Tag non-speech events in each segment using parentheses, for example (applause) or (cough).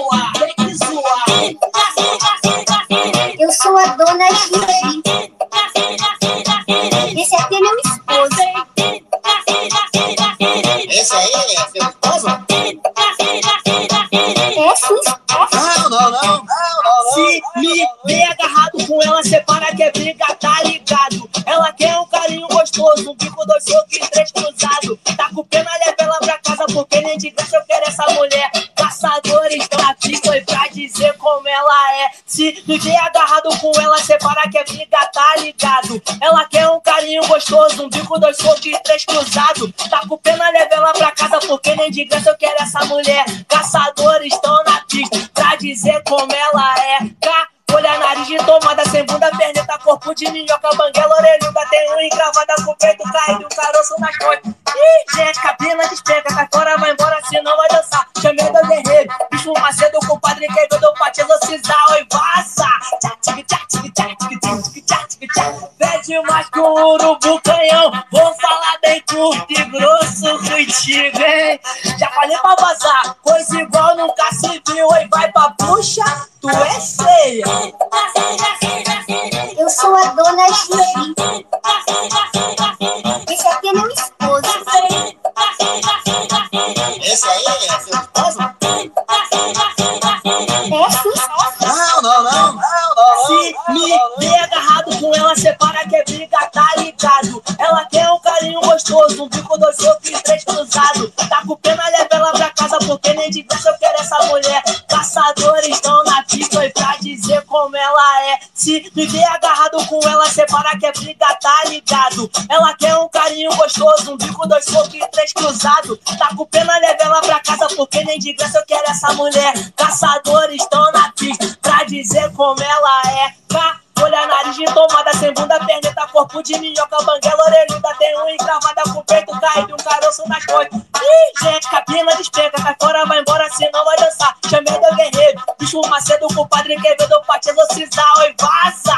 zoar, tem que zoar. Eu sou a dona Gigi. Se me vê agarrado com ela, separa que é briga, tá ligado? Ela quer um carinho gostoso, um bico, dois socos e três cruzados. Tá com pena, leva ela pra casa, porque nem de graça eu quero essa mulher. Caçadores estão na pista, pra dizer como ela é. Cá, olha nariz de tomada, sem bunda, perneta, corpo de minhoca, banguela, orelhuda, tem um encravada com o peito caído, um caroço nas costas. Ih, gente, cabina despenca, cai fora, vai embora, senão vai dançar. Chamei do guerreiro, bicho macedo, compadre, quem veio pra te exorcizar, oi, vaza. Tchá, tic, tchá, tic, tchá, tchá. Pede mais que um urubu canhão, vou falar bem curto e grosso contigo, hein? Já falei pra vazar, coisa igual nunca se viu, oi, vai pra puxa, tu é feia. Eu sou a dona Gigi. Esse aqui é meu esposo. Esse aí é seu esposo? É esposa. Não, não, não, não, não, não. Se me vê ela, separa que é briga, tá ligado? Ela quer um carinho gostoso, um bico, dois socos e três cruzados. Tá com pena, leva ela pra casa, porque nem de graça eu quero essa mulher. Caçadores estão na pista e pra dizer como ela é. Se me vê agarrado com ela, separa que é briga, tá ligado? Ela quer um carinho gostoso, um bico, dois socos e três cruzados. Tá com pena, leva ela pra casa, porque nem de graça eu quero essa mulher. Caçadores estão na pista pra dizer como ela é. Cá, olha nariz de tomada, sem bunda, perneta, corpo de minhoca, banguela, orelhuda, tem um encravada com o peito caído, um caroço nas costas. Ih, gente, cabina despenca, cai fora, vai embora, senão vai dançar. Chamei do guerreiro, bicho macedo, compadre, pra te exorcizar, oi, vaza.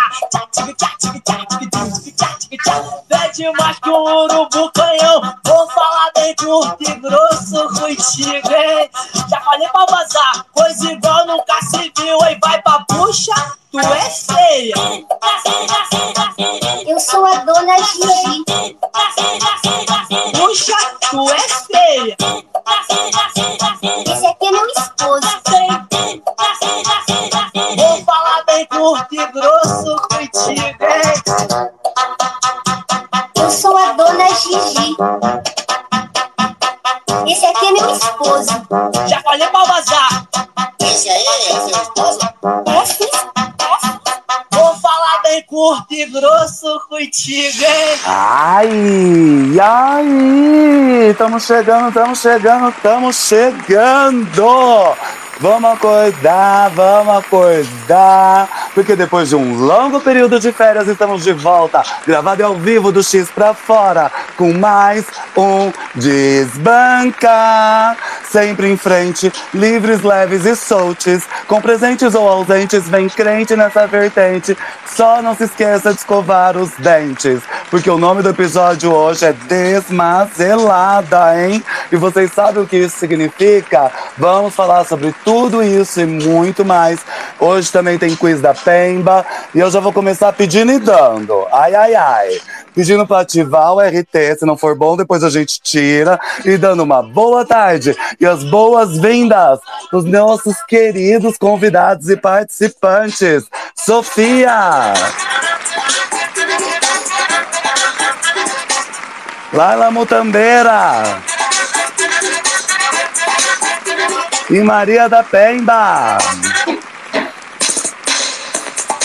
Pede mais que um urubu canhão, vou falar bem curto e grosso contigo, hein? Já falei pra vazar, coisa igual nunca se viu, oi, vai pra puxa, tu é feia. Eu sou a dona Gigi. Puxa, tu é feia. Esse aqui é meu esposo. Vou falar bem curto e grosso contigo, hein? Eu sou a dona Gigi. Esse aqui é meu esposo. Já falei pra vazar. Esse aí é seu esposo? É sua curto e grosso contigo, hein? Ai, ai, estamos chegando, estamos chegando, estamos chegando. Vamos acordar, vamos acordar, porque depois de um longo período de férias estamos de volta, gravado ao vivo do X pra fora, com mais um Desbanca. Sempre em frente, livres, leves e soltes, com presentes ou ausentes, vem crente nessa vertente. Só não se esqueça de escovar os dentes, porque o nome do episódio hoje é Desmazelada, hein? E vocês sabem o que isso significa? Vamos falar sobre tudo isso e muito mais. Hoje também tem quiz da Pemba e eu já vou começar pedindo e dando. Ai, ai, ai. Pedindo para ativar o RT, se não for bom, depois a gente tira. E dando uma boa tarde e as boas-vindas dos nossos queridos convidados e participantes. Sofia! Laila Mutambeira! E Maria da Pemba!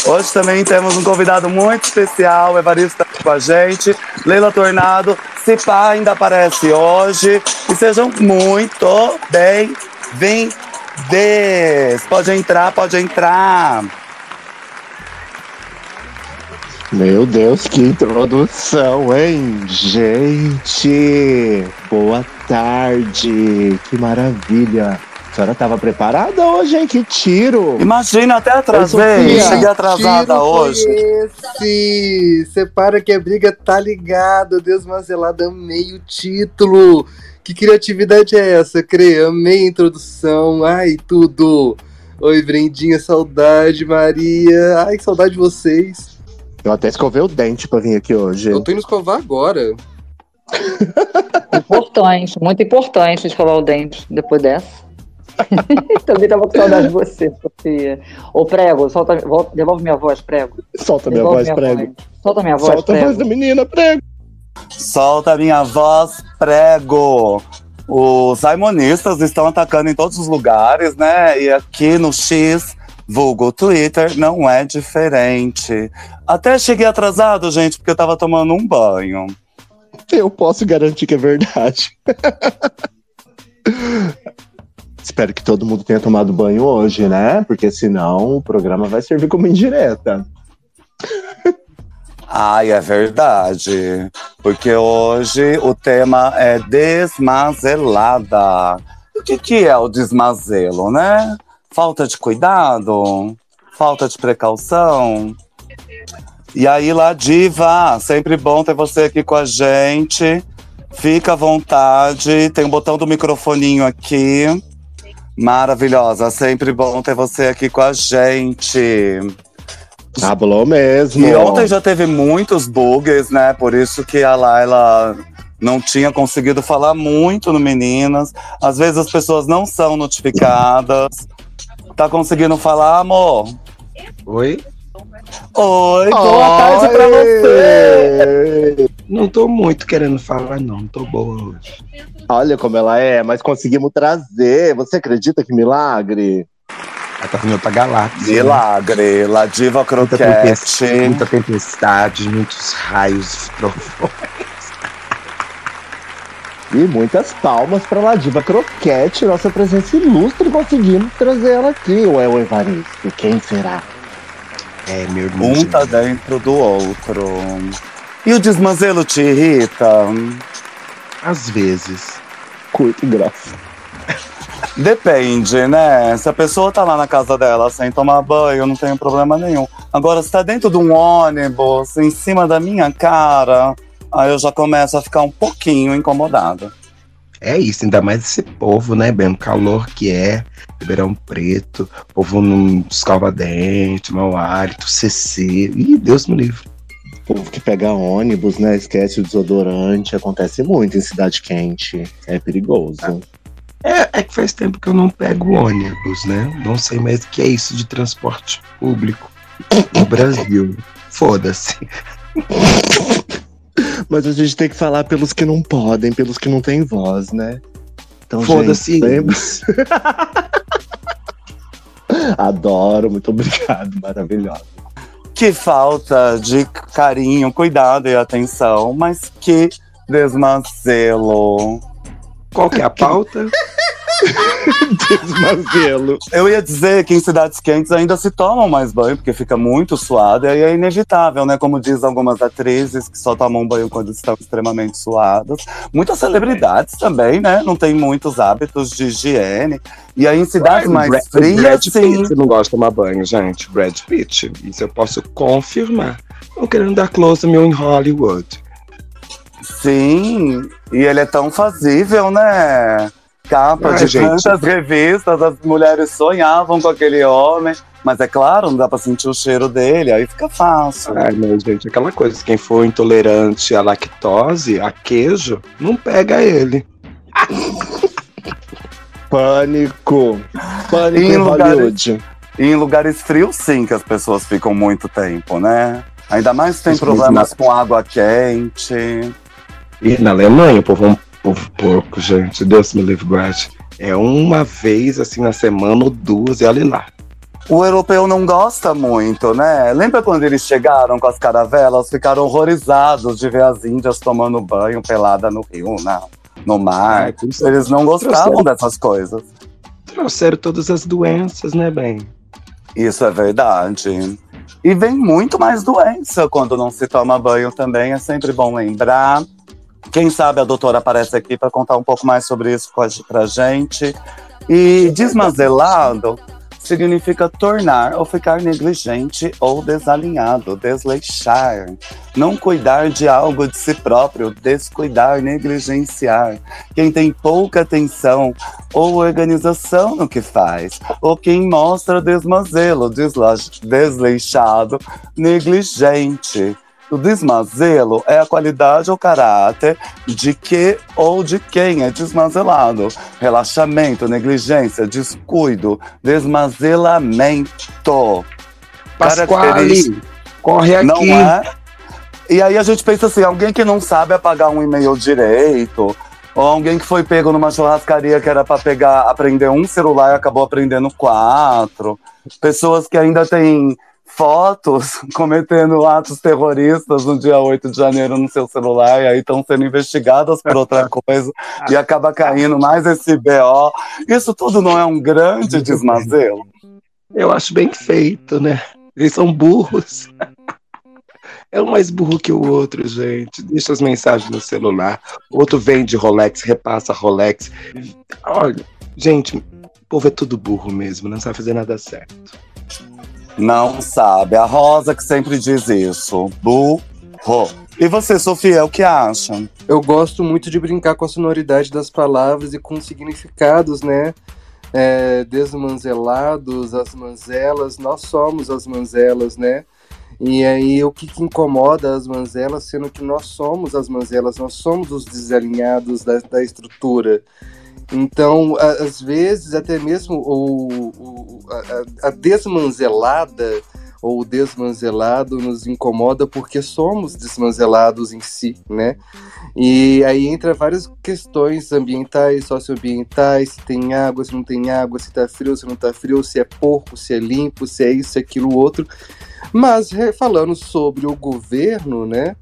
Hoje também temos um convidado muito especial, Evaristo está com a gente, Leila Tornado, se pá, ainda aparece hoje. E sejam muito bem-vindes! Pode entrar, pode entrar! Meu Deus, que introdução, hein? Gente, boa tarde, que maravilha. A senhora estava preparada hoje, hein? Que tiro! Imagina, até Oi, atrasei, Sofia. cheguei atrasada Tiro hoje. Esse. Separa que a briga tá ligado. Desmanzelada, amei o título. Que criatividade é essa, Crê? Amei a introdução. Ai, tudo. Oi, Brendinha, saudade, Maria. Ai, que saudade de vocês. Eu até escovei o dente pra vir aqui hoje. Eu tô indo escovar agora. Importante, muito importante escovar o dente depois dessa. (laughs) Também tava com saudade de você, Sofia. Ô, prego, solta, volta, devolve minha voz, prego. Solta minha Devolve voz, prego. Solta minha voz, Solta a voz da prego. menina, prego. Solta a minha voz, prego. Os saimonistas estão atacando em todos os lugares, né? E aqui no X, vulgo Twitter, não é diferente. Até cheguei atrasado, gente, porque eu tava tomando um banho. Eu posso garantir que é verdade. (laughs) Espero que todo mundo tenha tomado banho hoje, né? Porque senão o programa vai servir como indireta. (laughs) Ai, é verdade. Porque hoje o tema é desmazelada. O que, que é o desmazelo, né? Falta de cuidado? Falta de precaução? E aí, Ladiva, sempre bom ter você aqui com a gente. Fica à vontade, tem o botão do microfoninho aqui. Maravilhosa, sempre bom ter você aqui com a gente. Tablou mesmo. E ontem já teve muitos bugs, né? Por isso que a Laila não tinha conseguido falar muito no Meninas. Às vezes as pessoas não são notificadas. Tá conseguindo falar, amor? Oi? Oi, boa tarde pra você! Não tô muito querendo falar, não. Tô boa hoje. Olha como ela é, mas conseguimos trazer. Você acredita que milagre? Ela tá vindo outra galáxia. Milagre, Ladiva Muita Croquete. tempestade, muita tempestade, muitos raios trovões. E muitas palmas pra Ladiva Croquete, nossa presença ilustre. Conseguimos trazer ela aqui. Ou é o Evaristo? Quem será? É, meu irmão. Um tá dentro do outro. E o desmazelo te irrita? Às vezes. Curto e grosso. Depende, né? Se a pessoa tá lá na casa dela sem tomar banho, não tem problema nenhum. Agora, se tá dentro de um ônibus, em cima da minha cara, aí eu já começo a ficar um pouquinho incomodada. É isso, ainda mais esse povo, né, bem? O calor que é, Ribeirão Preto, povo não escova dente, mau hálito, CC. Ih, Deus me livre. O povo que pega ônibus, né? Esquece o desodorante. Acontece muito em cidade quente. É perigoso. É, é que faz tempo que eu não pego ônibus, né? Não sei mais o que é isso de transporte público no Brasil. Foda-se. Mas a gente tem que falar pelos que não podem, pelos que não têm voz, né? Então, Foda-se (laughs) Adoro, muito obrigado, maravilhosa. Que falta de carinho, cuidado e atenção, mas que desmazelo. Qual que é a pauta? (laughs) (laughs) Desmazelo. Eu ia dizer que em cidades quentes ainda se tomam mais banho, porque fica muito suado, e aí é inevitável, né? Como diz algumas atrizes que só tomam banho quando estão extremamente suadas. Muitas celebridades também, né? Não tem muitos hábitos de higiene. E aí em cidades mais Brad- frias, Brad sim. Pitt não gosta de tomar banho, gente. Brad Pitt. Isso eu posso confirmar. Estão querendo dar close meu em Hollywood. Sim, e ele é tão fazível, né? Capa Ai, de gente. tantas revistas, as mulheres sonhavam com aquele homem. Mas é claro, não dá pra sentir o cheiro dele, aí fica fácil. Ai, meu gente, aquela coisa, quem for intolerante à lactose, a queijo, não pega ele. (laughs) Pânico. Pânico Em em, lugares- Hollywood. E em lugares frios, sim, que as pessoas ficam muito tempo, né? Ainda mais tem Isso problemas com água quente. E na Alemanha, o povo povo porco, gente. Deus me livre, guarde. É uma vez, assim, na semana ou duas, e olha lá. O europeu não gosta muito, né? Lembra quando eles chegaram com as caravelas? Ficaram horrorizados de ver as índias tomando banho pelada no rio, na, no mar. Isso- Eles não gostavam dessas coisas. Trouxeram todas as doenças, né, bem? Isso é verdade. E vem muito mais doença quando não se toma banho também, é sempre bom lembrar. Quem sabe a doutora aparece aqui para contar um pouco mais sobre isso com a- pra gente. E desmazelado, significa tornar ou ficar negligente ou desalinhado, desleixar. Não cuidar de algo de si próprio, descuidar, negligenciar. Quem tem pouca atenção ou organização no que faz, ou quem mostra desmazelo, desleixado, negligente. O desmazelo é a qualidade ou caráter de que ou de quem é desmazelado. Relaxamento, negligência, descuido, desmazelamento. Pasquale, corre aqui. Não é? E aí a gente pensa assim, alguém que não sabe apagar um e-mail direito, ou alguém que foi pego numa churrascaria que era para pegar, aprender um celular e acabou aprendendo quatro. Pessoas que ainda têm fotos cometendo atos terroristas no dia 8 de janeiro no seu celular e aí estão sendo investigadas por outra coisa e acaba caindo mais esse BO. Isso tudo não é um grande desmazelo? Eu acho bem feito, né? Eles são burros. É um mais burro que o outro, gente. Deixa as mensagens no celular. O outro vende Rolex, repassa Rolex. Olha, gente, o povo é tudo burro mesmo, não sabe fazer nada certo. Não sabe. A Rosa que sempre diz isso. Burro. E você, Sofia, o que acha? Eu gosto muito de brincar com a sonoridade das palavras e com os significados, né? É, desmanzelados, as manzelas, nós somos as manzelas, né? E aí o que, que incomoda as manzelas, sendo que nós somos as manzelas, nós somos os desalinhados da, da estrutura. Então, às vezes, até mesmo o, o- a, a- desmanzelada ou o desmanzelado nos incomoda porque somos desmanzelados em si, né? E aí entra várias questões ambientais, socioambientais, se tem água, se não tem água, se tá frio, se não tá frio, se é porco, se é limpo, se é isso, se é aquilo, outro. Mas falando sobre o governo, né?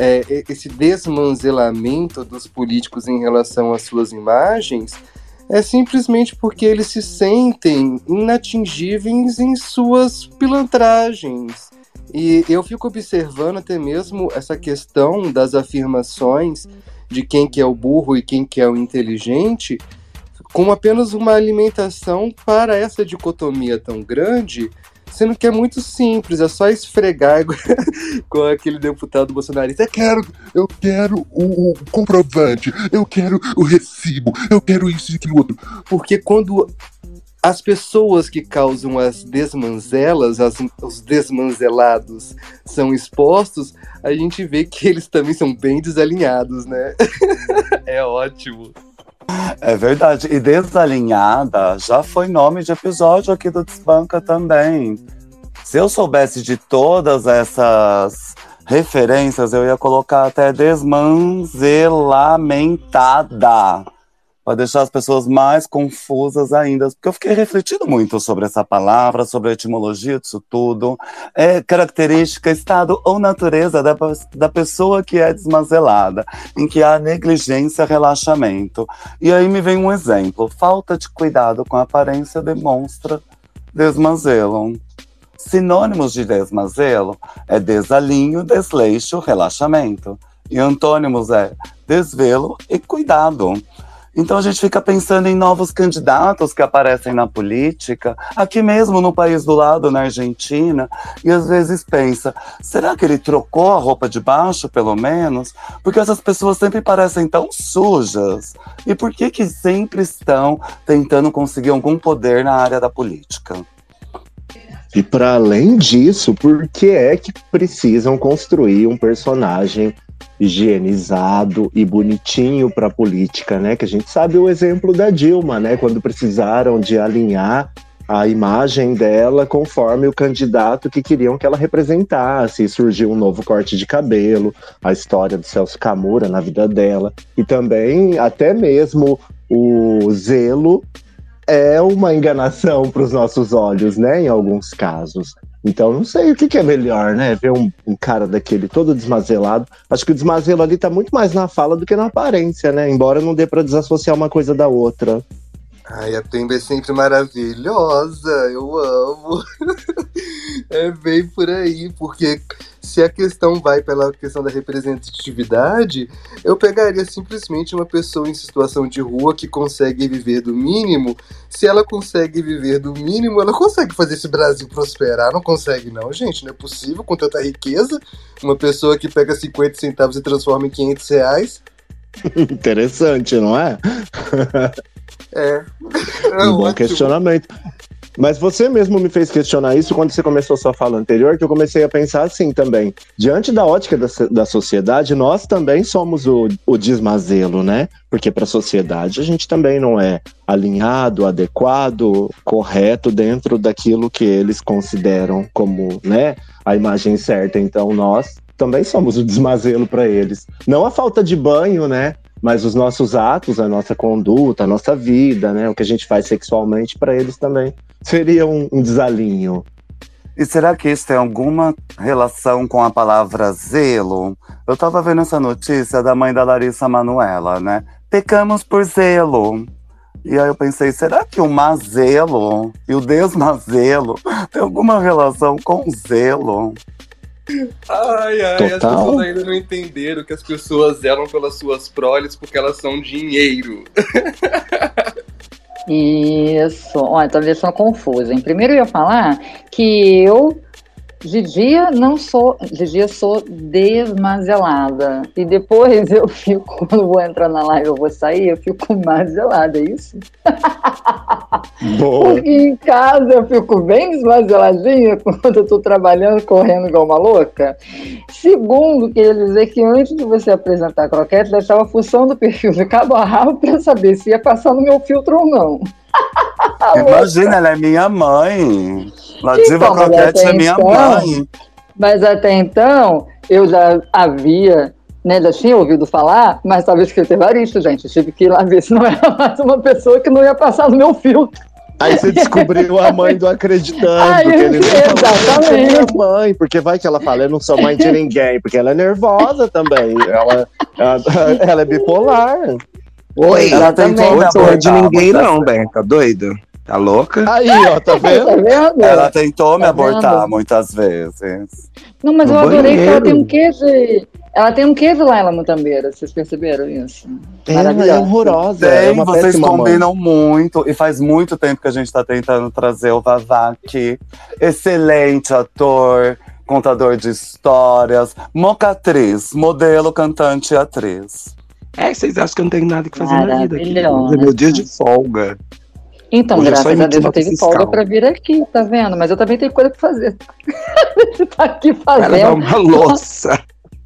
É, esse desmanzelamento dos políticos em relação às suas imagens é simplesmente porque eles se sentem inatingíveis em suas pilantragens. E eu fico observando até mesmo essa questão das afirmações de quem que é o burro e quem que é o inteligente como apenas uma alimentação para essa dicotomia tão grande, sendo que é muito simples, é só esfregar (laughs) com aquele deputado bolsonarista. Eu quero, eu quero o, o comprovante, eu quero o recibo, eu quero isso e aquilo outro. Porque quando as pessoas que causam as desmanzelas, as- os desmanzelados, são expostos, a gente vê que eles também são bem desalinhados, né? (laughs) é ótimo. É verdade. E desalinhada já foi nome de episódio aqui do Desbanca também. Se eu soubesse de todas essas referências, eu ia colocar até desmanzelamentada. Para deixar as pessoas mais confusas ainda. Porque eu fiquei refletindo muito sobre essa palavra, sobre a etimologia disso tudo. É característica, estado ou natureza da, da pessoa que é desmanzelada, em que há negligência, relaxamento. E aí me vem um exemplo: falta de cuidado com a aparência demonstra desmazelo. Sinônimos de desmazelo é desalinho, desleixo, relaxamento. E antônimos é desvelo e cuidado. Então a gente fica pensando em novos candidatos que aparecem na política, aqui mesmo no país do lado, na Argentina, e às vezes pensa: será que ele trocou a roupa de baixo, pelo menos? Porque essas pessoas sempre parecem tão sujas. E por que que sempre estão tentando conseguir algum poder na área da política? E para além disso, por que é que precisam construir um personagem higienizado e bonitinho para a política, né? Que a gente sabe o exemplo da Dilma, né? Quando precisaram de alinhar a imagem dela conforme o candidato que queriam que ela representasse. E surgiu um novo corte de cabelo, a história do Celso Camura na vida dela, e também até mesmo o zelo é uma enganação para os nossos olhos, né? Em alguns casos. Então, não sei o que, que é melhor, né? Ver um, um cara daquele todo desmazelado. Acho que o desmazelo ali tá muito mais na fala do que na aparência, né? Embora não dê para desassociar uma coisa da outra. Ai, a Pemba é sempre maravilhosa, eu amo. (laughs) é bem por aí, porque se a questão vai pela questão da representatividade, eu pegaria simplesmente uma pessoa em situação de rua que consegue viver do mínimo. Se ela consegue viver do mínimo, ela consegue fazer esse Brasil prosperar. Não consegue, não, gente. Não é possível com tanta riqueza. Uma pessoa que pega 50 centavos e transforma em 500 reais. (laughs) Interessante, não é? (laughs) É. é um bom ótimo. questionamento. Mas você mesmo me fez questionar isso quando você começou sua fala anterior, que eu comecei a pensar assim também. Diante da ótica da, da sociedade, nós também somos o, o desmazelo, né? Porque para a sociedade a gente também não é alinhado, adequado, correto dentro daquilo que eles consideram como, né, a imagem certa. Então nós também somos o desmazelo para eles. Não a falta de banho, né? Mas os nossos atos, a nossa conduta, a nossa vida, né? O que a gente faz sexualmente para eles também seria um, um desalinho. E será que isso tem alguma relação com a palavra zelo? Eu tava vendo essa notícia da mãe da Larissa Manuela, né? Pecamos por zelo. E aí eu pensei, será que o mazelo e o desmazelo (laughs) tem alguma relação com zelo? Ai, ai, as Total. pessoas ainda não entenderam que as pessoas zelam pelas suas proles porque elas são dinheiro. Isso. Olha, talvez sou confusa. Em primeiro eu ia falar que eu, Gigia, não sou. Gigia, sou desmazelada. E depois eu fico, (laughs) quando vou entrar na live, eu vou sair, eu fico mazelada, é isso? (laughs) Boa. Porque em casa eu fico bem desmazeladinha quando eu tô trabalhando, correndo igual uma louca. Segundo, queria dizer que antes de você apresentar a croquete, deixava a função do perfil de cabo a rabo para saber se ia passar no meu filtro ou não. (laughs) Imagina, ela é minha mãe. Ladiva Então, mas Croquete é até minha então- mãe. Mas até então, eu já havia, né, já tinha ouvido falar, mas estava escrito Evaristo, gente. Eu tive que ir lá ver se não era mais uma pessoa que não ia passar no meu filtro. Aí você descobriu a mãe do acreditando, Aí, que ele falou, exatamente. "Eu sou minha mãe, porque vai que ela fala, eu não sou mãe de ninguém, porque ela é nervosa também, ela, ela, (laughs) ela é bipolar. Oi, Ela ela tem não sou de Abortar, ninguém, abortar. não, Ben. Tá doido? Tá louca? Aí, ó, tá (laughs) Tá vendo? vendo? Ela tentou me Tá abortar vendo? muitas vezes. Não, mas No eu adorei que ela banheiro. tem um quê de. Ela tem um quê de Laila Mutambeira, vocês perceberam isso? Ela é horrorosa, é Tem, uma vocês péssima mãe. combinam muito. E faz muito tempo que a gente tá tentando trazer o Vavá aqui. Excelente ator, contador de histórias, mocatriz, modelo, cantante e atriz. É, vocês acham que eu não tenho nada que fazer na vida aqui? É meu dia de folga. Então, Hoje é graças a Deus eu tenho fiscal. folga pra vir aqui, tá vendo? Mas eu também tenho coisa pra fazer. (laughs) Tá aqui fazendo, uma louça.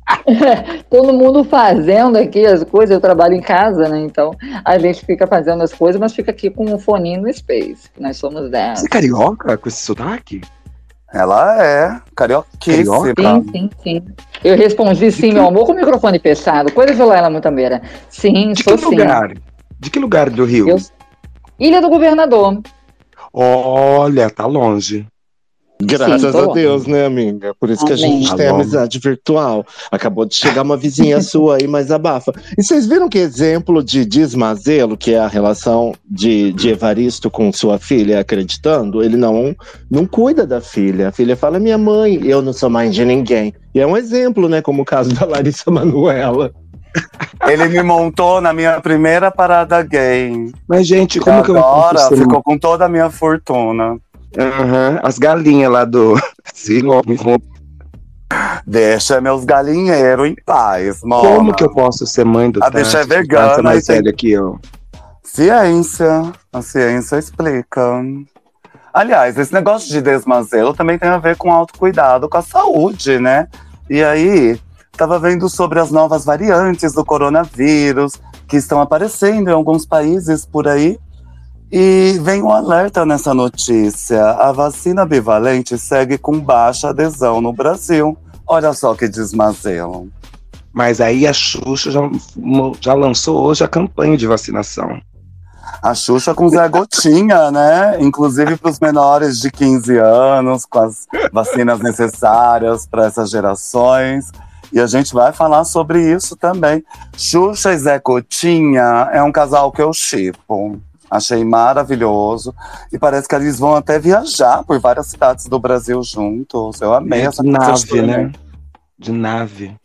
(laughs) todo mundo fazendo aqui as coisas, eu trabalho em casa, né? Então a gente fica fazendo as coisas, mas fica aqui com um foninho no Space. Nós somos 10. Você é carioca com esse sotaque? Ela é carioquíssima. Sim, sim, sim. Eu respondi sim, meu amor, com o microfone fechado. Coisa de Laila Mutambeira. Sim, De sou que sim. lugar? De que lugar do Rio? Eu- Ilha do Governador. Olha, tá longe. Graças Sim, a. Deus, né, amiga? Por isso que a Amém. gente Tá tem bom. amizade virtual. Acabou de chegar uma vizinha (laughs) sua aí, mas abafa. E vocês viram que exemplo de desmazelo, que é a relação de, de Evaristo com sua filha acreditando? Ele não, não cuida da filha. A filha fala, minha mãe, eu não sou mãe de ninguém. E é um exemplo, né? Como o caso da Larissa Manuela. (laughs) Ele me montou na minha primeira parada gay. Mas, gente, como que eu Agora ficou com toda a minha fortuna. Aham, As galinhas lá do. (laughs) Deixa meus galinheiros em paz, mano. Como que eu posso ser mãe do A bicha é Tati, que vegana tá mais tem- velho que eu? Ciência. A ciência explica. Aliás, esse negócio de desmazelo também tem a ver com autocuidado, com a saúde, né? E aí, tava vendo sobre as novas variantes do coronavírus que estão aparecendo em alguns países por aí. E vem um alerta nessa notícia. A vacina bivalente segue com baixa adesão no Brasil. Olha só que desmazelo. Mas aí a Xuxa já, já lançou hoje a campanha de vacinação. A Xuxa com Zé Gotinha, né? Inclusive para os menores de 15 anos, com as vacinas necessárias para essas gerações. E a gente vai falar sobre isso também. Xuxa e Zé Gotinha é um casal que eu chipo. Achei maravilhoso. E parece que eles vão até viajar por várias cidades do Brasil juntos. Eu amei É, essa nave, coisa. né? de nave.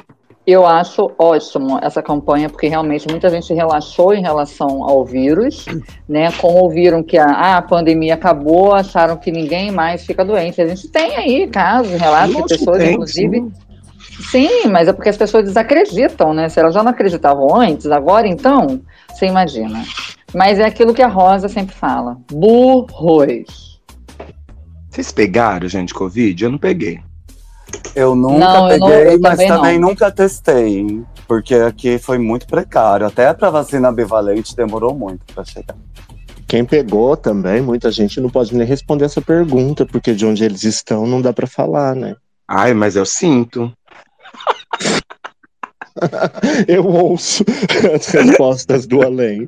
Eu acho ótimo essa campanha, porque realmente muita gente relaxou em relação ao vírus, (clears throat) né? Como ouviram que a, ah, a pandemia acabou, acharam que ninguém mais fica doente. A gente tem aí casos, relatos de pessoas, tem, inclusive. sim. Sim, mas é porque as pessoas desacreditam, né? Se elas já não acreditavam antes, agora então, você imagina. Mas é aquilo que a Rosa sempre fala: burros. Vocês pegaram, gente, Covid? Eu não peguei. Eu nunca Não, eu não- peguei, eu mas também também nunca testei. Porque aqui foi muito precário. Até pra vacina bivalente demorou muito pra chegar. Quem pegou também, muita gente não pode nem responder essa pergunta, porque de onde eles estão não dá pra falar, né? Ai, mas eu sinto. (laughs) Eu ouço as respostas do além.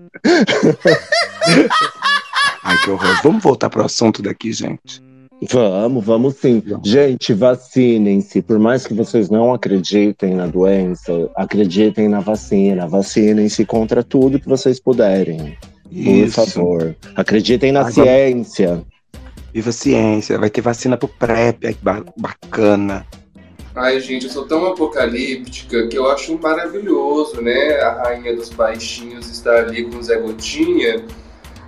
Ai, que horror. Vamos voltar pro assunto daqui, gente. Vamos, vamos sim. Gente, vacinem-se. Por mais que vocês não acreditem na doença, acreditem na vacina. Vacinem-se contra tudo que vocês puderem. Por Isso. favor. Acreditem na Ai, vamos- ciência. Viva a ciência. Vai ter vacina pro PrEP. Ai, que ba- bacana. Ai, gente, eu sou tão apocalíptica que eu acho maravilhoso, né? A rainha dos baixinhos estar ali com o Zé Gotinha.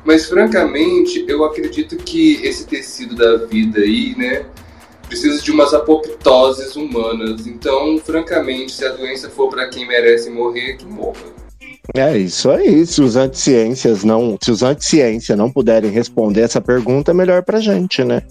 Mas, francamente, eu acredito que esse tecido da vida aí, né? Precisa de umas apoptoses humanas. Então, francamente, se a doença for para quem merece morrer, que morra. É isso aí. Se os anticiências não, se os anticiência não puderem responder essa pergunta, é melhor pra gente, né?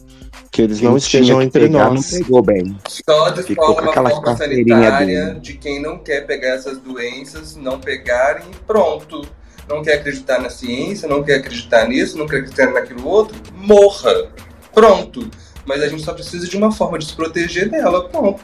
Que eles não Quem estejam tinha que entre pegar, nós. Não pegou bem. Só de Ficou forma, aquela forma sanitária dele. de quem não quer pegar essas doenças, não pegarem e pronto. Não quer acreditar na ciência, não quer acreditar nisso, não quer acreditar naquilo outro, morra. Pronto. Mas a gente só precisa de uma forma de se proteger dela, pronto.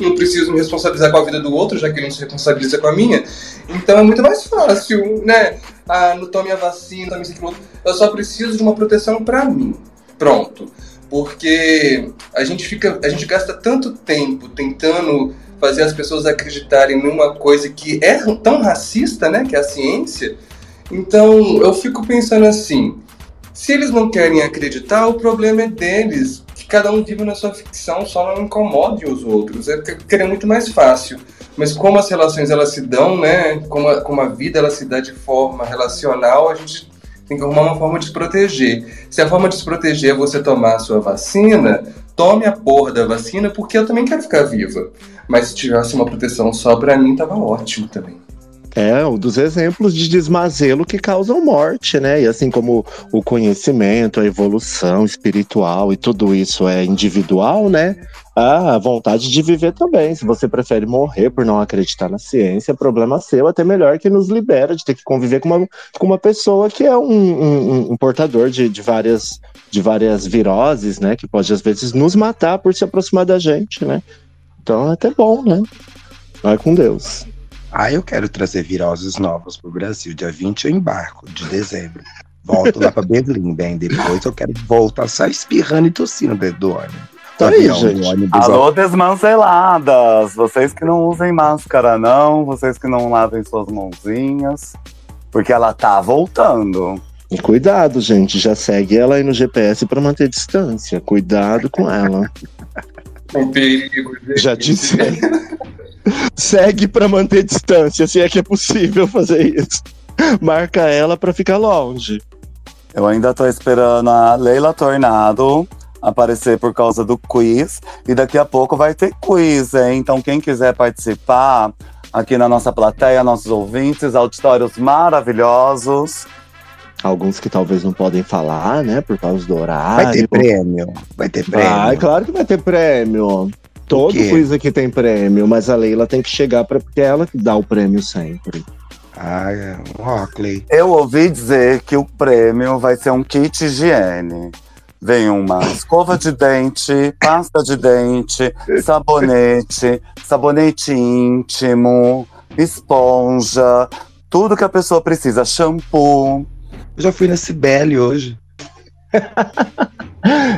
Não preciso me responsabilizar com a vida do outro, já que ele não se responsabiliza com a minha. Então é muito mais fácil, né? Ah, não tome a vacina, tome isso aquilo outro. Eu só preciso de uma proteção pra mim. Pronto. Porque a gente fica, a gente gasta tanto tempo tentando fazer as pessoas acreditarem numa coisa que é tão racista, né, que é a ciência. Então, eu fico pensando assim, se eles não querem acreditar, o problema é deles. Que cada um vive na sua ficção, só não incomode os outros. É porque é muito mais fácil. Mas como as relações elas se dão, né? Como a, como a vida ela se dá de forma relacional, a gente tem que arrumar uma forma de se proteger. Se a forma de se proteger é você tomar a sua vacina, tome a porra da vacina, porque eu também quero ficar viva. Mas se tivesse uma proteção só pra mim, tava ótimo também. É, um dos exemplos de desmazelo que causam morte, né? E assim como o conhecimento, a evolução espiritual e tudo isso é individual, né? A vontade de viver também. Se você prefere morrer por não acreditar na ciência, é problema seu, até melhor que nos libera de ter que conviver com uma, com uma pessoa que é um, um- um portador de, de várias, de várias viroses, né? Que pode às vezes nos matar por se aproximar da gente, né? Então é até bom, né? Vai com Deus. Ah, eu quero trazer viroses novas pro Brasil. Dia 20 eu embarco, de dezembro. Volto lá pra Berlim, bem. Depois eu quero voltar só espirrando e tossindo dentro do ônibus. Tá aí, gente. ônibus, Alô, ó. desmanceladas! Vocês que não usem máscara, não. Vocês que não lavem suas mãozinhas. Porque ela tá voltando. E cuidado, gente. Já segue ela aí no GPS para manter distância. Cuidado com ela. (laughs) O perigo, gente. Já disse. (laughs) segue para manter distância, se é que é possível fazer isso. Marca ela para ficar longe. Eu ainda tô esperando a Leila Tornado aparecer por causa do quiz. E daqui a pouco vai ter quiz, hein? Então, quem quiser participar aqui na nossa plateia, nossos ouvintes, auditórios maravilhosos. Alguns que talvez não podem falar, né? Por causa do horário. Vai ter prêmio. Vai ter prêmio. Vai, claro que vai ter prêmio. Todo quiz aqui tem prêmio, mas a Leila tem que chegar para porque é ela que dá o prêmio sempre. Ah, é Rockley. Eu ouvi dizer que o prêmio vai ser um kit higiene. Vem uma escova de dente, pasta de dente, sabonete, sabonete íntimo, esponja, tudo que a pessoa precisa, shampoo. Eu já fui na Cibele hoje. (laughs)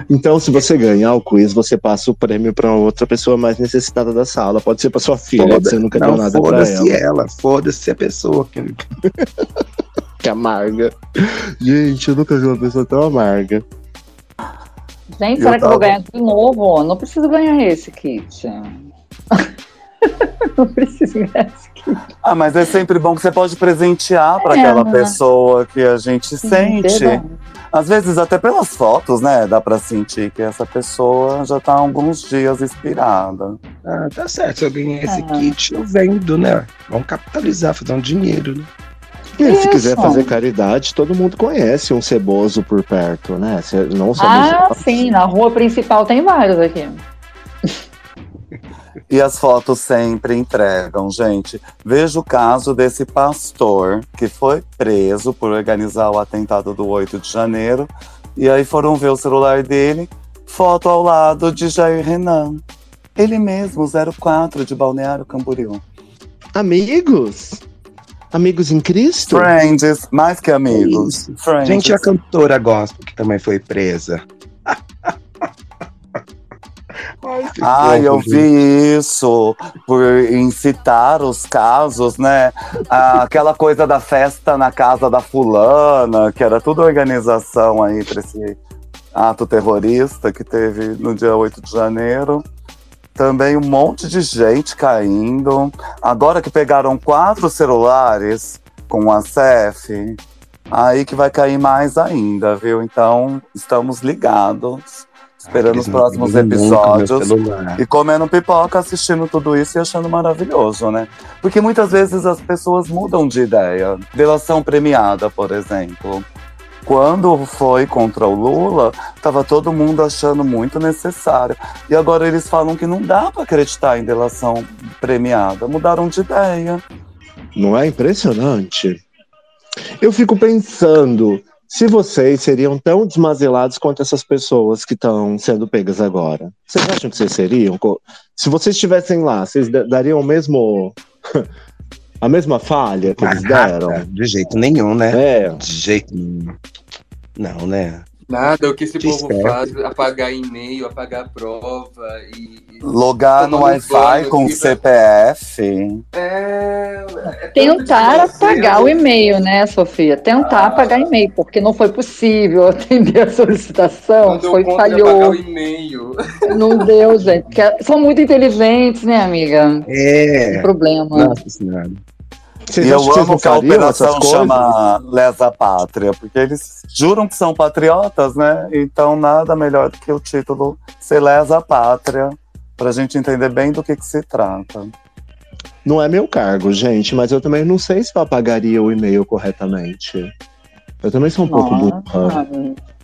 Então, se você ganhar o quiz, você passa o prêmio para outra pessoa mais necessitada da sala. Pode ser para sua filha, que você nunca deu Não, nada para foda-se ela. ela. Foda-se a pessoa. Que... (laughs) Que amarga. Gente, eu nunca vi uma pessoa tão amarga. Gente, Eu será que eu vou tava- ganhar de novo? Não preciso ganhar esse kit. (laughs) não precisa ganhar esse kit. Ah, mas é sempre bom que você pode presentear para É, aquela né? pessoa que a gente sente. Verdade. Às vezes, até pelas fotos, né? Dá pra sentir que essa pessoa já tá há alguns dias inspirada. Ah, tá certo. Se eu ganhar esse Ah. kit, eu vendo, né? Vamos capitalizar, fazer um dinheiro, né? E se quiser fazer caridade, todo mundo conhece um ceboso por perto, né? Se- Não somos Ah, nós. sim, na rua principal tem vários aqui. E as fotos sempre entregam, gente. Veja o caso desse pastor que foi preso por organizar o atentado do 8 de janeiro. E aí foram ver o celular dele, foto ao lado de Jair Renan. Ele mesmo, 04 de Balneário Camboriú. Amigos? Amigos em Cristo? Friends, mais que amigos. Friends. Gente, a cantora gospel que também foi presa. Ai, eu gente. vi isso por incitar os casos, né? Ah, aquela coisa da festa na casa da fulana, que era tudo organização aí para esse ato terrorista que teve no dia 8 de janeiro. Também um monte de gente caindo. Agora que pegaram quatro celulares com a CEF, aí que vai cair mais ainda, viu? Então, estamos ligados, esperando os próximos episódios. E comendo pipoca, assistindo tudo isso e achando maravilhoso, né? Porque muitas vezes as pessoas mudam de ideia. Delação premiada, por exemplo. Quando foi contra o Lula, tava todo mundo achando muito necessário. E agora eles falam que não dá para acreditar em delação premiada. Mudaram de ideia. Não é impressionante? Eu fico pensando se vocês seriam tão desmazelados quanto essas pessoas que estão sendo pegas agora. Vocês acham que vocês seriam? Se vocês estivessem lá, vocês da- dariam o mesmo. (laughs) a mesma falha que eles deram? De jeito nenhum, né? É. De jeito nenhum. Não, né? Nada, o que esse povo certo. faz, apagar e-mail, apagar prova e. e- Logar no Wi-Fi com pra- CPF. É. é Tentar apagar o e-mail, né, Sofia? Tentar apagar e-mail, porque não foi possível (laughs) atender a solicitação, Não deu foi falhou. apagar o e-mail. Não deu, gente. Porque são muito inteligentes, né, amiga? É. Tem problema. Nossa senhora. Vocês e eu amo que a operação chama Lesa Pátria, porque eles juram que são patriotas, né? Então nada melhor do que o título ser Lesa Pátria, pra gente entender bem do que, que se trata. Não é meu cargo, gente, mas eu também não sei se eu apagaria o e-mail corretamente. Eu também sou um pouco burra.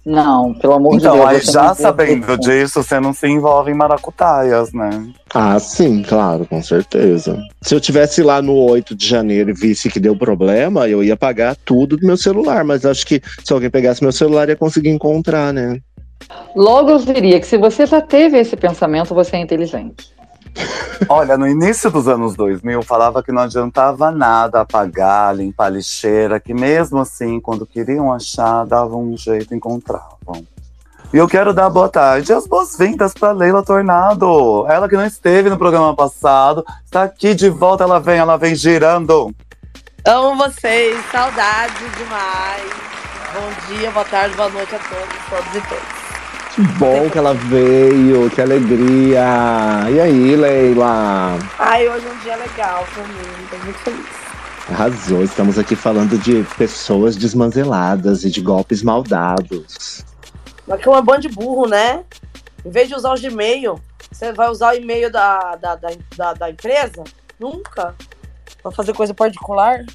Não, pelo amor de Então, Deus. aí você já sabendo disso, você não se envolve em maracutaias, né? Ah, sim, claro, com certeza. Se eu tivesse lá no 8 de janeiro e visse que deu problema, eu ia pagar tudo do meu celular, mas acho que se alguém pegasse meu celular ia conseguir encontrar, né? Logo eu diria que se você já teve esse pensamento, você é inteligente. Olha, no início dos anos 2000, falava que não adiantava nada apagar, limpar a lixeira, que mesmo assim, quando queriam achar, davam um jeito, encontravam. E eu quero dar boa tarde e as boas-vindas para Leila Tornado. Ela que não esteve no programa passado, está aqui de volta, ela vem, ela vem girando. Amo vocês, saudades demais. Bom dia, boa tarde, boa noite a todos, todos e todos. Que bom que ela veio, que alegria! E aí, Leila? Ai, hoje é um dia legal pra mim, tô muito feliz. Arrasou, estamos aqui falando de pessoas desmanzeladas e de golpes maldados. Mas que é uma banda de burro, né? Em vez de usar os e-mail, você vai usar o e-mail da, da, da, da, da empresa? Nunca. Pra fazer coisa particular?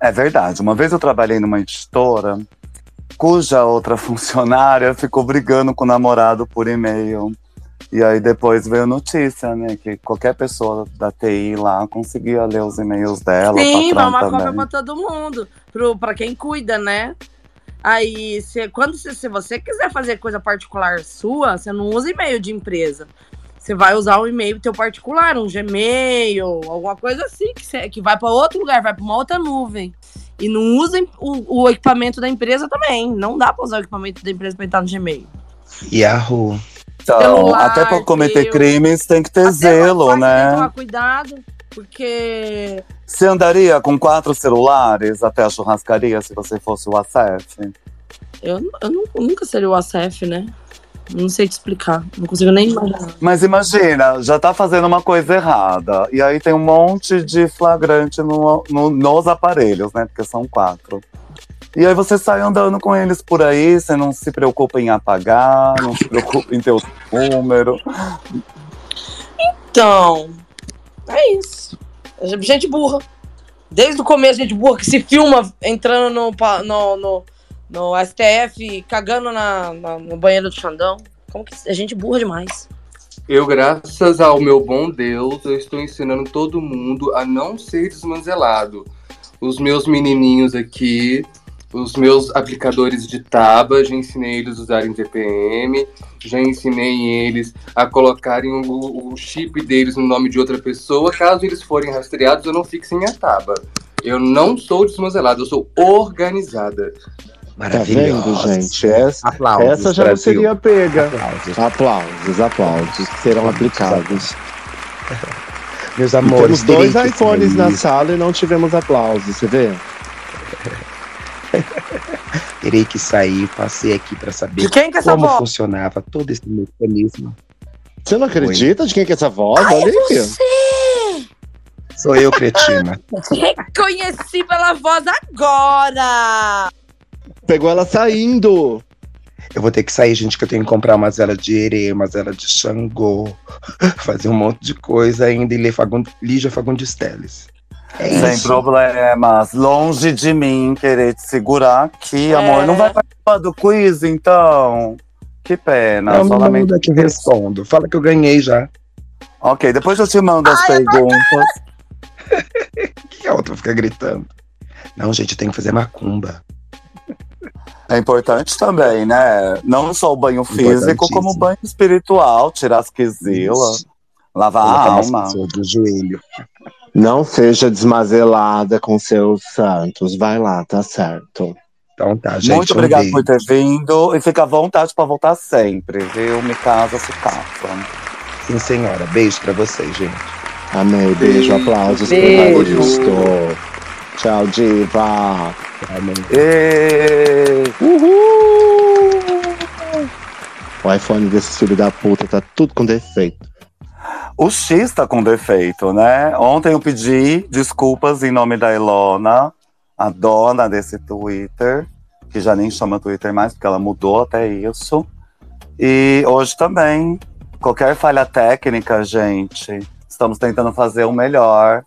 É verdade. Uma vez eu trabalhei numa editora cuja outra (laughs) funcionária ficou brigando com o namorado por e-mail. E aí depois veio notícia, né? Que qualquer pessoa da TI lá conseguia ler os e-mails dela. Sim, vai uma cópia pra todo mundo. Pro, pra quem cuida, né? Aí, se, quando se, se você quiser fazer coisa particular sua, você não usa e-mail de empresa. Você vai usar um e-mail teu particular, um Gmail, alguma coisa assim, que, você- que vai para outro lugar, vai para uma outra nuvem. E não usa o, o equipamento da empresa também. Não dá para usar o equipamento da empresa para entrar no Gmail. Yahoo. Então, celular, até para cometer teu- crimes tem que ter Até zelo, Wi-Fi tem que né? Tomar cuidado, porque Você andaria com quatro celulares até a churrascaria se você fosse o ACF? eu, eu nu- nunca seria o ACF, né? Não sei te explicar. Não consigo nem imaginar. Mas imagina, já tá fazendo uma coisa errada. E aí tem um monte de flagrante no- no- nos aparelhos, né? Porque são quatro. E aí você sai andando com eles por aí, você não se preocupa em apagar, não se preocupa em ter o número. Então, é isso. Gente burra. Desde o começo, gente burra que se filma entrando no, no, no, no STF, cagando na, na- no banheiro do Xandão. Como que é gente burra demais? Eu, graças ao meu bom Deus, eu estou ensinando todo mundo a não ser desmanzelado. Os meus menininhos aqui, os meus aplicadores de taba, já ensinei eles a usarem TPM, já ensinei eles a colocarem o, o chip deles no nome de outra pessoa. Caso eles forem rastreados, eu não fique sem a taba. Eu não sou desmanzelada, eu sou organizada. Tá vendo, gente? Essa, Aplausos, essa já não Brasil. seria pega. Aplausos. Aplausos, aplausos, que serão aplicados. Meus amores, Temos dois iPhones na sala e não tivemos aplausos, você vê? (laughs) Terei que sair, passei aqui pra saber que é essa como voz? funcionava todo esse mecanismo. Você não acredita de quem que é essa voz? Olha aí. Sou eu, cretina. (laughs) Reconheci pela voz agora! Pegou ela saindo. Eu vou ter que sair, gente, que eu tenho que comprar uma zela de Ere, uma zela de Xangô, (laughs) fazer um monte de coisa ainda e ler Fagundes, Lígia Fagundes Teles. É Sem isso. problemas. Longe de mim querer te segurar aqui, É. amor. Não vai participar do quiz, então? Que pena. Não, só não que eu respondo. Fala que eu ganhei já. Ok, depois eu te mando as perguntas. O (laughs) que a outra fica gritando? Não, gente, eu tenho que fazer macumba. É importante também, né? Não só o banho físico, como o banho espiritual, tirar as quizilas, lavar a alma. do joelho. Não seja desmazelada com seus santos. Vai lá, tá certo. Então tá, gente. Muito um obrigado beijo. por ter vindo e fica à vontade pra voltar sempre, viu? Me casa, se casa. Sim, senhora. Beijo pra vocês, gente. Amei, beijo, aplausos Beijo. pro Evaristo. Tchau, diva. E... O iPhone desse filho da puta tá tudo com defeito. O X tá com defeito, né? Ontem eu pedi desculpas em nome da Elona, a dona desse Twitter, que já nem chama Twitter mais, porque ela mudou até isso. E hoje também, qualquer falha técnica, gente, estamos tentando fazer o melhor.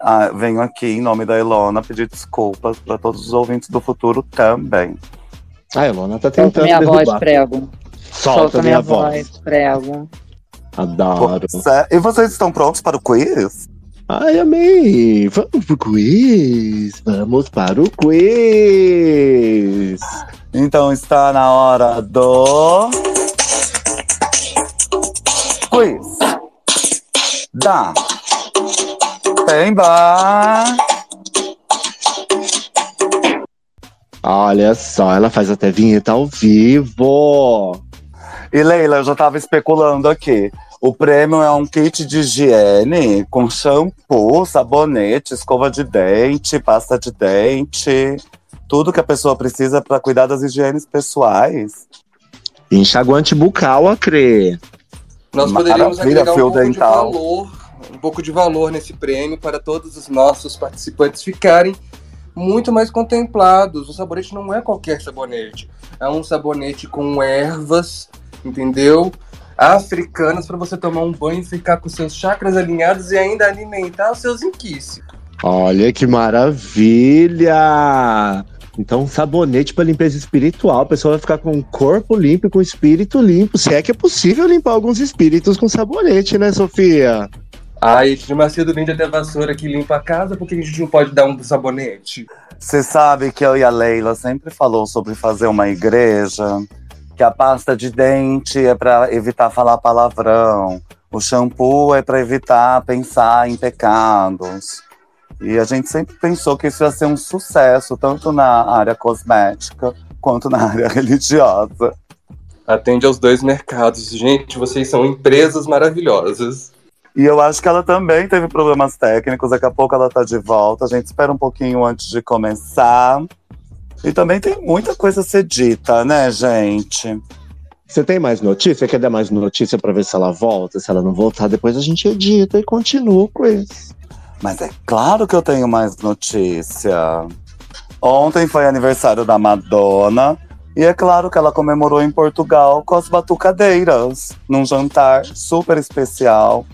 Ah, venho aqui em nome da Elona pedir desculpas para todos os ouvintes do futuro também. A Elona tá Solta tentando minha voz, derrubar. prego. Solta minha voz. prego. Adoro. E vocês estão prontos para o quiz? Ai, amei! Vamos pro quiz! Vamos para o quiz! Então está na hora do. Quiz. Da. Pemba. Olha só, ela faz até vinheta ao vivo! E Leila, eu já tava especulando aqui. O prêmio é um kit de higiene com shampoo, sabonete, escova de dente, pasta de dente, tudo que a pessoa precisa para cuidar das higienes pessoais. Enxaguante bucal, Acre. Nós poderíamos Maravilha, agregar um fio pouco de dental. valor, um pouco de valor nesse prêmio para todos os nossos participantes ficarem muito mais contemplados. O sabonete não é qualquer sabonete, é um sabonete com ervas, entendeu? Africanas para você tomar um banho e ficar com seus chakras alinhados e ainda alimentar os seus inquices. Olha que maravilha! Então, sabonete para limpeza espiritual. A pessoa vai ficar com o corpo limpo e com o espírito limpo. Se é que é possível limpar alguns espíritos com sabonete, né, Sofia? Ai, de Macedo vende até vassoura que limpa a casa, por que a gente não pode dar um sabonete? Você sabe que eu e a Leila sempre falou sobre fazer uma igreja, que a pasta de dente é para evitar falar palavrão, o shampoo é para evitar pensar em pecados. E a gente sempre pensou que isso ia ser um sucesso, tanto na área cosmética quanto na (laughs) área religiosa. Atende aos dois mercados. Gente, vocês são empresas maravilhosas. E eu acho que ela também teve problemas técnicos, daqui a pouco ela tá de volta. A gente espera um pouquinho antes de começar. E também tem muita coisa a ser dita, né, gente? Você tem mais notícia? Quer dar mais notícia pra ver se ela volta? Se ela não voltar, depois a gente edita e continua com isso. Mas é claro que eu tenho mais notícia. Ontem foi aniversário da Madonna. E é claro que ela comemorou em Portugal com as batucadeiras, num jantar super especial,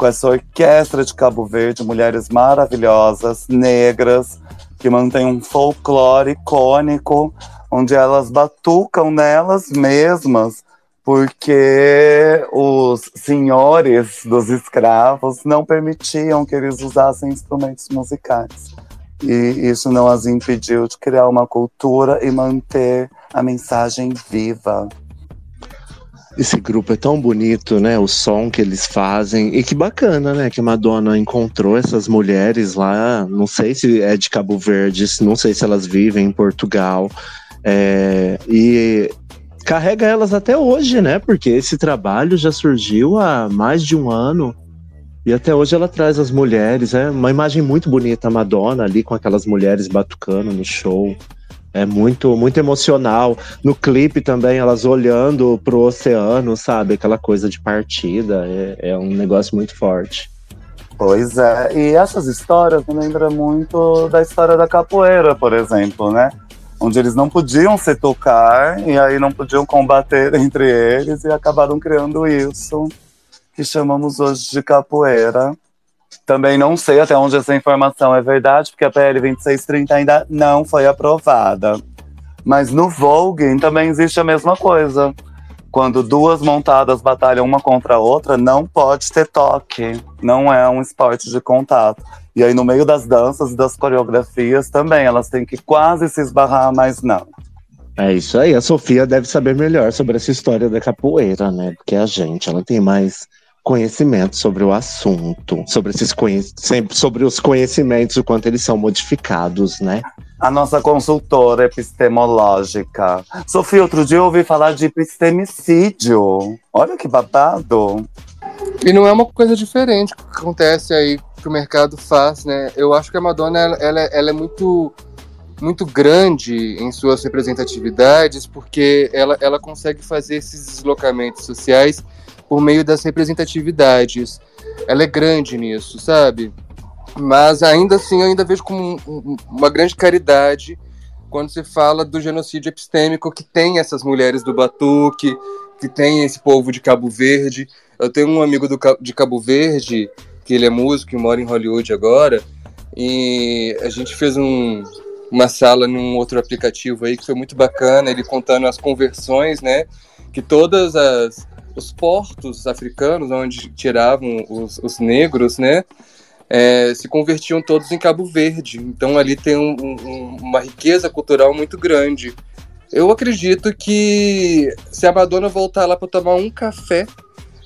com essa orquestra de Cabo Verde, mulheres maravilhosas, negras, que mantém um folclore icônico, onde elas batucam nelas mesmas, porque os senhores dos escravos não permitiam que eles usassem instrumentos musicais. E isso não as impediu de criar uma cultura e manter a mensagem viva. Esse grupo é tão bonito, né? O som que eles fazem. E que bacana, né? Que a Madonna encontrou essas mulheres lá. Não sei se é de Cabo Verde, não sei se elas vivem em Portugal. É, e carrega elas até hoje, né? Porque esse trabalho já surgiu há mais de um ano. E até hoje ela traz as mulheres. É uma imagem muito bonita, a Madonna ali com aquelas mulheres batucando no show. É muito, muito emocional. No clipe também, elas olhando pro oceano, sabe? Aquela coisa de partida. É, é um negócio muito forte. Pois é, e essas histórias me lembram muito da história da capoeira, por exemplo, né? Onde eles não podiam se tocar e aí não podiam combater (laughs) entre eles e acabaram criando isso que chamamos hoje de capoeira. Também não sei até onde essa informação é verdade, porque a PL 2630 ainda não foi aprovada. Mas no Vogue também existe a mesma coisa. Quando duas montadas batalham uma contra a outra, não pode ter toque. Não é um esporte de contato. E aí, no meio das danças e das coreografias também, elas têm que quase se esbarrar, mas não. É isso aí. A Sofia deve saber melhor sobre essa história da capoeira, né? Porque a gente, ela tem mais conhecimento sobre o assunto, sobre esses conhe sobre os conhecimentos, o quanto eles são modificados, né? A nossa consultora epistemológica. Sofia, outro dia eu ouvi falar de epistemicídio. Olha que babado. E não é uma coisa diferente que acontece aí que o mercado faz, né? Eu acho que a Madonna ela, ela, ela é muito muito grande em suas representatividades porque ela, ela consegue fazer esses deslocamentos sociais por meio das representatividades. Ela é grande nisso, sabe? Mas ainda assim, eu ainda vejo como um, uma grande caridade quando se fala do genocídio epistêmico que tem essas mulheres do Batuque, que tem esse povo de Cabo Verde. Eu tenho um amigo do, de Cabo Verde, que ele é músico e mora em Hollywood agora, e a gente fez um, uma sala num outro aplicativo aí que foi muito bacana, ele contando as conversões, né? Que todas as, os portos africanos, onde tiravam os, os negros, né, é, se convertiam todos em Cabo Verde. Então ali tem um, um, uma riqueza cultural muito grande. Eu acredito que se a Madonna voltar lá para tomar um café,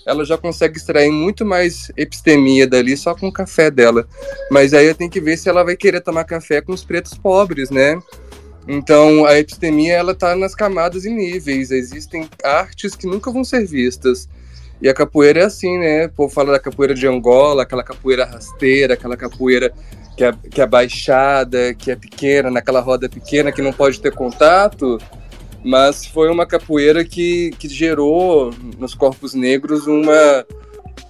ela já consegue extrair muito mais epistemia dali só com o café dela. Mas aí eu tenho que ver se ela vai querer tomar café com os pretos pobres, né? Então, a epistemia ela está nas camadas e níveis. Existem artes que nunca vão ser vistas. E a capoeira é assim, né? O povo fala da capoeira de Angola, aquela capoeira rasteira, aquela capoeira que é, que é baixada, que é pequena, naquela roda pequena que não pode ter contato. Mas foi uma capoeira que, que gerou nos corpos negros uma,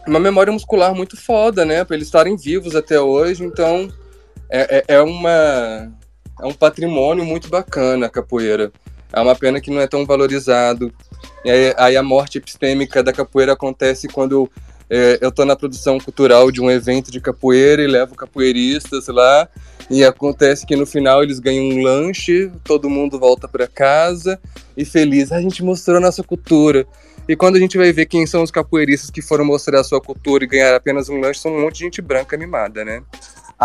uma memória muscular muito foda, né? Para eles estarem vivos até hoje. Então, é, é, é uma é um patrimônio muito bacana a capoeira. É uma pena que não é tão valorizado. Aí, aí a morte epistêmica da capoeira acontece quando é, eu estou na produção cultural de um evento de capoeira e levo capoeiristas lá. E acontece que no final eles ganham um lanche, todo mundo volta para casa e feliz. A gente mostrou a nossa cultura. E quando a gente vai ver quem são os capoeiristas que foram mostrar a sua cultura e ganhar apenas um lanche, são um monte de gente branca animada, né?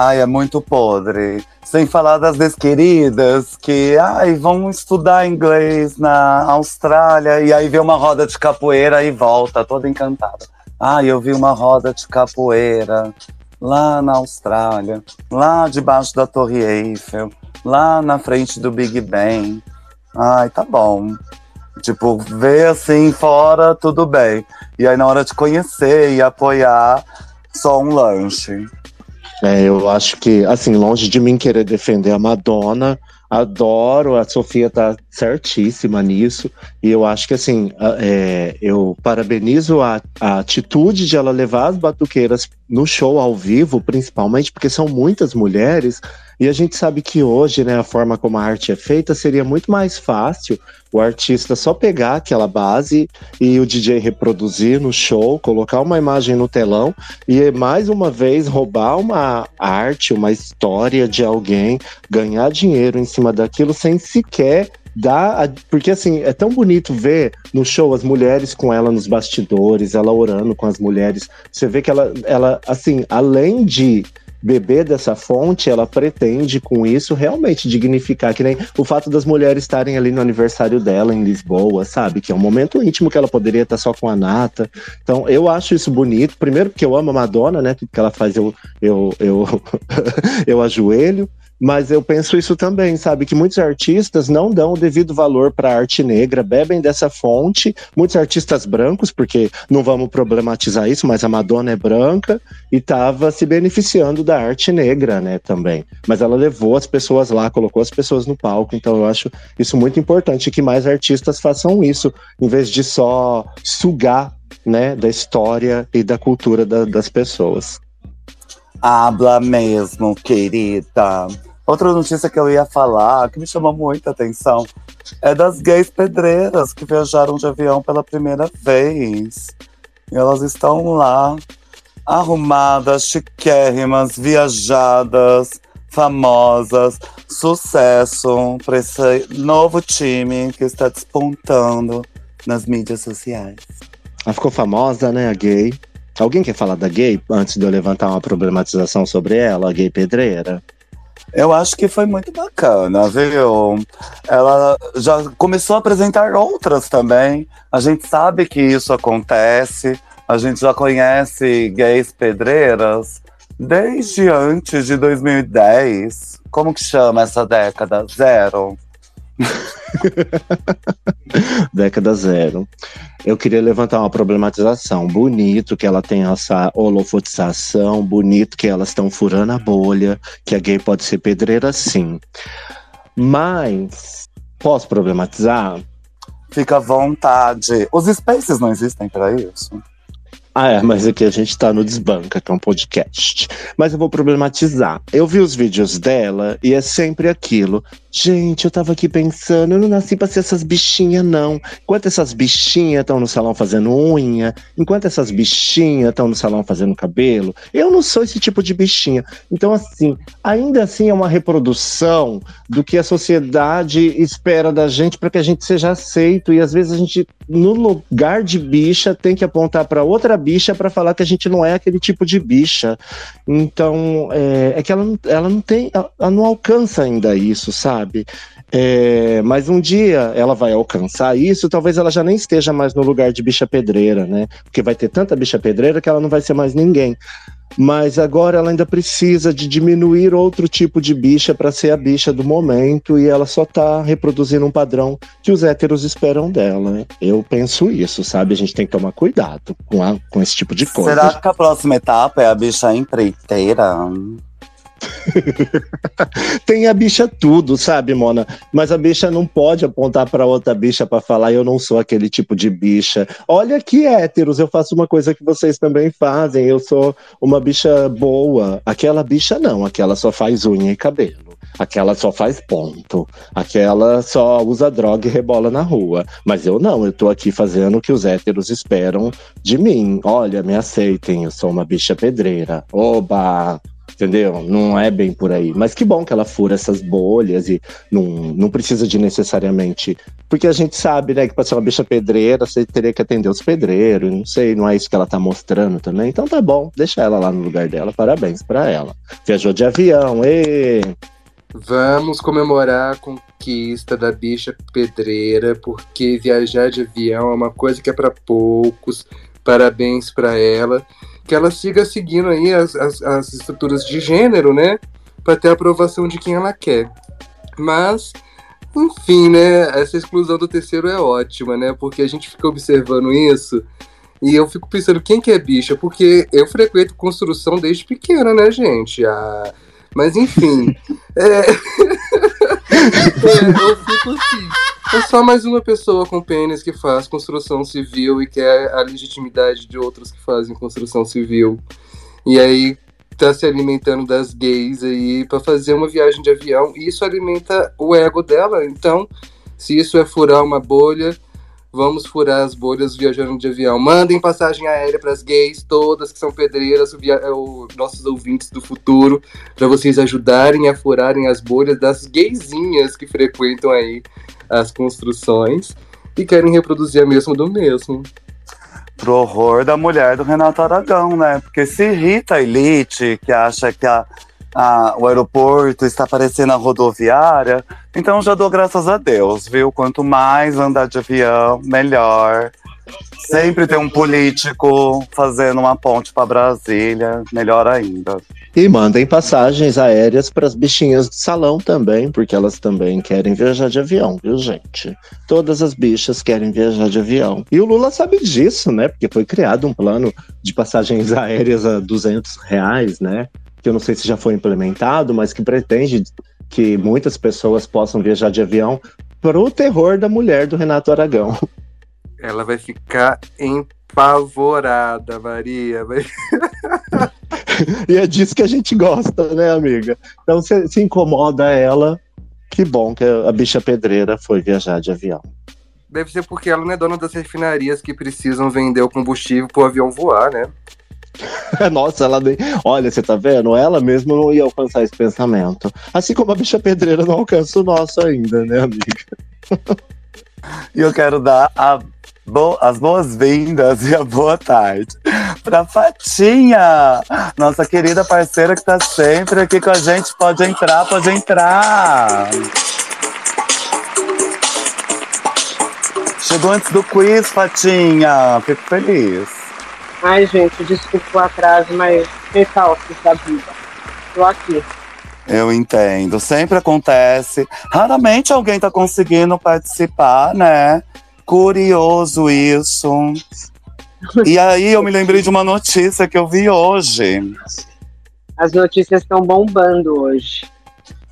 Ai, é muito podre. Sem falar das desqueridas que ai, vão estudar inglês na Austrália e aí vê uma roda de capoeira e volta toda encantada. Ai, eu vi uma roda de capoeira lá na Austrália, lá debaixo da Torre Eiffel, lá na frente do Big Ben. Ai, tá bom. Tipo, ver assim fora, tudo bem. E aí, na hora de conhecer e apoiar, só um lanche. É, eu acho que, assim, longe de mim querer defender a Madonna, adoro, a Sofia tá certíssima nisso. E eu acho que assim, é, eu parabenizo a, a atitude de ela levar as batuqueiras no show ao vivo, principalmente porque são muitas mulheres. E a gente sabe que hoje, né, a forma como a arte é feita, seria muito mais fácil o artista só pegar aquela base e o DJ reproduzir no show, colocar uma imagem no telão e mais uma vez roubar uma arte, uma história de alguém, ganhar dinheiro em cima daquilo sem sequer dar. a- Porque assim, é tão bonito ver no show as mulheres com ela nos bastidores, ela orando com as mulheres. Você vê que ela, ela assim, além de beber dessa fonte, ela pretende com isso realmente dignificar, que nem o fato das mulheres estarem ali no aniversário dela em Lisboa, sabe? Que é um momento íntimo que ela poderia estar só com a Nata. Então, eu acho isso bonito. Primeiro, porque eu amo a Madonna, né? Tudo que ela faz, eu, eu, eu, (laughs) eu ajoelho. Mas eu penso isso também, sabe? Que muitos artistas não dão o devido valor para a arte negra, bebem dessa fonte. Muitos artistas brancos, porque não vamos problematizar isso, mas a Madonna é branca e estava se beneficiando da arte negra, né? Também. Mas ela levou as pessoas lá, colocou as pessoas no palco. Então eu acho isso muito importante que mais artistas façam isso, em vez de só sugar, né? Da história e da cultura da- das pessoas. Habla mesmo, querida. Outra notícia que eu ia falar, que me chamou muita atenção, é das gays pedreiras que viajaram de avião pela primeira vez. E elas estão lá, arrumadas, chiquérrimas, viajadas, famosas, sucesso para esse novo time que está despontando nas mídias sociais. Ela ficou famosa, né? A gay. Alguém quer falar da gay antes de eu levantar uma problematização sobre ela, a gay pedreira? Eu acho que foi muito bacana, viu? Ela já começou a apresentar outras também. A gente sabe que isso acontece. A gente já conhece gays pedreiras desde antes de 2010. Como que chama essa década? Zero? (laughs) Década zero. Eu queria levantar uma problematização. Bonito que ela tem essa holofotização, bonito que elas estão furando a bolha, que a gay pode ser pedreira, sim. Mas, posso problematizar? Fica à vontade. Os spaces não existem para isso? Ah, é, mas aqui a gente tá no Desbanca, que é um podcast. Mas eu vou problematizar. Eu vi os vídeos dela e é sempre aquilo. Gente, eu tava aqui pensando, eu não nasci pra ser essas bichinhas, não. Enquanto essas bichinhas estão no salão fazendo unha, enquanto essas bichinhas estão no salão fazendo cabelo, eu não sou esse tipo de bichinha. Então, assim, ainda assim é uma reprodução do que a sociedade espera da gente para que a gente seja aceito. E às vezes a gente, no lugar de bicha, tem que apontar para outra bicha para falar que a gente não é aquele tipo de bicha. Então, é, é que ela, ela não tem, ela não alcança ainda isso, sabe? É, mas um dia ela vai alcançar isso, talvez ela já nem esteja mais no lugar de bicha pedreira, né? Porque vai ter tanta bicha pedreira que ela não vai ser mais ninguém. Mas agora ela ainda precisa de diminuir outro tipo de bicha para ser a bicha do momento e ela só tá reproduzindo um padrão que os héteros esperam dela. Eu penso isso, sabe? A gente tem que tomar cuidado com, a- com esse tipo de coisa. Será que a próxima etapa é a bicha empreiteira? (laughs) Tem a bicha tudo, sabe, Mona? Mas a bicha não pode apontar pra outra bicha pra falar eu não sou aquele tipo de bicha. Olha que héteros, eu faço uma coisa que vocês também fazem. Eu sou uma bicha boa. Aquela bicha não, aquela só faz unha e cabelo. Aquela só faz ponto. Aquela só usa droga e rebola na rua. Mas eu não, eu tô aqui fazendo o que os héteros esperam de mim. Olha, me aceitem, eu sou uma bicha pedreira. Oba! Entendeu? Não é bem por aí. Mas que bom que ela fura essas bolhas e não, não precisa de necessariamente. Porque a gente sabe, né, que pra ser uma bicha pedreira, você teria que atender os pedreiros. Não sei, não é isso que ela tá mostrando também. Então tá bom, deixa ela lá no lugar dela. Parabéns pra ela. Viajou de avião, ê! Vamos comemorar a conquista da bicha pedreira, porque viajar de avião é uma coisa que é para poucos. Parabéns para ela. Que ela siga seguindo aí as, as, as estruturas de gênero, né? Para ter a aprovação de quem ela quer. Mas, enfim, né? Essa exclusão do terceiro é ótima, né? Porque a gente fica observando isso. E eu fico pensando, quem que é bicha? Porque eu frequento construção desde pequena, né, gente? Ah, mas enfim. é... (laughs) (laughs) é, eu fico assim. É só mais uma pessoa com pênis que faz construção civil e quer a legitimidade de outros que fazem construção civil. E aí tá se alimentando das gays aí para fazer uma viagem de avião e isso alimenta o ego dela. Então, se isso é furar uma bolha, vamos furar as bolhas viajando de avião. Mandem passagem aérea para as gays todas que são pedreiras, via- é, o- nossos ouvintes do futuro, para vocês ajudarem a furarem as bolhas das gaysinhas que frequentam aí as construções e querem reproduzir a mesma do mesmo. Pro horror da mulher do Renato Aragão, né? Porque se irrita a elite, que acha que a, a- o aeroporto está parecendo a rodoviária, então já dou graças a Deus, viu? Quanto mais andar de avião, melhor. Sempre tem um político fazendo uma ponte para Brasília, melhor ainda. E mandem passagens aéreas para as bichinhas de salão também, porque elas também querem viajar de avião, viu, gente? Todas as bichas querem viajar de avião. E o Lula sabe disso, né? Porque foi criado um plano de passagens aéreas a 200 reais, né? Que eu não sei se já foi implementado, mas que pretende que muitas pessoas possam viajar de avião pro terror da mulher do Renato Aragão. Ela vai ficar empavorada, Maria. Vai... (laughs) E é disso que a gente gosta, né, amiga? Então, se, se incomoda ela, que bom que a bicha pedreira foi viajar de avião. Deve ser porque ela não é dona das refinarias que precisam vender o combustível pro avião voar, né? (laughs) Nossa, ela nem. Olha, você tá vendo? Ela mesma não ia alcançar esse pensamento. Assim como a bicha pedreira não alcança o nosso ainda, né, amiga? (laughs) E eu quero dar a bo- as boas-vindas e a boa tarde pra Fatinha, nossa querida parceira que tá sempre aqui com a gente. Pode entrar, pode entrar. Chegou antes do quiz, Fatinha. Fico feliz. Ai, gente, desculpa o atraso, mas recalques da vida. Tô aqui. Eu entendo. Sempre acontece. Raramente alguém tá conseguindo participar, né? Curioso isso. E aí eu me lembrei de uma notícia que eu vi hoje. As notícias estão bombando hoje.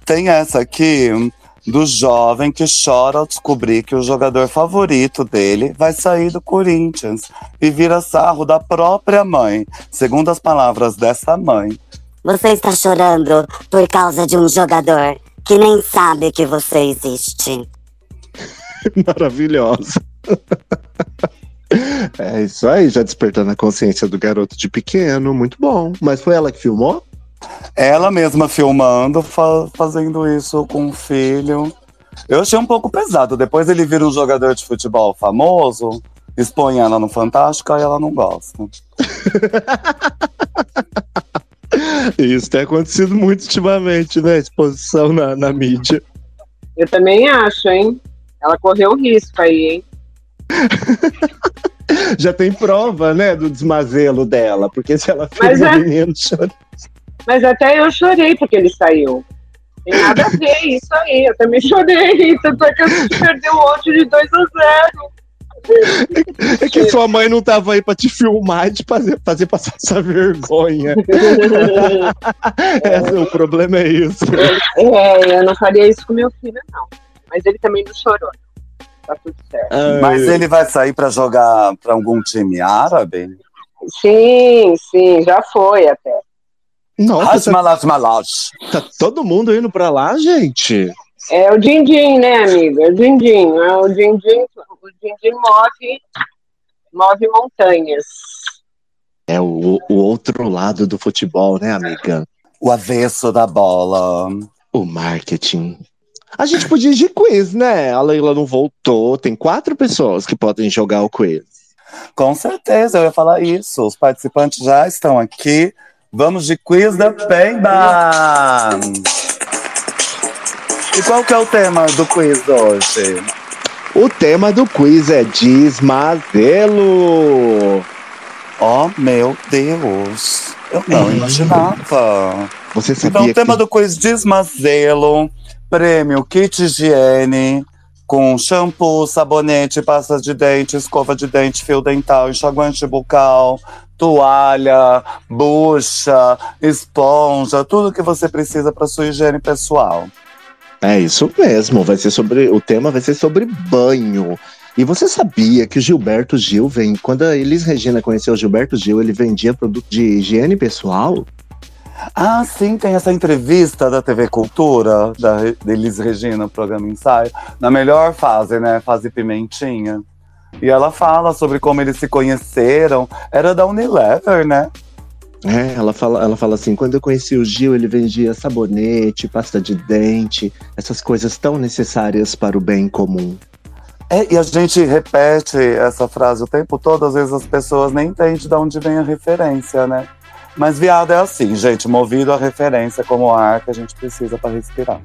Tem essa aqui do jovem que chora ao descobrir que o jogador favorito dele vai sair do Corinthians e vira sarro da própria mãe, segundo as palavras dessa mãe. Você está chorando por causa de um jogador que nem sabe que você existe. (laughs) Maravilhosa. (laughs) É isso aí, já despertando a consciência do garoto de pequeno, muito bom. Mas foi ela que filmou? Ela mesma filmando, fa- fazendo isso com o filho. Eu achei um pouco pesado. Depois ele vira um jogador de futebol famoso, expõe ela no Fantástico, aí ela não gosta. (laughs) Isso tem acontecido muito ultimamente, né? Exposição na, na mídia. Eu também acho, hein? Ela correu risco aí, hein? (laughs) Já tem prova, né, do desmazelo dela, porque se ela Mas filma é- o menino chorando. Mas até eu chorei porque ele saiu. Tem nada a ver isso aí. Eu também chorei. (laughs) Tanto é que a gente perdeu ontem de 2 a 0. É que sua mãe não tava aí pra te filmar e te fazer, fazer passar essa vergonha. (laughs) Esse, o problema é isso. É, eu não faria isso com meu filho, não. Mas ele também não chorou. Tá tudo certo. Mas ele vai sair pra jogar pra algum time árabe? Sim, sim, já foi até. Nossa, Hasmalat Malash. Tá todo mundo indo pra lá, gente? É o Dindim, né, amigo? É o Dindim. É o Dindim, o Dindim move, move montanhas. É o, o outro lado do futebol, né, amiga? O avesso da bola. O marketing. A gente podia ir de quiz, né? A Leila não voltou. Tem quatro pessoas que podem jogar o quiz. Com certeza, eu ia falar isso. Os participantes já estão aqui. Vamos de quiz da Pemba! E qual que é o tema do quiz hoje? O tema do quiz é desmadelo. Oh, meu Deus. Eu não imaginava. Você sabia Então, o tema que... do quiz Desmazelo, prêmio kit higiene, com shampoo, sabonete, pasta de dente, escova de dente, fio dental, enxaguante bucal, toalha, bucha, esponja, tudo que você precisa para sua higiene pessoal. É isso mesmo, vai ser sobre. O tema vai ser sobre banho. E você sabia que o Gilberto Gil vem. Quando a Elis Regina conheceu o Gilberto Gil, ele vendia produto de higiene pessoal? Ah, sim, tem essa entrevista da TV Cultura, da Elis Regina, programa Ensaio, na melhor fase, né? Fase Pimentinha. E ela fala sobre como eles se conheceram. Era da Unilever, né? É, ela fala, ela fala assim: quando eu conheci o Gil, ele vendia sabonete, pasta de dente, essas coisas tão necessárias para o bem comum. É, e a gente repete essa frase o tempo todo, às vezes as pessoas nem entendem de onde vem a referência, né? Mas viado é assim, gente, movido a referência como ar que a gente precisa para respirar.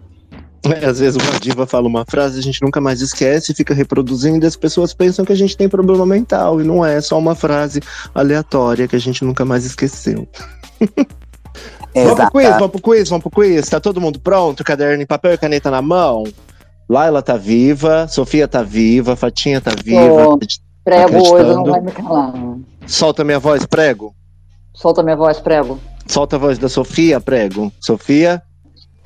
É, às vezes uma diva fala uma frase, a gente nunca mais esquece, fica reproduzindo e as pessoas pensam que a gente tem problema mental. E não é só uma frase aleatória que a gente nunca mais esqueceu. (laughs) Vamos pro quiz, vamos pro quiz, vamos pro quiz. Tá todo mundo pronto? Caderno em papel e caneta na mão? Laila tá viva, Sofia tá viva, Fatinha tá viva. Tô. Prego hoje, não vai me calar. Solta minha voz, prego. Solta minha voz, prego. Solta a voz da Sofia, prego. Sofia?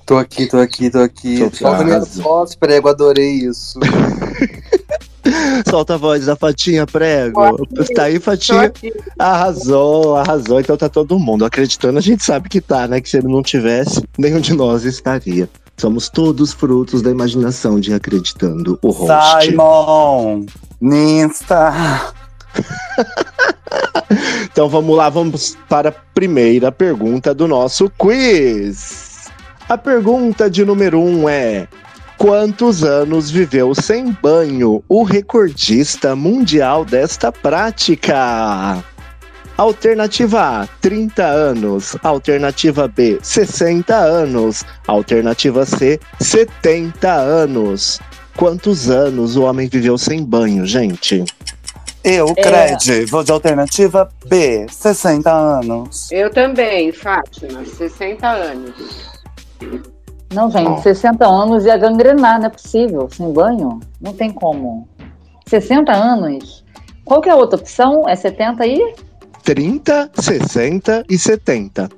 Tô aqui, tô aqui, tô aqui. Sofia Solta minha voz, prego, adorei isso. (laughs) Solta a voz da Fatinha, prego. Tá aí, Fatinha? Arrasou, arrasou. Então tá todo mundo acreditando. A gente sabe que tá, né? Que se ele não tivesse, nenhum de nós estaria. Somos todos frutos da imaginação de acreditando o host. Simon! Ninsta! (laughs) Então vamos lá, vamos para a primeira pergunta do nosso quiz. A pergunta de número um é: Quantos anos viveu sem banho o recordista mundial desta prática? Alternativa A, 30 anos. Alternativa B, 60 anos. Alternativa C, 70 anos. Quantos anos o homem viveu sem banho, gente? Eu, É. Cred, vou de alternativa B, 60 anos. Eu também, Fátima, 60 anos. Não, gente, 60 anos ia gangrenar, não é possível. Sem banho? Não tem como. 60 anos? Qual que é a outra opção? É 70 aí? 30, 60 e 70.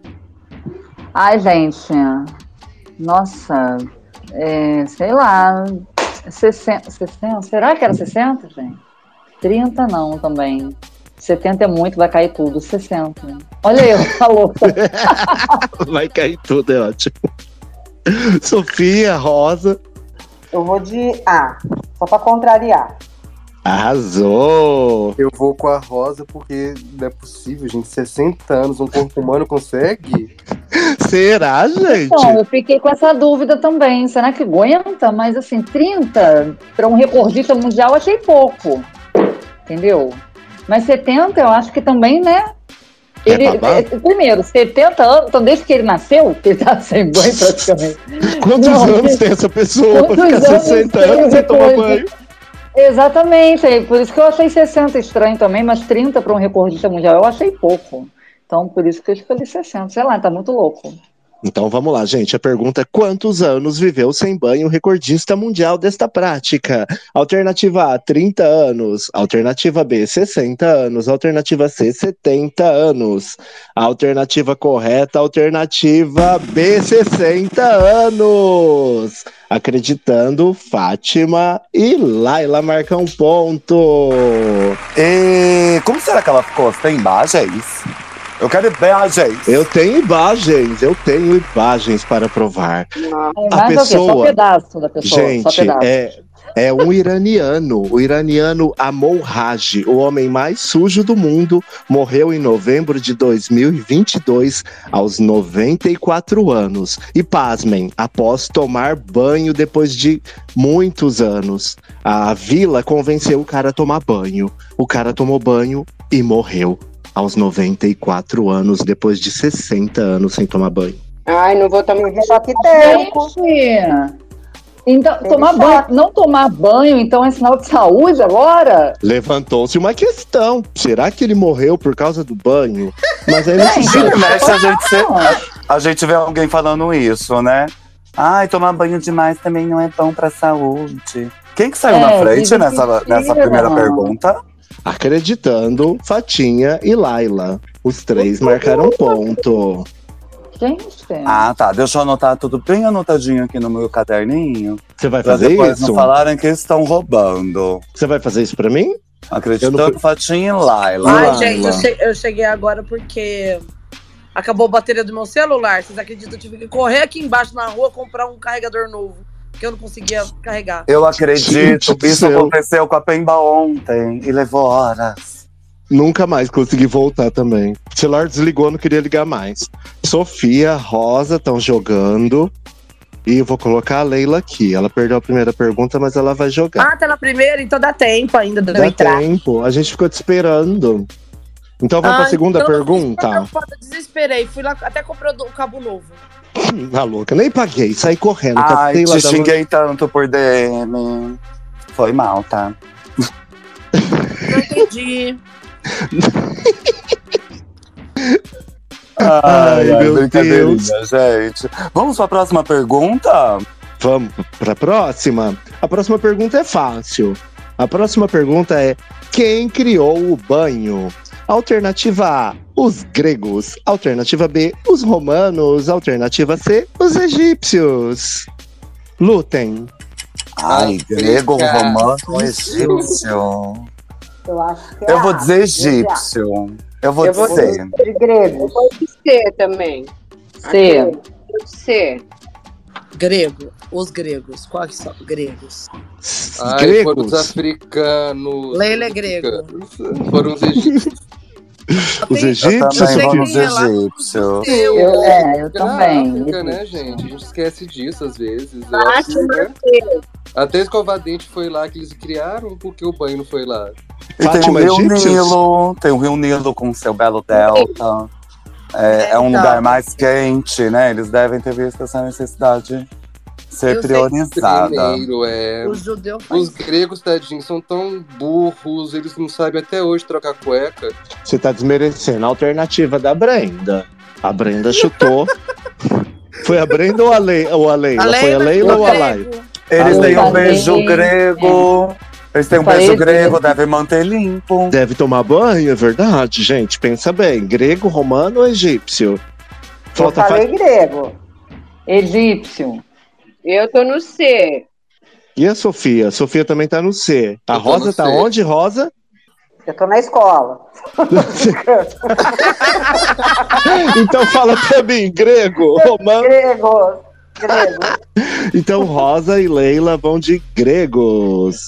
Ai, gente. Nossa. é, sei lá. 60, 60. Será que era 60, gente? 30 não também. 70 é muito, vai cair tudo. 60. Olha eu, falou. (laughs) Vai cair tudo, é ótimo. Sofia, Rosa. Eu vou de A, só pra contrariar. Arrasou! Eu vou com a rosa porque não é possível, gente. 60 anos, um corpo humano consegue? (laughs) Será, gente? Então, eu fiquei com essa dúvida também. Será que aguenta? Mas assim, 30 para um recordista mundial achei pouco. Entendeu? Mas 70 eu acho que também, né? É Ele, é, primeiro, 70 anos, então desde que ele nasceu, (laughs) ele tá sem banho praticamente. Quantos Não, anos tem essa pessoa pra ficar anos 60 tem anos sem tomar banho? Exatamente, aí, por isso que eu achei 60 estranho também, mas 30 para um recordista mundial eu achei pouco. Então, por isso que eu escolhi 60. Sei lá, tá muito louco. Então vamos lá, gente. A pergunta é: quantos anos viveu sem banho o recordista mundial desta prática? Alternativa A, 30 anos. Alternativa B, 60 anos. Alternativa C, 70 anos. Alternativa correta, alternativa B, 60 anos. Acreditando, Fátima e Laila marcam ponto. E como será que ela ficou? Você tem imagens? Eu quero imagens. Eu tenho imagens, eu tenho imagens para provar. É, A quê? Só pessoa- um pedaço da pessoa. só Gente, pedaço. é, é um iraniano. O iraniano Amol Raj, o homem mais sujo do mundo, morreu em novembro de 2022, aos 94 anos. E pasmem, após tomar banho depois de muitos anos. A vila convenceu o cara a tomar banho. O cara tomou banho e morreu. Aos 94 anos, depois de 60 anos sem tomar banho. Ai, não vou tomar choque Gente, então, tomar banho, não tomar banho, então é sinal de saúde agora? Levantou-se uma questão. Será que ele morreu por causa do banho? Mas aí não se sabe. mexe, a gente, se- a, a gente vê alguém falando isso, né? Ai, tomar banho demais também não é bom pra saúde. Quem que saiu É, na frente nessa, nessa primeira pergunta? Acreditando, Fatinha e Laila. Os três marcaram ponto. Gente. Ah, tá. Deixa eu anotar tudo bem anotadinho aqui no meu caderninho. Você vai fazer depois isso? não falarem que estão roubando. Você vai fazer isso pra mim? Acreditando, Eu não- Fatinha e Laila. Ai, Laila. gente, eu, che- eu cheguei agora porque acabou a bateria do meu celular. Vocês acreditam? Eu tive que correr aqui embaixo na rua comprar um carregador novo. Porque eu não conseguia carregar. Eu acredito. Isso aconteceu com a Pemba ontem e levou horas. Nunca mais consegui voltar também. O celular desligou, não queria ligar mais. Sofia, Rosa estão jogando. E eu vou colocar a Leila aqui. Ela perdeu a primeira pergunta, mas ela vai jogar. Ah, tá na primeira, então dá tempo ainda de eu Dá entrar. tempo. A gente ficou te esperando. Então vamos Ah, pra segunda então eu pergunta. preocupada, Desesperei. Fui lá, até comprei o cabo novo. Tá louca, nem paguei, saí correndo. Ai, te xinguei tanto por DM. Foi mal, tá? Não entendi. (laughs) Ai, Ai, meu brincadeirinha, gente. Vamos pra próxima pergunta? Vamos pra próxima? A próxima pergunta é fácil. A próxima pergunta é: quem criou o banho? Alternativa A, os gregos. Alternativa B, os romanos. Alternativa C, os egípcios. Lutem. Ai, grego, romano, egípcio. Eu acho que é Eu vou dizer egípcio. Eu vou Eu vou dizer. De gregos. Pode ser também. C. Pode ser. Grego. Os gregos. Quais são? Gregos. Ai, foram os Gregos. africanos. Leila é grego. Foram os egípcios. Os Eu egípcios. também é lá. egípcios. Eu, é, eu também. África, né, gente? A gente esquece disso às vezes. Eu Acho né? Até escovar dente foi lá que eles criaram, porque o banho não foi lá. E tem o Rio egípcios? Nilo, tem o Rio Nilo com seu belo delta. É, é um Então. lugar mais quente, né? Eles devem ter visto essa necessidade ser Eu priorizada. Primeiro, é. O judeu Os gregos, tadinhos, são tão burros, eles não sabem até hoje trocar cueca. Você tá desmerecendo a alternativa da Brenda. A Brenda chutou. (laughs) Foi a Brenda ou a, Le... ou a Leila? Foi a Leila ou a Laila? Eles têm um eu beijo grego. Eles têm um beijo grego, né? devem manter limpo. Deve tomar banho, é verdade, gente. Pensa bem. Grego, romano ou egípcio? Eu Falta falei fa- grego. Egípcio. Eu tô no C. E a Sofia? A Sofia também tá no C. A Rosa tá C. onde, Rosa? Eu tô na escola. (laughs) então fala pra mim, grego, romano. Grego. Grego. Então Rosa e Leila vão de gregos.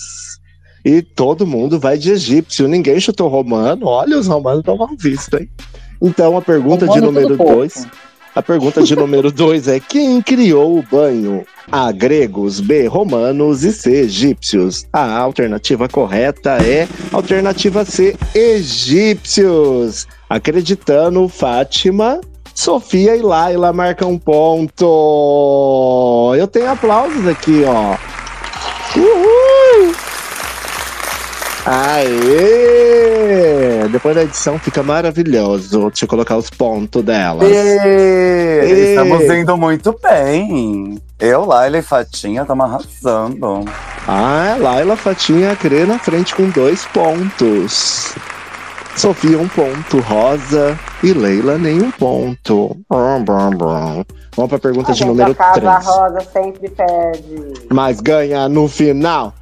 E todo mundo vai de egípcio. Ninguém chutou romano. Olha, os romanos estão mal vistos, hein? Então a pergunta de Romano é número tudo pouco. 2. A pergunta de número (laughs) 2 é: quem criou o banho? A. Gregos, B. Romanos e C. Egípcios. A alternativa correta é alternativa C. Egípcios. Acreditando, Fátima, Sofia e Laila marcam ponto. Eu tenho aplausos aqui, ó. Uhul! Aê! Depois da edição fica maravilhoso. Deixa eu colocar os pontos delas. E... Ê. Estamos indo muito bem. Eu, Laila e Fatinha estamos arrasando. Ah, Laila Fatinha crê na frente com dois pontos. Sofia, um ponto. Rosa e Leila, nenhum ponto. Brum, brum, brum. Vamos para a pergunta A de número a casa 3. rosa sempre perde. Mas ganha no final.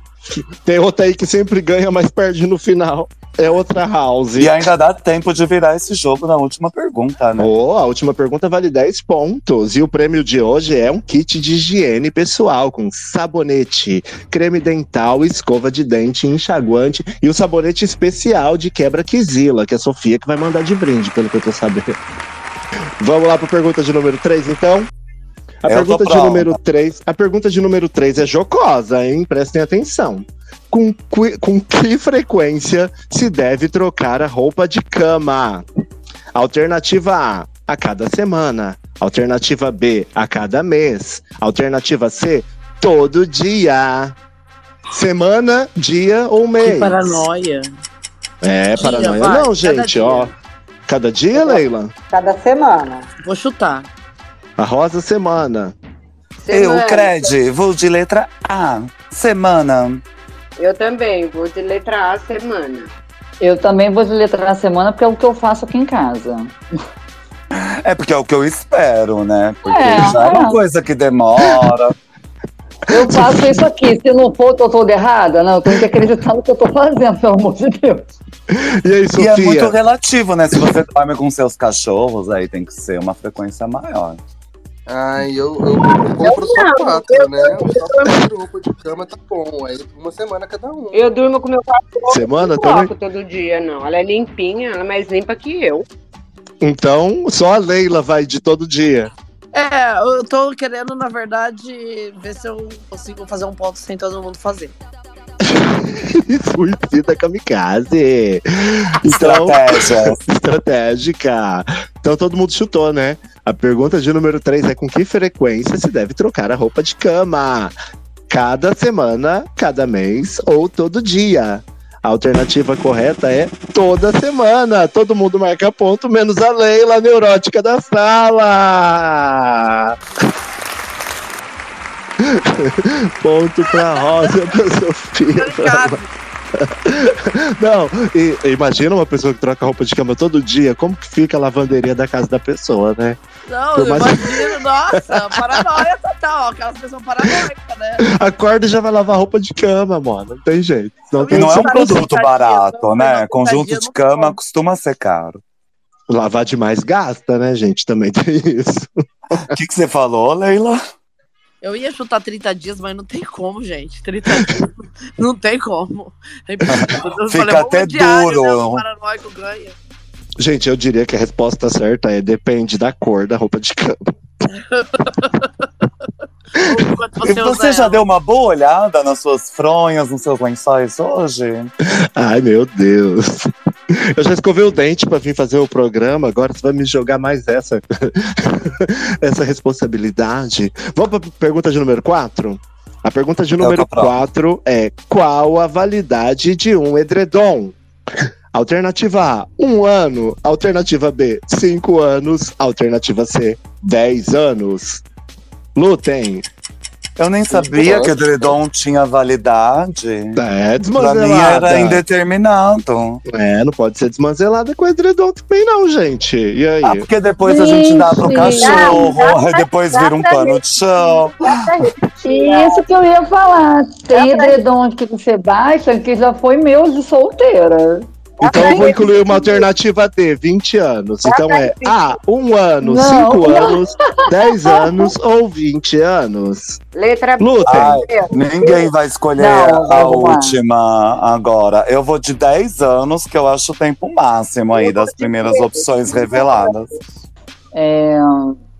Tem outra aí que sempre ganha, mas perde no final. É outra house. E ainda dá tempo de virar esse jogo na última pergunta, né? Oh, a última pergunta vale 10 pontos. E o prêmio de hoje é um kit de higiene pessoal com sabonete, creme dental, escova de dente, enxaguante e o sabonete especial de quebra-quisila, que é a Sofia que vai mandar de brinde, pelo que eu tô sabendo. Vamos lá para a pergunta de número 3, então? A Eu pergunta de número 3, a pergunta de número 3 é jocosa, hein? Prestem atenção. Com, qui- com que frequência se deve trocar a roupa de cama? Alternativa A, a cada semana. Alternativa B, a cada mês. Alternativa C, todo dia. Semana, dia ou mês? Que paranoia. É, Dia, paranoia vai, não, gente, dia. ó. Cada dia, Leila? Cada semana. Vou chutar. A rosa semana. Eu, Semana. Cred, vou de letra A. Semana. Eu também, vou de letra A, semana. Eu também vou de letra na semana, porque é o que eu faço aqui em casa. É porque é o que eu espero, né? Porque É, já é uma é. coisa que demora. Eu faço isso aqui. Se não for, tô toda errada. Não, eu tenho que acreditar no que eu tô fazendo, pelo amor de Deus. E aí, E é muito relativo, né? Se você dorme com seus cachorros, aí tem que ser uma frequência maior. Ai, eu, eu, eu compro só não, quatro, né? Só quatro roupas de cama tá bom. Aí uma semana cada um. Eu durmo com meu cachorro. Semana não também? todo dia, não. Ela é limpinha, ela é mais limpa que eu. Então, só a Leila vai de todo dia. É, eu tô querendo, na verdade, ver se eu consigo fazer um ponto sem todo mundo fazer. (laughs) Suicida kamikaze. Então, Estratégia. (laughs) estratégica. Então todo mundo chutou, né? A pergunta de número 3 é com que frequência se deve trocar a roupa de cama? Cada semana, cada mês ou todo dia? A alternativa correta é toda semana. Todo mundo marca ponto, menos a Leila, neurótica da sala. (laughs) Ponto pra Rosa, pra Sofia. Não, e- imagina uma pessoa que troca roupa de cama todo dia, como que fica a lavanderia da casa da pessoa, né? Não, Por eu mais- imagino, nossa, paranoia total, aquelas pessoas paranoicas, né? Acorda e já vai lavar roupa de cama, mano. Não tem jeito. Não E tem não é um produto barato, né? não, Conjunto de cama costuma ser caro. Lavar demais gasta, né, gente? Também tem isso. O que, que você falou, Leila? Eu ia chutar 30 dias, mas não tem como, gente. 30 dias (laughs) não tem como. É Fica vamos até diário, duro. Né? O paranoico ganha. Gente, eu diria que a resposta certa é depende da cor da roupa de cama. E você já deu uma boa olhada nas suas fronhas, nos seus lençóis hoje? Ai, meu Deus. Eu já escovei o dente pra vir fazer o programa, agora você vai me jogar mais essa, (laughs) essa responsabilidade. Vamos pra pergunta de número 4? A pergunta de número 4 é: qual a validade de um edredom? Alternativa A, um ano. Alternativa B, cinco anos. Alternativa C, 10 anos. Lutem. Eu nem sabia que edredom tinha validade. É, Pra desmanzelada. mim era indeterminado. É, não pode ser desmanzelada com edredom também não, gente. E aí? Ah, porque depois a gente dá pro Gente, cachorro, dá- aí depois dá vira um pra pano de chão. Isso que eu ia falar. Tem edredom que você baixa que já foi meu de solteira. Então eu vou incluir uma alternativa D, 20 anos. Então é A, um ano, Não. cinco anos, 10 anos ou 20 anos. Letra B. Lutem. Ai, ninguém vai escolher Não, a última agora. Eu vou de 10 anos, que eu acho o tempo máximo aí das primeiras opções reveladas. É,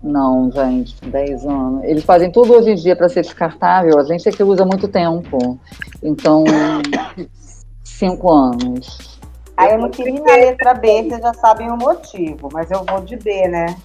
não, gente, 10 anos. Eles fazem tudo hoje em dia para ser descartável. A gente é que usa muito tempo. Então, 5 anos. Aí eu não queria ir na letra B, vocês já sabem o motivo, mas eu vou de B, né?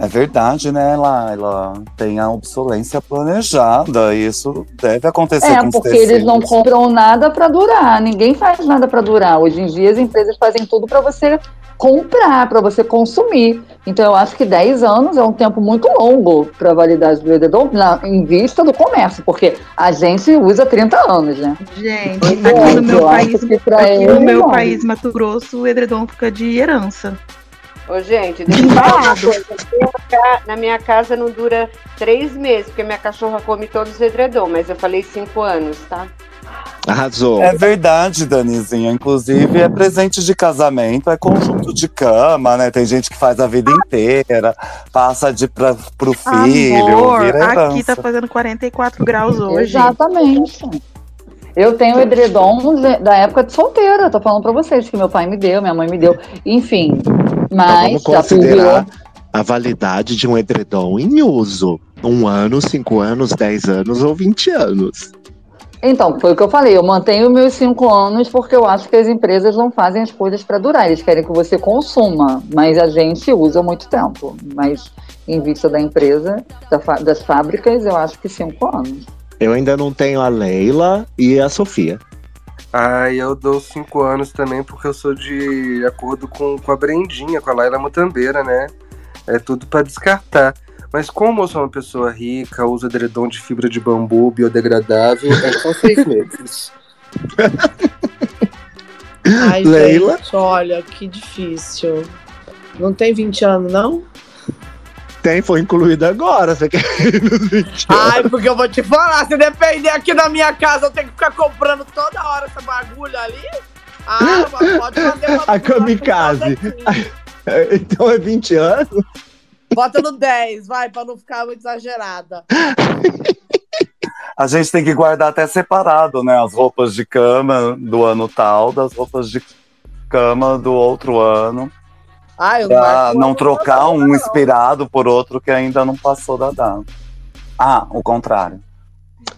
É verdade, né, Laila? Tem a obsolência planejada. E isso deve acontecer É, com os porque eles não tecidos. compram nada para durar. Ninguém faz nada para durar. Hoje em dia as empresas fazem tudo para você comprar, para você consumir. Então eu acho que 10 anos é um tempo muito longo para a validade do edredom na, em vista do comércio, porque a gente usa 30 anos, né? Gente, Então, aqui no meu país, aqui no meu não. país, Mato Grosso, o edredom fica de herança. Ô, gente, deixa (laughs) eu falar uma coisa. Na minha ca- Na minha casa não dura três meses, porque minha cachorra come todos os edredom, mas eu falei cinco anos, tá? Arrasou. É verdade, Danizinha. Inclusive, é presente de casamento, é conjunto de cama, né? Tem gente que faz a vida inteira, passa de pra, pro filho, Amor, vira aqui tá fazendo 44 graus hoje. Exatamente. Eu tenho edredom da época de solteira, tô falando pra vocês que meu pai me deu, minha mãe me deu, enfim. Mas Vamos já virou. considerar a validade de um edredom em uso. Um ano, cinco anos, 10 anos ou 20 anos. Então, foi o que eu falei, eu mantenho meus cinco anos porque eu acho que as empresas não fazem as coisas para durar, eles querem que você consuma, mas a gente usa muito tempo. Mas em vista da empresa, da das fábricas, eu acho que cinco anos. Eu ainda não tenho a Leila e a Sofia. Ai, eu dou cinco anos também, porque eu sou de acordo com, com a Brendinha, com a Laila Mutambeira, né? É tudo pra descartar. Mas como eu sou uma pessoa rica, uso edredom de fibra de bambu biodegradável, é só seis meses. (laughs) Ai, Leila? gente, olha, que difícil. Não tem 20 anos, não? Tem, foi incluído agora. Você quer (laughs) ir nos 20 Ai, porque eu vou te falar, se depender aqui da minha casa, eu tenho que ficar comprando toda hora essa bagulho ali. Ah, mas pode fazer uma (laughs) A kamikaze. Então é 20 anos? Bota no 10, vai, pra não ficar muito exagerada. A gente tem que guardar até separado, né? As roupas de cama do ano tal, das roupas de cama do outro ano. Ai, eu Pra não uma trocar um não. inspirado por outro que ainda não passou da data. Ah, o contrário.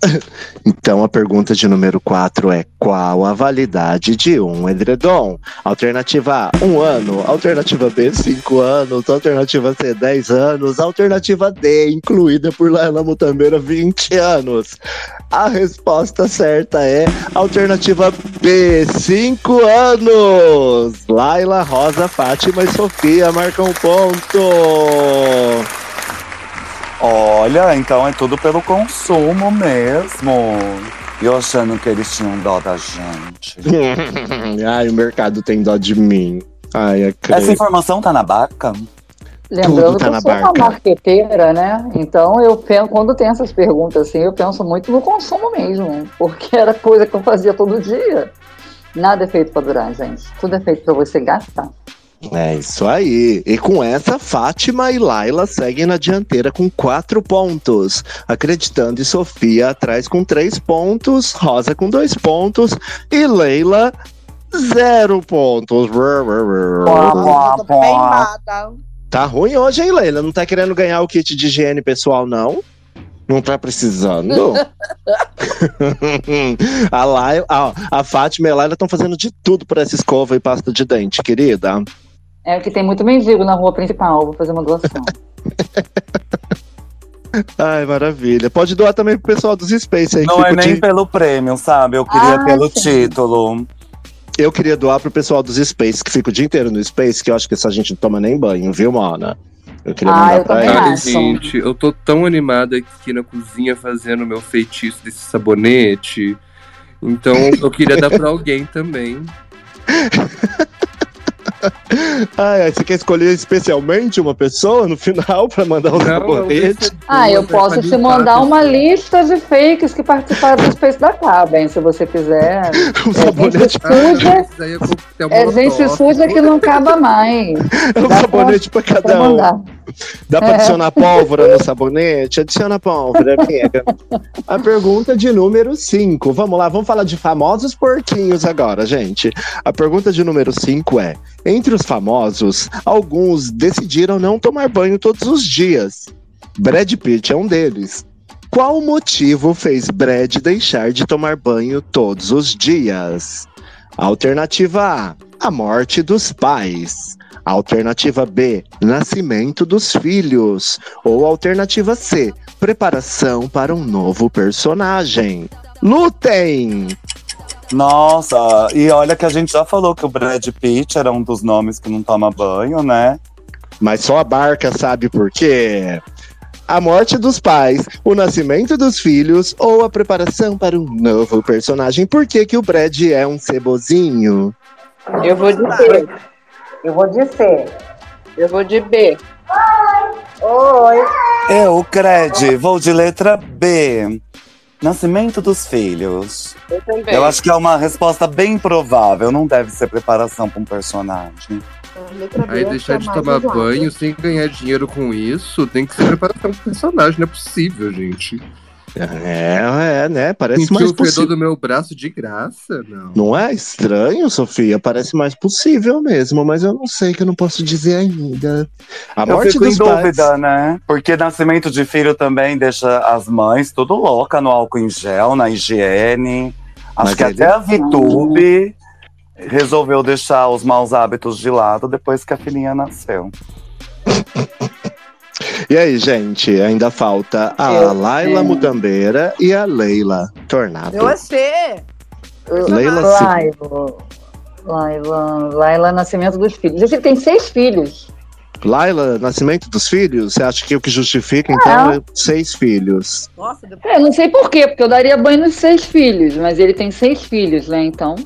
(laughs) Então a pergunta de número 4 é: qual a validade de um edredom? Alternativa A, um ano. Alternativa B, cinco anos. Alternativa C, 10 anos. Alternativa D, incluída por Laila Mutambeira, 20 anos. A resposta certa é alternativa B, 5 anos. Laila, Rosa, Fátima e Sofia marcam um ponto. Olha, então é tudo pelo consumo mesmo. E eu achando que eles tinham dó da gente. (laughs) Ai, o mercado tem dó de mim. Ai, é Essa informação tá na barca? Lembrando tá que eu sou uma barca. marqueteira, né? Então eu penso, quando tem essas perguntas assim, eu penso muito no consumo mesmo, porque (laughs) era coisa que eu fazia todo dia. Nada é feito pra durar, gente. Tudo é feito pra você gastar. É isso aí. E com essa, Fátima e Laila seguem na dianteira com quatro pontos. Acreditando e Sofia atrás com três pontos, Rosa com dois pontos e Leila zero pontos. Eu tô queimada. Tá ruim hoje, hein, Leila? Não tá querendo ganhar o kit de higiene pessoal, não? Não tá precisando? (laughs) a, Laila, a, a Fátima e a Laila estão fazendo de tudo por essa escova e pasta de dente, querida. É que tem muito mendigo na rua principal, vou fazer uma doação. (laughs) Ai, maravilha. Pode doar também pro pessoal dos Space aí. que Não é nem de- pelo prêmio, sabe? Eu queria Ah, pelo sim. título. Eu queria doar pro pessoal dos Space, que fica o dia inteiro no Space, que eu acho que essa gente não toma nem banho, viu, Mona? Eu queria Ah, mandar eu pra acho. gente, eu tô tão animada aqui na cozinha fazendo meu feitiço desse sabonete. Então eu queria dar pra (laughs) alguém também. (laughs) (laughs) Ai, ai, você quer escolher especialmente uma pessoa no final pra mandar um sabonete? Ah, eu é posso te mandar a uma lista de fakes que participaram do Space da Cabem, se você quiser. (laughs) Um É sabonete, gente Ah, suja, esse aí é é gente suja que não acaba mais. (laughs) um Dá sabonete pra Pra cada um. Dá pra É. adicionar pólvora no sabonete? Adiciona pólvora, amiga. A pergunta de número 5. Vamos lá, vamos falar de famosos porquinhos agora, gente. A pergunta de número 5 é: entre os famosos, alguns decidiram não tomar banho todos os dias. Brad Pitt é um deles. Qual o motivo fez Brad deixar de tomar banho todos os dias? Alternativa A: a morte dos pais. Alternativa B: nascimento dos filhos. Ou alternativa C: preparação para um novo personagem. Lutem! Nossa, e olha que a gente já falou que o Brad Pitt era um dos nomes que não toma banho, né? Mas só a barca sabe por quê. A morte dos pais, o nascimento dos filhos ou a preparação para um novo personagem. Por que, que o Brad é um cebozinho? Eu vou B. Eu vou de C. Eu vou de B. Oi. Eu, Cred, vou de letra B. Nascimento dos filhos. Eu também. Eu acho que é uma resposta bem provável. Não deve ser preparação para um personagem. Letra B, Aí que deixar é de tomar banho sem ganhar dinheiro com isso, tem que ser preparação pro personagem, não é possível, gente. É, é, né? Parece Sentir mais o fedor possível. do meu braço de graça? Não. Não é estranho, Sofia? Parece mais possível mesmo, mas eu não sei que eu não posso dizer ainda. A Eu morte fico em dos pais. dúvida, né? Porque nascimento de filho também deixa as mães tudo louca no álcool em gel, na higiene. Acho Mas que ele- até a VTube resolveu deixar os maus hábitos de lado depois que a filhinha nasceu. E aí, gente, ainda falta a Eu- Laila. Mutambeira e a Leila Tornado. Eu C. Leila Laila. Laila, Laila, nascimento dos filhos. Ele tem seis filhos. Laila, nascimento dos filhos? Você acha que o que justifica, então, é seis filhos? Nossa, depois... É, não sei por quê, porque eu daria banho nos seis filhos, mas ele tem seis filhos, né? Então,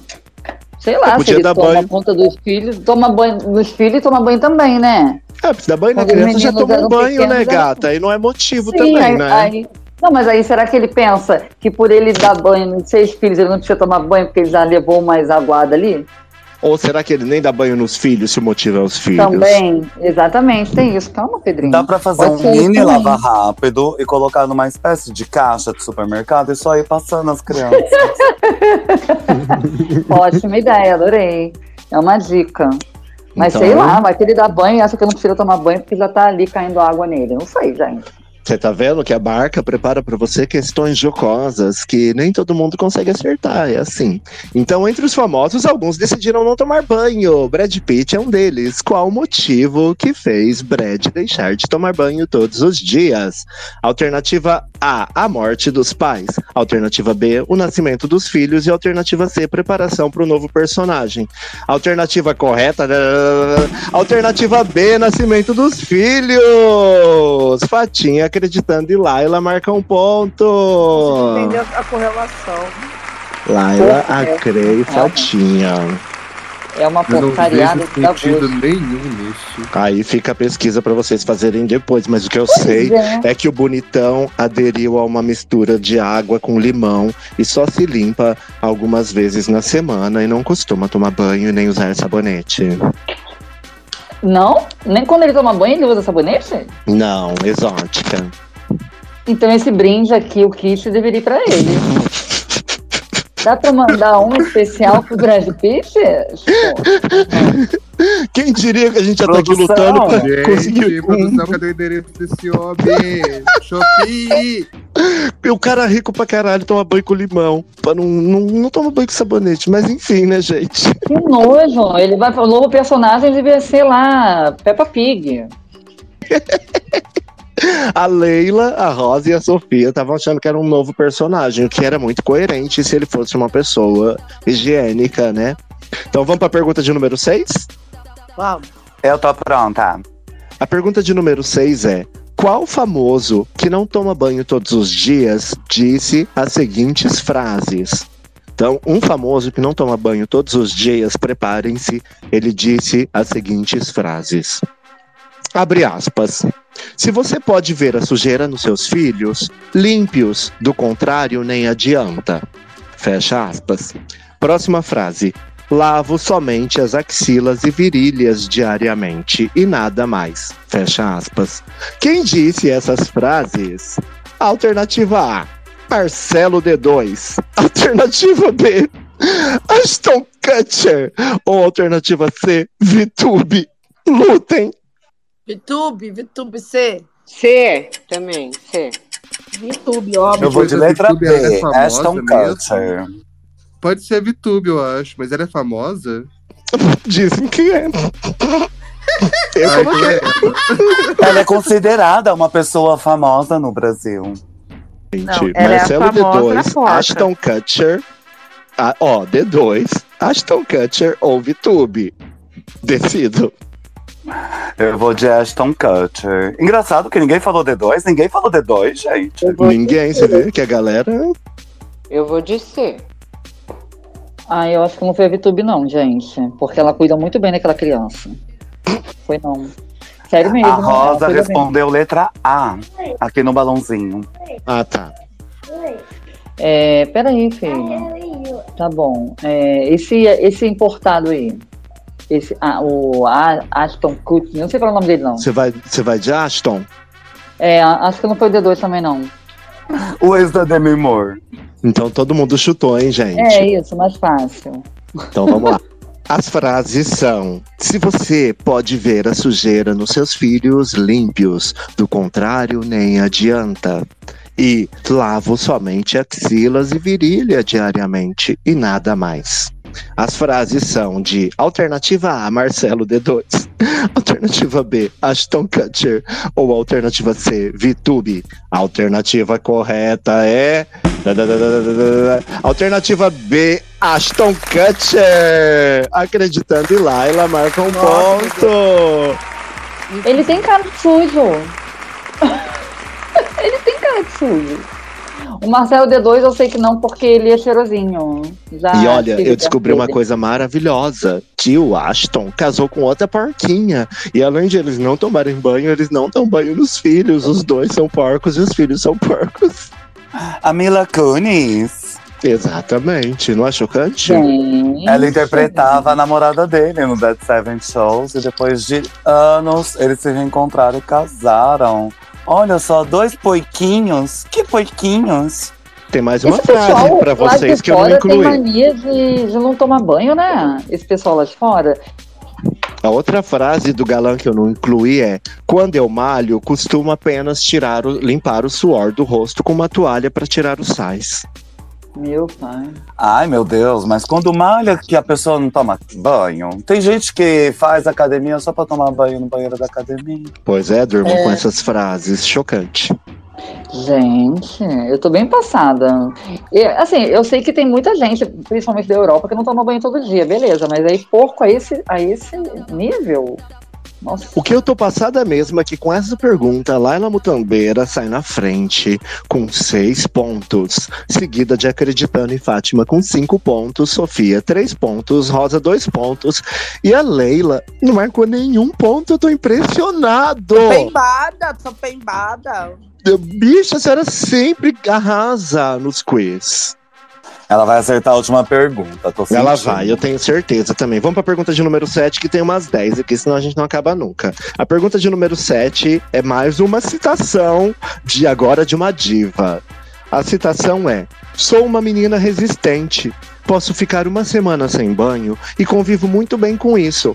sei lá, se podia ele dar toma banho. conta dos filhos, toma banho dos filhos e toma banho também, né? É, porque dar banho na criança já tomou um banho, né, gata? Aí não é motivo Sim, também, aí- né? aí- Não, mas aí será que ele pensa que por ele dar banho nos seis filhos, ele não precisa tomar banho porque ele já levou mais aguada ali? Ou será que ele nem dá banho nos filhos se o motivo é os filhos? Também, exatamente, tem isso. Calma, Pedrinho. Dá pra fazer Pode um mini lava rápido e colocar numa espécie de caixa de supermercado e só ir passando as crianças. (laughs) (laughs) Ótima ideia, adorei. É uma dica. Mas Então- sei lá, vai que ele dá banho acha que não precisa tomar banho porque já tá ali caindo água nele. Não sei, gente. Você tá vendo que a barca prepara pra você questões jocosas que nem todo mundo consegue acertar, é assim. Então, entre os famosos, alguns decidiram não tomar banho. Brad Pitt é um deles. Qual o motivo que fez Brad deixar de tomar banho todos os dias? Alternativa A, a morte dos pais. Alternativa B, o nascimento dos filhos. E alternativa C, preparação para o novo personagem. Alternativa correta. Alternativa B, nascimento dos filhos. Fatinha acreditando e Laila marca um ponto. Entendeu a correlação. Laila. Acrei e Fatinha. É uma porcariada da sentido boa. nenhum nisso. Aí fica a pesquisa para vocês fazerem depois, mas o que eu Pois sei é. é que o bonitão aderiu a uma mistura de água com limão e só se limpa algumas vezes na semana e não costuma tomar banho nem usar sabonete. Não? Nem quando ele toma banho ele usa sabonete? Não, exótica. Então esse brinde aqui, o kit, deveria ir pra ele. (laughs) Dá pra mandar um especial pro Brad Pitt? Quem diria que a gente já tá aqui lutando pra Gente, conseguir produção, cadê o endereço desse homem? Shopee! E o cara rico pra caralho toma banho com limão. Pra não, não, não toma banho com sabonete, mas enfim, né, gente? Que nojo! Ele vai o novo personagem devia ser lá, Peppa Pig. (laughs) (laughs) A Leila, a Rosa e a Sofia estavam achando que era um novo personagem, o que era muito coerente se ele fosse uma pessoa higiênica, né? Então vamos pra pergunta de número 6? Vamos. Eu tô pronta. A pergunta de número 6 é: Qual famoso que não toma banho todos os dias disse as seguintes frases? Então, um famoso que não toma banho todos os dias, preparem-se, ele disse as seguintes frases. Abre aspas. Se você pode ver a sujeira nos seus filhos, limpe-os, do contrário, nem adianta. Fecha aspas. Próxima frase. Lavo somente as axilas e virilhas diariamente e nada mais. Fecha aspas. Quem disse essas frases? Alternativa A. Marcelo D2. (laughs) Alternativa B. Ashton Kutcher. Ou alternativa C. Vitube. Lutem. Vitube, Vitube C. C também, C. Vitube, óbvio. Eu vou de letra é B, famosa Ashton mesmo? Kutcher. Pode ser VTube, eu acho, mas ela é famosa? (laughs) Dizem que é. (laughs) Eu Ai, coloquei. Ela é considerada uma pessoa famosa no Brasil. Gente, é a Marcelo na D2, foca. Ashton Kutcher. Ah, ó, D2, Ashton Kutcher ou VTube. Decido. Eu vou de Ashton Kutcher. Engraçado que ninguém falou D2, ninguém falou D2, gente. Ninguém, você vê que a galera. Eu vou de C. Ah, eu acho que não foi a Vitube, não, gente. Porque ela cuida muito bem daquela criança. Foi não. Sério mesmo. A ela Rosa respondeu letra A, aqui no balãozinho. Ah, tá. bem. É, peraí, filho. Tá bom. É, esse, esse importado aí. Esse, ah, o A- Aston Kutcher, não sei qual é o nome dele, não. Você vai, você vai de Ashton? É, acho que não foi o D2 também, não. O ex da Demi Moore. Então todo mundo chutou, hein, gente? É isso, mais fácil. Então vamos lá. As frases são: Se você pode ver a sujeira nos seus filhos, limpe-os. Do contrário, nem adianta. E lavo somente axilas e virilha diariamente e nada mais. As frases são de alternativa A, Marcelo D2, (laughs) alternativa B, Ashton Kutcher, ou alternativa C, Vitube. A alternativa correta é. Alternativa B, Ashton Kutcher. Acreditando em Laila, marca um ponto. Ele tem cara de sujo. O Marcelo D2 eu sei que não, porque ele é cheirosinho. Já E olha, eu descobri uma coisa maravilhosa. Tio Ashton casou com outra porquinha. E além de eles não tomarem banho, eles não dão banho nos filhos. Os dois são porcos e os filhos são porcos. A Mila Kunis. Exatamente. Não é chocante? Ela interpretava a namorada dele no Dead Seven Shows e depois de anos eles se reencontraram e casaram. Olha só, dois poiquinhos. Que poiquinhos? Tem mais uma Esse frase de vocês que eu não fora tem incluí. mania de, de não tomar banho, né? Esse pessoal lá de fora. A outra frase do galã que eu não incluí é: Quando eu malho, costumo apenas tirar o, limpar o suor do rosto com uma toalha para tirar os sais. Meu pai. Ai, meu Deus, mas quando malha que a pessoa não toma banho. Tem gente que faz academia só pra tomar banho no banheiro da academia. Pois é, durmam É. com essas frases. Chocante. Gente, eu tô bem passada. E, assim, eu sei que tem muita gente, principalmente da Europa, que não toma banho todo dia, beleza, mas aí porco a esse, a esse nível. Nossa. O que eu tô passada mesmo é que com essa pergunta, Laila Mutambeira sai na frente com seis pontos, seguida de Acreditando em Fátima com cinco pontos, Sofia três pontos, Rosa dois pontos e a Leila não marcou nenhum ponto. Eu tô impressionado. Pembada, tô pembada. Bicha, a senhora sempre arrasa nos quiz. Ela vai acertar a última pergunta, tô Ela sentindo. vai, eu tenho certeza também. Vamos pra pergunta de número 7, que tem umas 10 aqui, senão a gente não acaba nunca. A pergunta de número 7 é mais uma citação de agora de uma diva. A citação é: Sou uma menina resistente. Posso ficar uma semana sem banho e convivo muito bem com isso.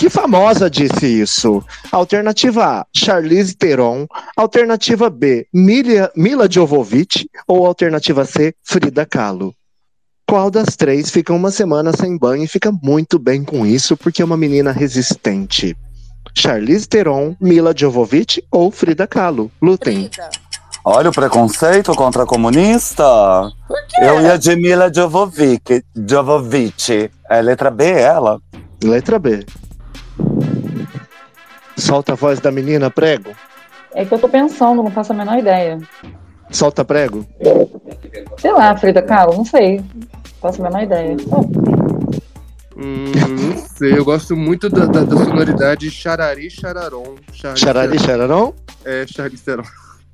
Que famosa disse isso? Alternativa A, Charlize Theron. Alternativa B, Mila, Mila Jovovich. Ou alternativa C, Frida Kahlo. Qual das três fica uma semana sem banho e fica muito bem com isso porque é uma menina resistente? Charlize Theron, Mila Jovovich ou Frida Kahlo? Lutem. Olha o preconceito contra comunista. Eu ia de Mila Jovovic, Jovovich. É letra B, ela? Letra B. Solta a voz da menina, prego. É que eu tô pensando, não faço a menor ideia. Solta prego. Sei lá, Frida Kahlo, não sei. Não faço a menor ideia. Hum, não sei, eu gosto muito da, da, da sonoridade Charari Chararon. Charari Chararon? É, Charlize Theron.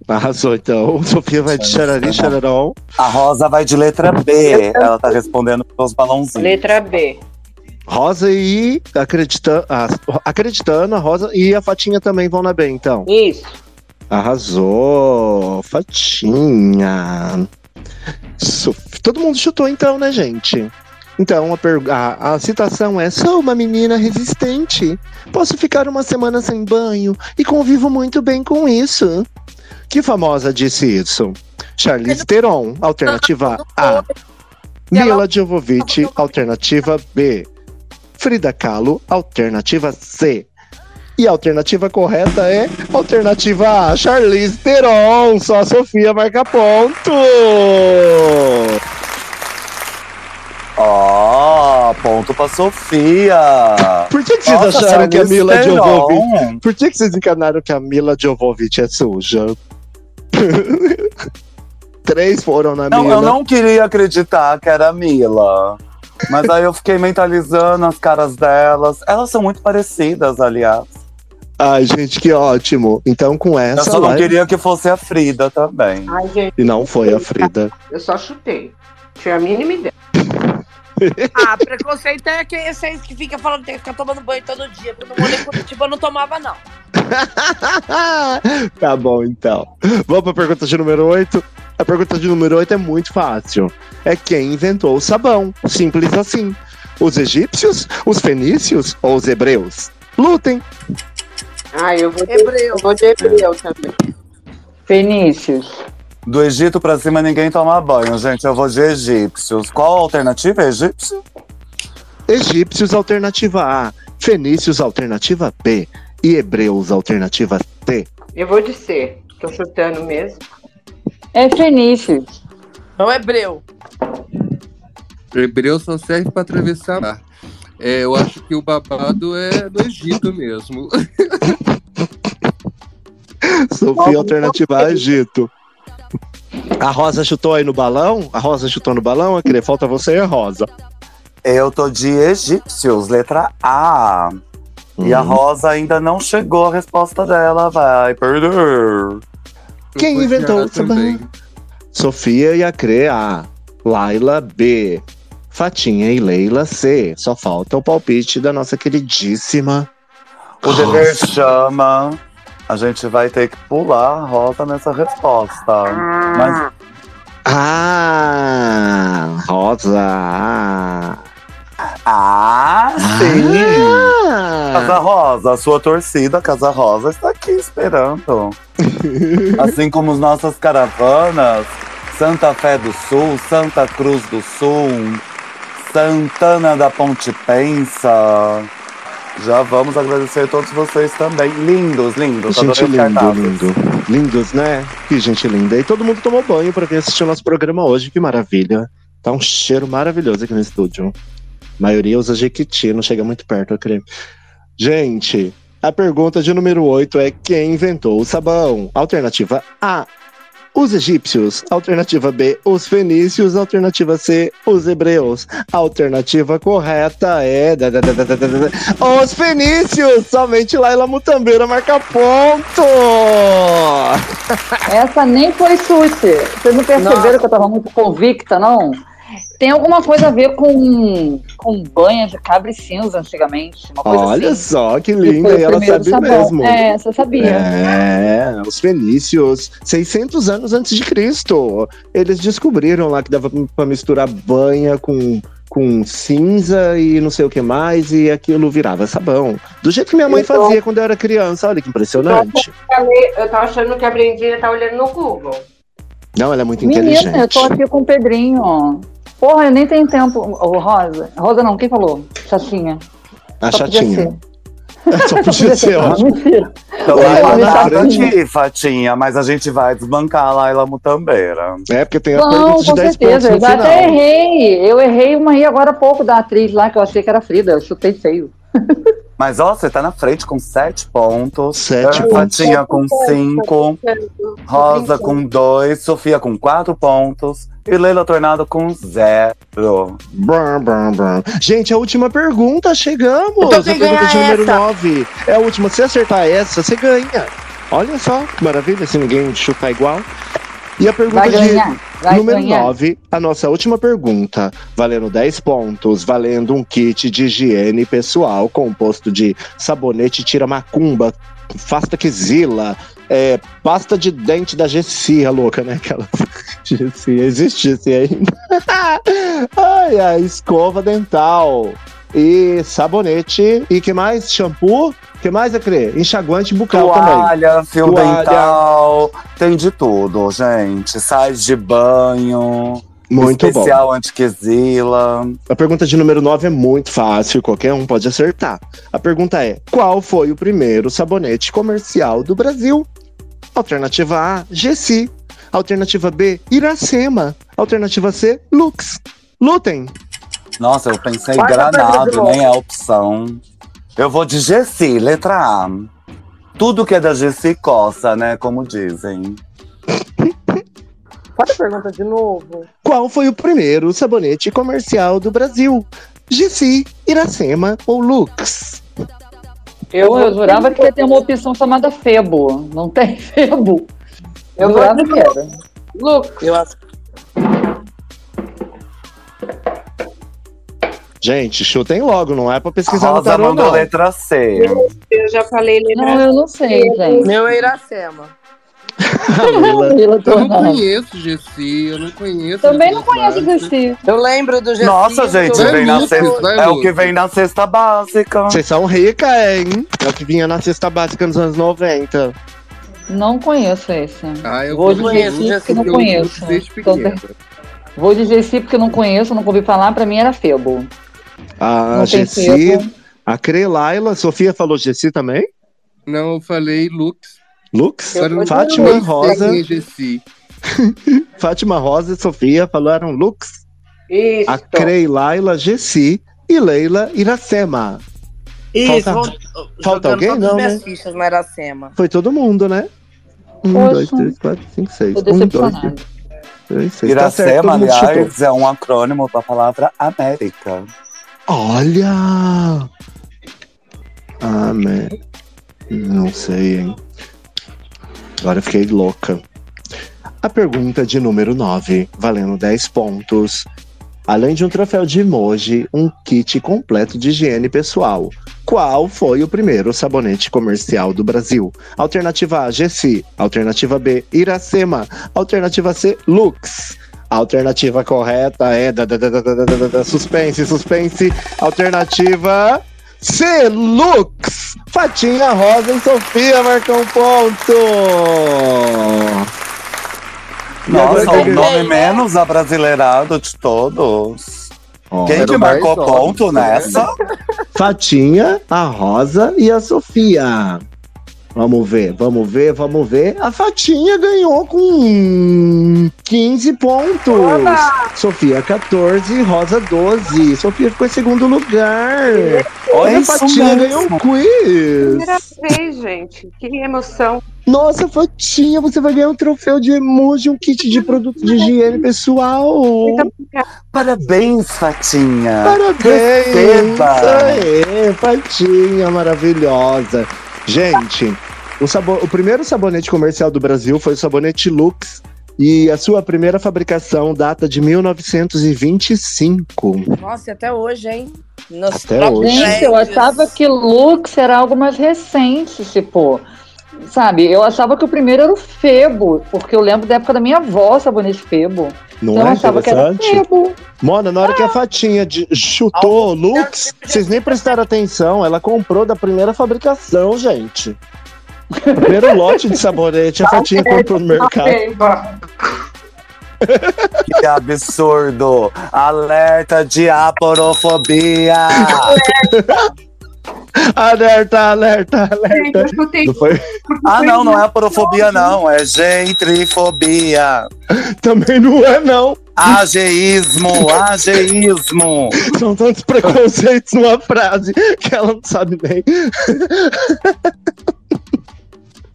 Arrasou, então. (laughs) Sofia vai de Charari Chararon. A Rosa vai de letra B. Ela tá respondendo pelos balãozinhos. Letra B. Rosa e acreditando, acreditando, a Rosa e a Fatinha também vão na B, então. Isso. Arrasou, Fatinha. Todo mundo chutou então, né, gente? Então, a, a- a citação é: Sou uma menina resistente. Posso ficar uma semana sem banho e convivo muito bem com isso. Que famosa disse isso? Charlize Theron, alternativa A. Mila Jovovich, alternativa B. Frida Kahlo, alternativa C. E a alternativa correta é alternativa A, Charlize Theron. Só a Sofia marca ponto. Ó, ponto pra Sofia. Por que, que vocês Nossa, acharam que a Mila Theron. Jovovich... Por que, que vocês encanaram que a Mila Jovovich é suja? (laughs) Três foram na Não, Mila. eu não queria acreditar que era a Mila. Mas aí eu fiquei mentalizando as caras delas. Elas são muito parecidas, aliás. Ai, gente, que ótimo. Então, com essa. Eu só não queria que fosse a Frida também. Ai, gente, E não foi a Frida. eu só chutei. Tinha a mínima ideia. (laughs) Ah, preconceito é que esses que fica falando que tem que ficar tomando banho todo dia. Quando eu morei em Curitiba, eu não tomava, não. (laughs) tá bom, então. Vamos pra pergunta de número 8. A pergunta de número 8 é muito fácil. É quem inventou o sabão? Simples assim. Os egípcios, os fenícios ou os hebreus? Lutem. Ah, eu vou de Hebreu. Eu vou de hebreu também. Fenícios. Do Egito pra cima ninguém toma banho, gente. Eu vou de egípcios. Qual a alternativa? Egípcio? Egípcios, alternativa A. Fenícios, alternativa B. E hebreus, alternativa C. Eu vou de C. Tô chutando mesmo. É Fenícios. É o hebreu. Hebreu só serve pra atravessar mar. É, eu acho que o babado é do Egito mesmo. (laughs) Sofia, alternativa A, Egito. A Rosa chutou aí no balão? A Rosa chutou no balão? Aquele falta você e a Rosa. Eu tô de egípcios, letra A. E a Hum. Rosa ainda não chegou a resposta dela, vai perder. Quem inventou o sabão? Sofia e a Cre A. Laila B. Fatinha e Leila C. Só falta o palpite da nossa queridíssima. O dever chama. A gente vai ter que pular a Rosa nessa resposta. Mas Ah! Rosa! Ah! Ah, sim! Casa Rosa, a sua torcida, Casa Rosa, está aqui esperando. (laughs) assim como as nossas caravanas, Santa Fé do Sul, Santa Cruz do Sul, Santana da Ponte Pensa. Já vamos agradecer a todos vocês também. Lindos, lindos. Gente lindo, lindo. Lindos, né? Que gente linda. E todo mundo tomou banho pra vir assistir o nosso programa hoje. Que maravilha. Tá um cheiro maravilhoso aqui no estúdio. A maioria usa Jequiti, não chega muito perto, eu creio. Gente, a pergunta de número 8 é quem inventou o sabão? Alternativa A. Os egípcios. Alternativa B. Os fenícios. Alternativa C. Os hebreus. Alternativa correta é. Os fenícios. Somente Laila Mutambeira marca ponto. Essa nem foi chute. Vocês não perceberam Nossa. que eu tava muito convicta, não? Tem alguma coisa a ver com, com banha de cabra e cinza antigamente. Uma coisa Olha assim. só que linda, e ela sabe sabão. mesmo. É, você sabia. É, os fenícios, 600 anos antes de Cristo. Eles descobriram lá que dava pra misturar banha com, com cinza e não sei o que mais, e aquilo virava sabão. Do jeito que minha mãe Eu tô- fazia quando eu era criança, olha que impressionante. Eu tava achando que a Brendinha tá olhando no Google. Não, ela é muito Menina, eu inteligente. tô aqui com o Pedrinho. Porra, eu nem tenho tempo. Ô, Rosa. Rosa não, quem falou? Chatinha. A Só podia chatinha. ser. (laughs) Só podia ser, ó. Mentira. Então, Eu Laila tá chatinha. aqui, Fatinha, mas a gente vai desbancar a Laila Mutambeira. É, porque tem a Não, pergunta de com 10 certeza. pontos Eu no até errei. Eu errei uma aí agora há pouco da atriz lá, que eu achei que era Frida. Eu chutei feio. (laughs) Mas ó, você tá na frente com sete pontos. Sete pontos. Fatinha com cinco. Rosa com dois. Sofia com quatro pontos. E Leila Tornado com zero. Brum, brum, brum. Gente, a última pergunta, chegamos. Então a pergunta de número essa? 9. É a última. Se acertar essa, você ganha. Olha só, que maravilha, se ninguém chutar igual. E a pergunta de número ganhar. 9, a nossa última pergunta, valendo 10 pontos, valendo um kit de higiene pessoal composto de sabonete tira macumba, pasta quesila, é, pasta de dente da Gessi, a louca, né? Aquela (laughs) Gessi, existisse ainda. (laughs) Ai, a escova dental e sabonete e que mais? Shampoo? que mais, Acre? Enxaguante bucal também. Toalha, fio Toalha. dental. Tem de tudo, gente. Sais de banho. Muito bom. especial antiquesila. A pergunta de número 9 é muito fácil, qualquer um pode acertar. A pergunta é: qual foi o primeiro sabonete comercial do Brasil? Alternativa A, Gessi. Alternativa B, Iracema. Alternativa C, Lux. Lutem. Nossa, eu pensei granado, nem é opção. Eu vou de Gessi, letra A. Tudo que é da Gessi coça, né? Como dizem. (laughs) Pode pergunta de novo? Qual foi o primeiro sabonete comercial do Brasil? Gessi, Iracema ou Lux? Eu, eu jurava que ia ter uma opção chamada Febo. Não tem (laughs) Febo. Eu jurava de que era. Lucas. Eu acho. Gente, chutem logo, não é pra pesquisar no Rosa tarô, mandou não. letra C. Eu já falei letra Não, eu não sei, gente. Meu é Iracema. Lila (laughs) Eu não Tornado. conheço Gessi, eu não conheço. Também não conheço. Gessi. Eu lembro do Gessi. Nossa, gente, Vai, vem na vai, é o que vem na cesta básica. Vocês são ricas, hein? É o que vinha na cesta básica nos anos 90. Não conheço esse. Ah, eu Vou Gessi Gessi, porque não eu conheço. uso desde Então, pequena. Vou de Gessi porque não conheço, nunca ouvi falar. Pra mim era Febo. A Não Gessi, a Crelaila, Sofia falou Gessi também? Não, eu falei Lux. Lux? Eu Fátima Lux. Rosa. É Gessi? (laughs) Fátima Rosa e Sofia falaram Lux. Isso. A Crelaila, Gessi e Leila Iracema. Isso, Falta- vou- falta alguém? todas Não, né? fichas na Iracema. Foi todo mundo, né? Um, Poxa. dois, três, quatro, cinco, seis. Um, dois, está certo, Iracema, mundo chutou. aliás, é um acrônimo para a palavra América. Olha! Ah, man. Não sei, hein? Agora fiquei louca. A pergunta de número 9, valendo 10 pontos. Além de um troféu de emoji, um kit completo de higiene pessoal. Qual foi o primeiro sabonete comercial do Brasil? Alternativa A, Gessi. Alternativa B, Iracema. Alternativa C, Lux. A alternativa correta é. Da, da, da, suspense, suspense. Alternativa. C. Lux! Fatinha Rosa e Sofia marcam ponto! Nossa, o nome menos abrasileirado de todos. Oh, Quem que marcou ponto né? nessa? Fatinha, a Rosa e a Sofia. Vamos ver, vamos ver, vamos ver. A Fatinha ganhou com 15 pontos. Sofia 14, Rosa 12. Sofia ficou em segundo lugar. Olha, É a Fatinha mesmo. ganhou um quiz. Primeira vez, gente. Que emoção. Nossa, Fatinha, você vai ganhar um troféu de emoji, um kit de produto de higiene pessoal. Parabéns, Fatinha. Parabéns! Receba. Isso aí, Fatinha maravilhosa. Gente, o, o primeiro sabonete comercial do Brasil foi o sabonete Lux. E a sua primeira fabricação data de 1925. Nossa, e até hoje, hein? Nos Até hoje. Gente, eu achava que Lux era algo mais recente, tipo. Sabe, eu achava que o primeiro era o Febo, porque eu lembro da época da minha avó, sabonete Febo. Não então eu é achava que era interessante? Febo. Mona, na hora que a Fatinha de- chutou Lux, vocês nem prestaram atenção. Ela comprou da primeira fabricação, gente. Primeiro lote de sabonete a Fatinha comprou no mercado. Que absurdo! Alerta de aporofobia! Alerta, alerta, alerta. Não foi? Ah, não, não é aporofobia, não. É gentrifobia. Também não é, não. Ageísmo, ageísmo. São tantos preconceitos numa frase que ela não sabe nem.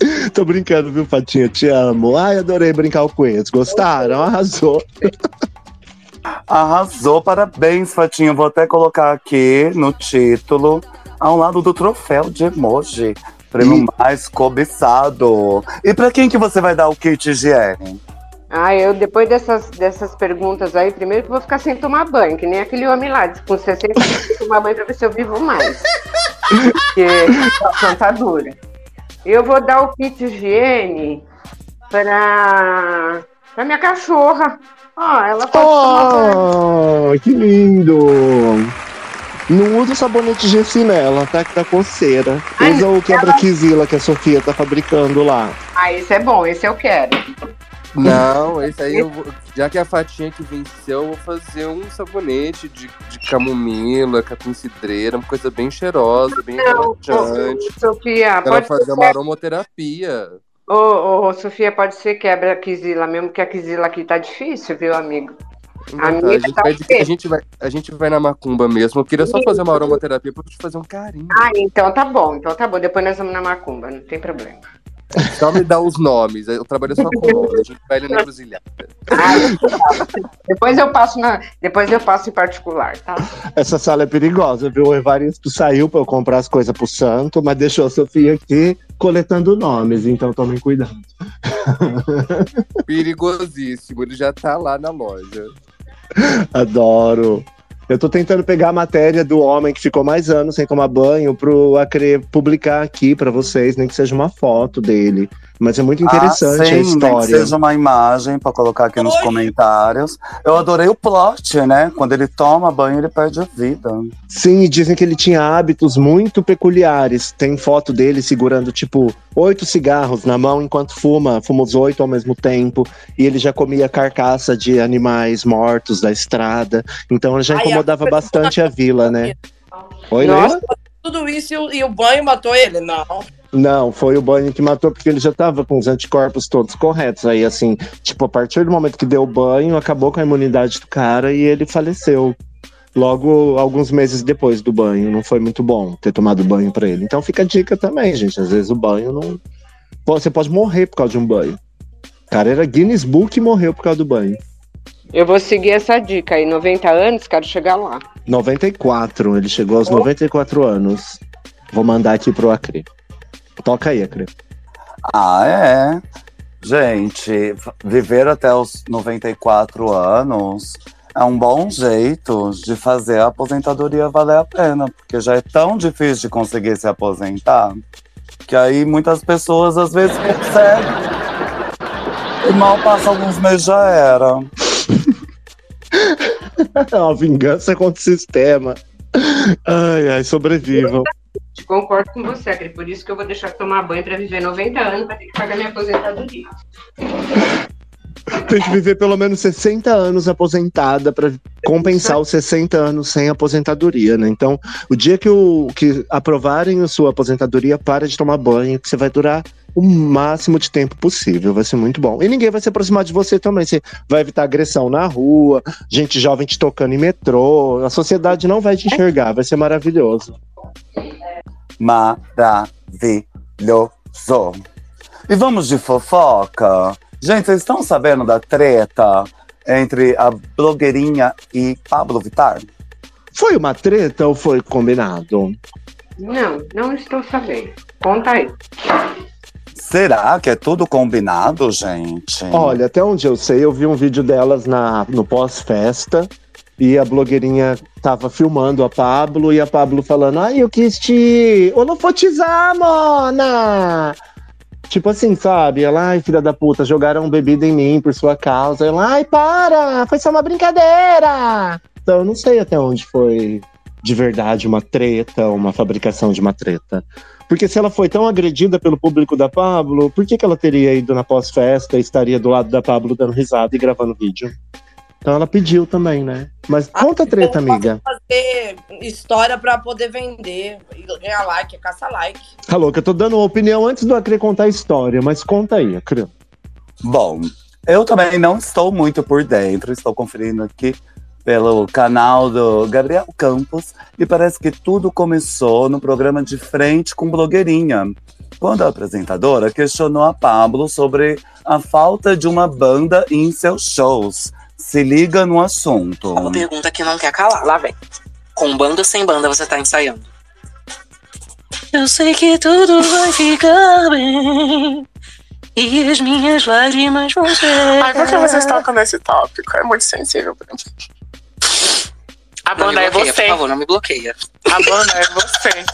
(laughs) Tô brincando, viu, Fatinha? Te amo. Ai, adorei brincar com eles. Gostaram? Arrasou. (laughs) Arrasou, parabéns, Fatinho. Vou até colocar aqui no título, ao lado do troféu de emoji. Prêmio mais cobiçado. E pra quem que você vai dar o kit higiene? Ah, eu depois dessas, dessas perguntas aí, primeiro que vou ficar sem tomar banho, que nem aquele homem lá, com 60 anos sem tomar banho pra ver se eu vivo mais. (laughs) Porque a situação tá dura. Eu vou dar o kit higiene pra, pra minha cachorra. Ó, ela pode tomar banho. Oh, que lindo. Não usa o sabonete Gessi nela, tá? Que tá coceira. Ai, Usa o quebra-quisila que a Sofia tá fabricando lá. Ah, esse é bom, esse eu quero. Não, esse aí eu vou, já que a fatinha que venceu, eu vou fazer um sabonete de, de camomila, capim cidreira, uma coisa bem cheirosa, bem Não, relaxante. Sofia, pode fazer ser uma aromaterapia. Ô, ô, ô, Sofia, pode ser quebra a quisila mesmo, que a quisila aqui tá difícil, viu, amigo? Então tá, A gente tá vai, a, gente vai, a gente vai na macumba mesmo. Eu queria só fazer uma aromaterapia pra te fazer um carinho. Ah, então tá bom, então tá bom. Depois nós vamos na macumba, não tem problema. Só me dá os nomes. Eu trabalho só com nomes. A gente vai ali na encruzilhada. Depois eu passo na, depois eu passo em particular, tá? Essa sala é perigosa, viu? O Evaristo saiu pra eu comprar as coisas pro santo, mas deixou a Sofia aqui coletando nomes, então tomem cuidado. (laughs) Perigosíssimo. Ele já tá lá na loja. Adoro. Eu tô tentando pegar a matéria do homem que ficou mais anos sem tomar banho pro Acre publicar aqui pra vocês, nem que seja uma foto dele. Mas é muito interessante ah, sim, a nem que história. seja uma imagem pra colocar aqui nos comentários. Eu adorei o plot, né? Quando ele toma banho, ele perde a vida. Sim, e dizem que ele tinha hábitos muito peculiares. Tem foto dele segurando, tipo, oito cigarros na mão enquanto fuma, fuma os oito ao mesmo tempo. E ele já comia carcaça de animais mortos da estrada. Então ele já Ai, incomodava a- bastante a vila, né? Oi, Nossa, Leila? tudo isso e o banho matou ele? Não. Não, foi o banho que matou, porque ele já tava com os anticorpos todos corretos. Aí, assim, tipo, a partir do momento que deu banho, acabou com a imunidade do cara e ele faleceu. Logo, alguns meses depois do banho. Não foi muito bom ter tomado banho pra ele. Então fica a dica também, gente. Às vezes o banho não. Você pode morrer por causa de um banho. cara era Guinness Book e morreu por causa do banho. Eu vou seguir essa dica aí. 90 anos, quero chegar lá. 94, ele chegou aos 94 anos. Vou mandar aqui pro Acre. Toca aí, Acre. Ah, é. Gente, viver até os 94 anos é um bom jeito de fazer a aposentadoria valer a pena, porque já é tão difícil de conseguir se aposentar que aí muitas pessoas às vezes conseguem e mal passa alguns meses já era. (laughs) É uma vingança contra o sistema. Ai, ai, sobrevivam. Concordo com você, Acre. Por isso que eu vou deixar de tomar banho pra viver 90 anos pra ter que pagar minha aposentadoria. Tem que viver pelo menos 60 anos aposentada para compensar os 60 anos sem aposentadoria, né? Então, o dia que, o, que aprovarem a sua aposentadoria, para de tomar banho, que você vai durar o máximo de tempo possível. Vai ser muito bom. E ninguém vai se aproximar de você também. Você vai evitar agressão na rua, gente jovem te tocando em metrô. A sociedade não vai te enxergar. Vai ser maravilhoso. Maravilhoso. E vamos de fofoca? Gente, vocês estão sabendo da treta entre a blogueirinha e Pablo Vittar? Foi uma treta ou foi combinado? Não, não estou sabendo. Conta aí. Será que é tudo combinado, gente? Olha, até onde eu sei, eu vi um vídeo delas na, no pós-festa e a blogueirinha tava filmando a Pablo e a Pablo falando: Ai, eu quis te holofotizar, Mona! Tipo assim, sabe? Ela, ai, filha da puta, jogaram bebida em mim por sua causa. Ela, ai, para! Foi só uma brincadeira! Então eu não sei até onde foi de verdade uma treta, uma fabricação de uma treta. Porque se ela foi tão agredida pelo público da Pablo, por que, que ela teria ido na pós-festa e estaria do lado da Pablo dando risada e gravando vídeo? Então ela pediu também, né? Mas conta a treta, amiga. Fazer história pra poder vender e ganhar like, caça like. Tá louca, eu tô dando uma opinião antes do Acre contar a história, mas conta aí, Acre. Bom, eu também não estou muito por dentro, estou conferindo aqui pelo canal do Gabriel Campos e parece que tudo começou no programa de frente com blogueirinha, quando a apresentadora questionou a Pablo sobre a falta de uma banda em seus shows. Se liga no assunto. Uma pergunta que não quer calar. Lá vem. Com banda ou sem banda você tá ensaiando? Eu sei que tudo vai ficar bem. E as minhas lágrimas vão ser. Ai, por que vocês tocam nesse tópico? É muito sensível pra mim. A Não banda é você. Por favor, não me bloqueia. A banda é você.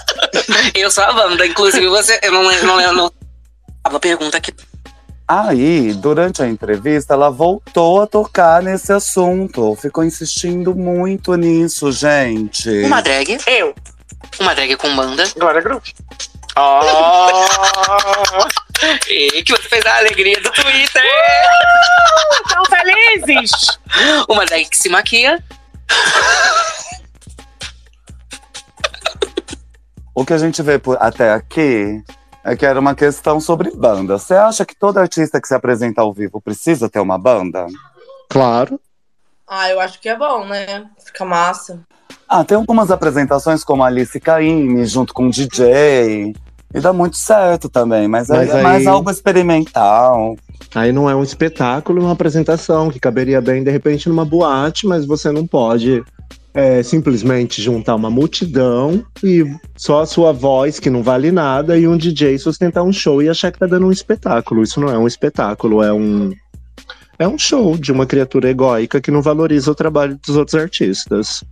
(laughs) Eu sou a banda, inclusive você. Eu não lembro. Não, não... Uma pergunta que. Aí, durante a entrevista, ela voltou a tocar nesse assunto. Ficou insistindo muito nisso, gente. Uma drag. Eu. Uma drag com banda. Glória Groove. Oh! E que você fez a alegria do Twitter. Tão felizes! Uma drag que se maquia. O que a gente vê por- até aqui é que era uma questão sobre banda. Você acha que todo artista que se apresenta ao vivo precisa ter uma banda? Claro. Ah, eu acho que é bom, né? Fica massa. Ah, tem algumas apresentações como a Alice Caymmi junto com o DJ. E dá muito certo também, mas, aí Mas é mais aí- algo experimental. Aí não é um espetáculo, é uma apresentação que caberia bem, de repente, numa boate, mas você não pode é, simplesmente juntar uma multidão e só a sua voz, que não vale nada, e um DJ sustentar um show e achar que tá dando um espetáculo. Isso não é um espetáculo, é um. É um show de uma criatura egóica que não valoriza o trabalho dos outros artistas.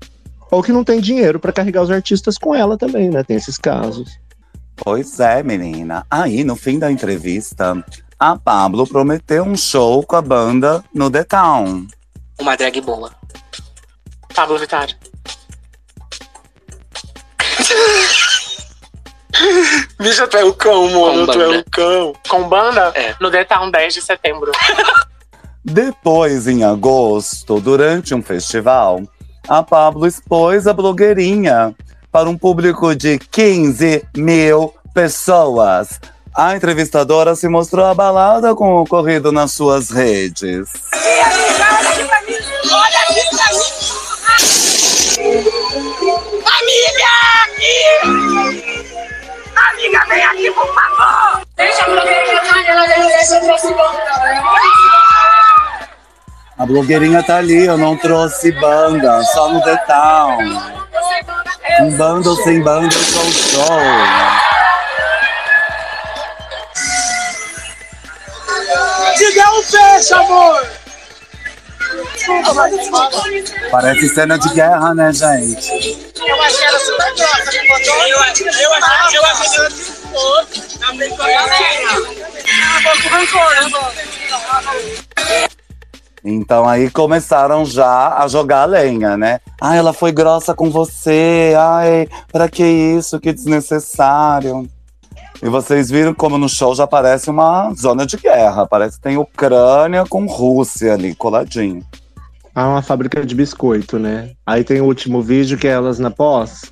Ou que não tem dinheiro pra carregar os artistas com ela também, né? Tem esses casos. Pois é, menina. Aí, no fim da entrevista, a Pablo prometeu um show com a banda no The Town. Uma drag boa. Pablo Vittar. (laughs) Bicha, tu é o cão, mano. Tu é o cão. Com banda? É. No The Town 10 de setembro. (laughs) Depois, em agosto, durante um festival, a Pablo expôs a blogueirinha para um público de 15 mil pessoas. A entrevistadora se mostrou abalada com o ocorrido nas suas redes. Família! Amiga, vem aqui, por favor! Deixa a blogueira, ela deixa eu A blogueirinha tá ali, eu não trouxe banda, só no detal. Com banda ou sem banda, eu sou o show. Te deu um peixe, amor! Parece cena de guerra, né, gente? Eu achei ela super grossa, você botou? Eu achei, eu achei, eu achei que ela na. Ah, vou com rancor, né, Então aí começaram já a jogar lenha, né? Ai, ela foi grossa com você. Ai, pra que isso? Que desnecessário. E vocês viram como no show já parece uma zona de guerra. Parece que tem Ucrânia com Rússia ali coladinho. Ah, uma fábrica de biscoito, né? Aí tem o último vídeo que é elas na pós,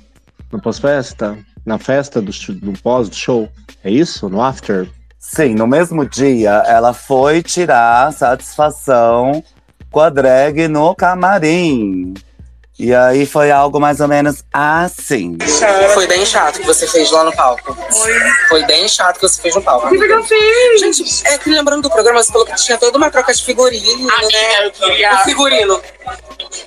na pós-festa, na festa do, do pós do show. É isso? No after? Sim, no mesmo dia ela foi tirar satisfação com a drag no camarim. E aí foi algo mais ou menos assim. Foi bem chato que você fez lá no palco. Foi bem chato que você fez no palco. O que eu fiz? Gente, é que lembrando do programa, você falou que tinha toda uma troca de figurino, né? eu queria- O figurino.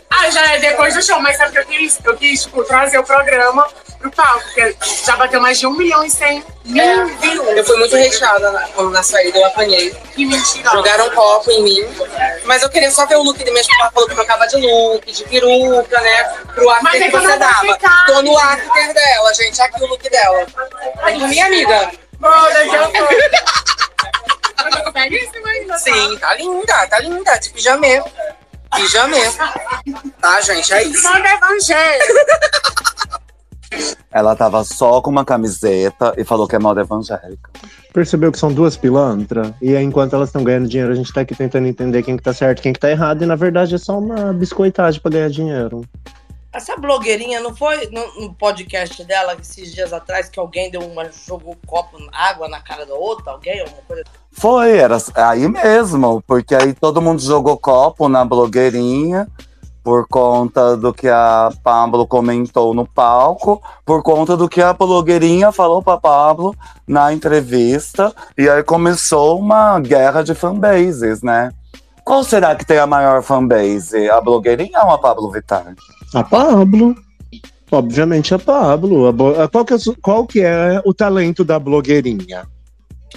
Ah, já é depois do show, mas sabe o que eu quis? Eu quis, tipo, trazer o programa pro palco, porque já bateu mais de um milhão e cem mil É, views. eu fui muito recheada na, quando na saída, eu apanhei. Que mentira. Jogaram um copo em mim. Mas eu queria só ver o look de mesmo. Ela falou que trocava de look, de peruca, né? Pro after que você dava. ficar. Tô no after dela, gente. Aqui o look dela. Minha amiga. (laughs) Belíssima ainda. tá? Sim, tá linda, tá linda. De pijamê. Pijamê. Tá, gente? É isso. Manda evangelho. (laughs) Ela tava só com uma camiseta e falou que é moda evangélica. Percebeu que são duas pilantras? E aí, enquanto elas estão ganhando dinheiro, a gente tá aqui tentando entender quem que tá certo e quem que tá errado. E na verdade é só uma biscoitagem pra ganhar dinheiro. Essa blogueirinha não foi no, no podcast dela esses dias atrás que alguém deu uma jogou um copo água na cara da outra, alguém, alguma coisa. Foi, era aí mesmo, porque aí todo mundo jogou copo na blogueirinha por conta do que a Pablo comentou no palco, por conta do que a blogueirinha falou pra Pablo na entrevista, e aí começou uma guerra de fanbases, né? Qual será que tem a maior fanbase? A blogueirinha ou a Pablo Vittar? A Pablo. Obviamente a Pablo. A Qual que, é, o- qual que é o talento da blogueirinha?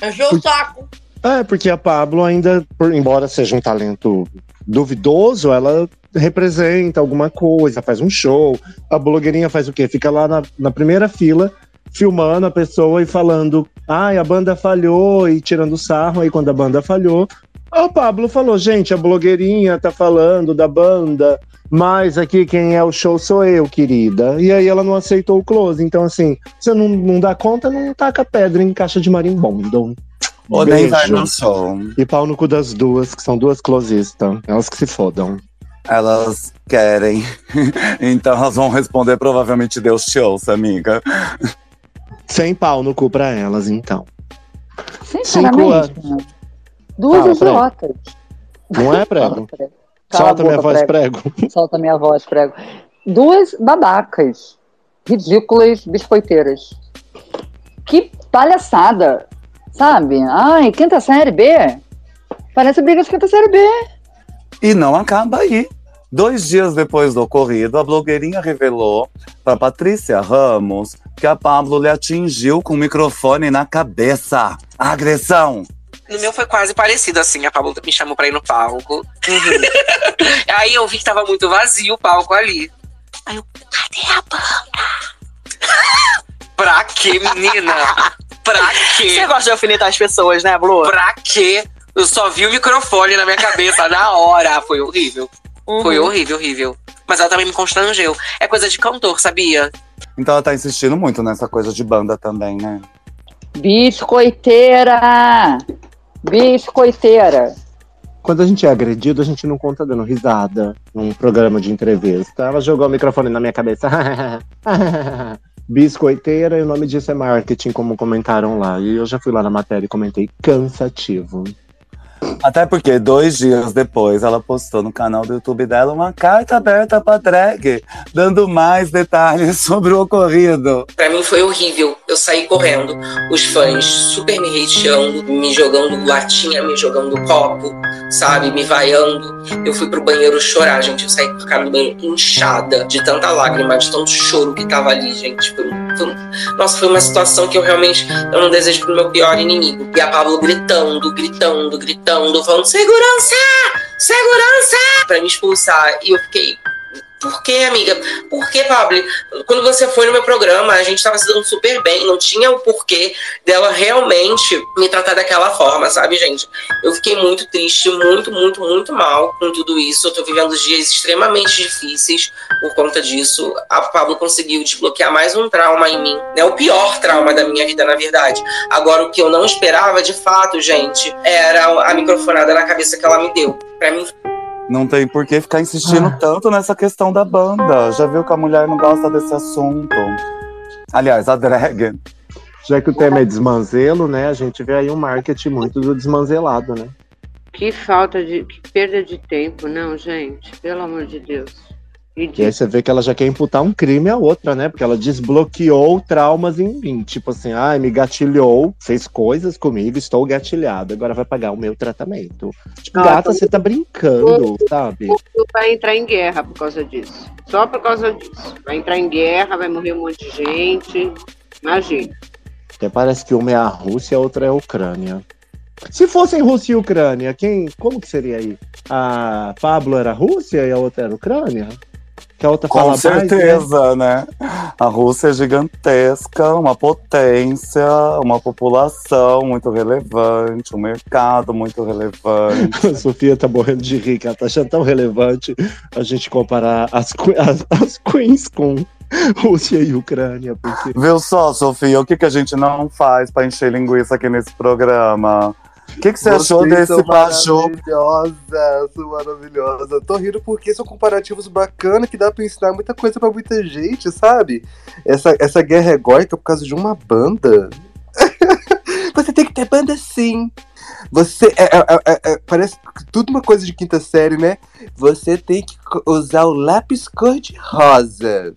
Encheu o saco. É, porque a Pablo ainda, por- embora seja um talento duvidoso, ela representa alguma coisa, faz um show. A blogueirinha faz o quê? Fica lá na, na primeira fila, filmando a pessoa e falando, ai, a banda falhou, e tirando sarro. Aí quando a banda falhou, a Pablo falou, gente, a blogueirinha tá falando da banda, mas aqui quem é o show sou eu, querida. E aí ela não aceitou o close. Então, assim, você não, não dá conta, não taca pedra em caixa de marimbondo. Nem vai no show. E pau no cu das duas, que são duas closistas. Elas que se fodam. Elas querem. (laughs) então elas vão responder provavelmente Deus te ouça, amiga. Sem pau no cu pra elas, então. Sinceramente, anos. duas Fala, prego. idiotas. Não é, prego? Cala Solta a minha voz, prego. Solta minha voz, prego. Duas babacas. Ridículas biscoiteiras. Que palhaçada. Sabe? Ai, quinta série B. Parece briga de quinta série B. E não acaba aí. Dois dias depois do ocorrido, a blogueirinha revelou para Patrícia Ramos que a Pablo lhe atingiu com o microfone na cabeça. Agressão! No meu foi quase parecido, assim. A Pablo me chamou pra ir no palco. (laughs) Aí eu vi que tava muito vazio o palco ali. Aí eu, cadê a banda? (laughs) pra quê, menina? Pra quê? Você gosta de alfinetar as pessoas, né, Blue? Pra quê? Eu só vi o microfone na minha cabeça na hora. Foi horrível. Uhum. Foi horrível, horrível. Mas ela também me constrangeu. É coisa de cantor, sabia? Então ela tá insistindo muito nessa coisa de banda também, né? Biscoiteira! Biscoiteira. Quando a gente é agredido, a gente não conta dando risada num programa de entrevista. Ela jogou o microfone na minha cabeça. (laughs) Biscoiteira, e o nome disso é marketing, como comentaram lá. E eu já fui lá na matéria e comentei cansativo. Até porque dois dias depois ela postou no canal do YouTube dela uma carta aberta pra drag, dando mais detalhes (laughs) sobre o ocorrido. Pra mim foi horrível. Eu saí correndo. Os fãs super me hateando, me jogando latinha, me jogando copo. sabe, me vaiando. Eu fui pro banheiro chorar, gente. Eu saí com a cara do banheiro inchada de tanta lágrima, de tanto choro que tava ali, gente. Foi, foi nossa, foi uma situação que eu realmente eu não desejo pro meu pior inimigo. E a Pablo gritando, gritando, gritando, falando: segurança! Segurança! Pra me expulsar. E eu fiquei. Por que, amiga? Por que, Pablo? Quando você foi no meu programa, a gente tava se dando super bem. Não tinha o porquê dela realmente me tratar daquela forma, sabe, gente? Eu fiquei muito triste, muito, muito, muito mal com tudo isso. Eu tô vivendo dias extremamente difíceis por conta disso. A Pablo conseguiu desbloquear mais um trauma em mim, né? O pior trauma da minha vida, na verdade. Agora, o que eu não esperava, de fato, gente, era a microfonada na cabeça que ela me deu. Pra mim, Não tem por que ficar insistindo tanto nessa questão da banda. Já viu que a mulher não gosta desse assunto. Aliás, a drag. Já que o tema é desmanzelo, né? A gente vê aí um marketing muito do desmanzelado, né? Que falta de. Que perda de tempo, não, gente. Pelo amor de Deus. E aí você vê que ela já quer imputar um crime à outra, né? Porque ela desbloqueou traumas em mim. Tipo assim, ai, me gatilhou, fez coisas comigo, estou gatilhada, agora vai pagar o meu tratamento. Tipo, Ah, gata, você tá brincando, sabe? Mundo vai entrar em guerra por causa disso. Só por causa disso. Vai entrar em guerra, vai morrer um monte de gente. Imagina. Até parece que uma é a Rússia e a outra é a Ucrânia. Se fossem Rússia e Ucrânia, quem, como que seria aí? A Pablo era a Rússia e a outra era a Ucrânia? Que a outra Com fala mais, certeza, né? A Rússia é gigantesca, uma potência, uma população muito relevante, um mercado muito relevante. (laughs) A Sofia tá morrendo de rir, ela tá achando tão relevante a gente comparar as, as, as queens com Rússia e Ucrânia, porque Viu só, Sofia, o que, que a gente não faz pra encher linguiça aqui nesse programa? O que, que você achou Vocês desse são Paju? Maravilhosa, são maravilhosa. Tô rindo porque são comparativos bacanas que dá pra ensinar muita coisa pra muita gente, sabe? Essa, essa guerra egóica por causa de uma banda. (laughs) Você tem que ter banda sim. Você. é- é- é- é- parece tudo uma coisa de quinta série, né? Você tem que usar o lápis cor-de-rosa.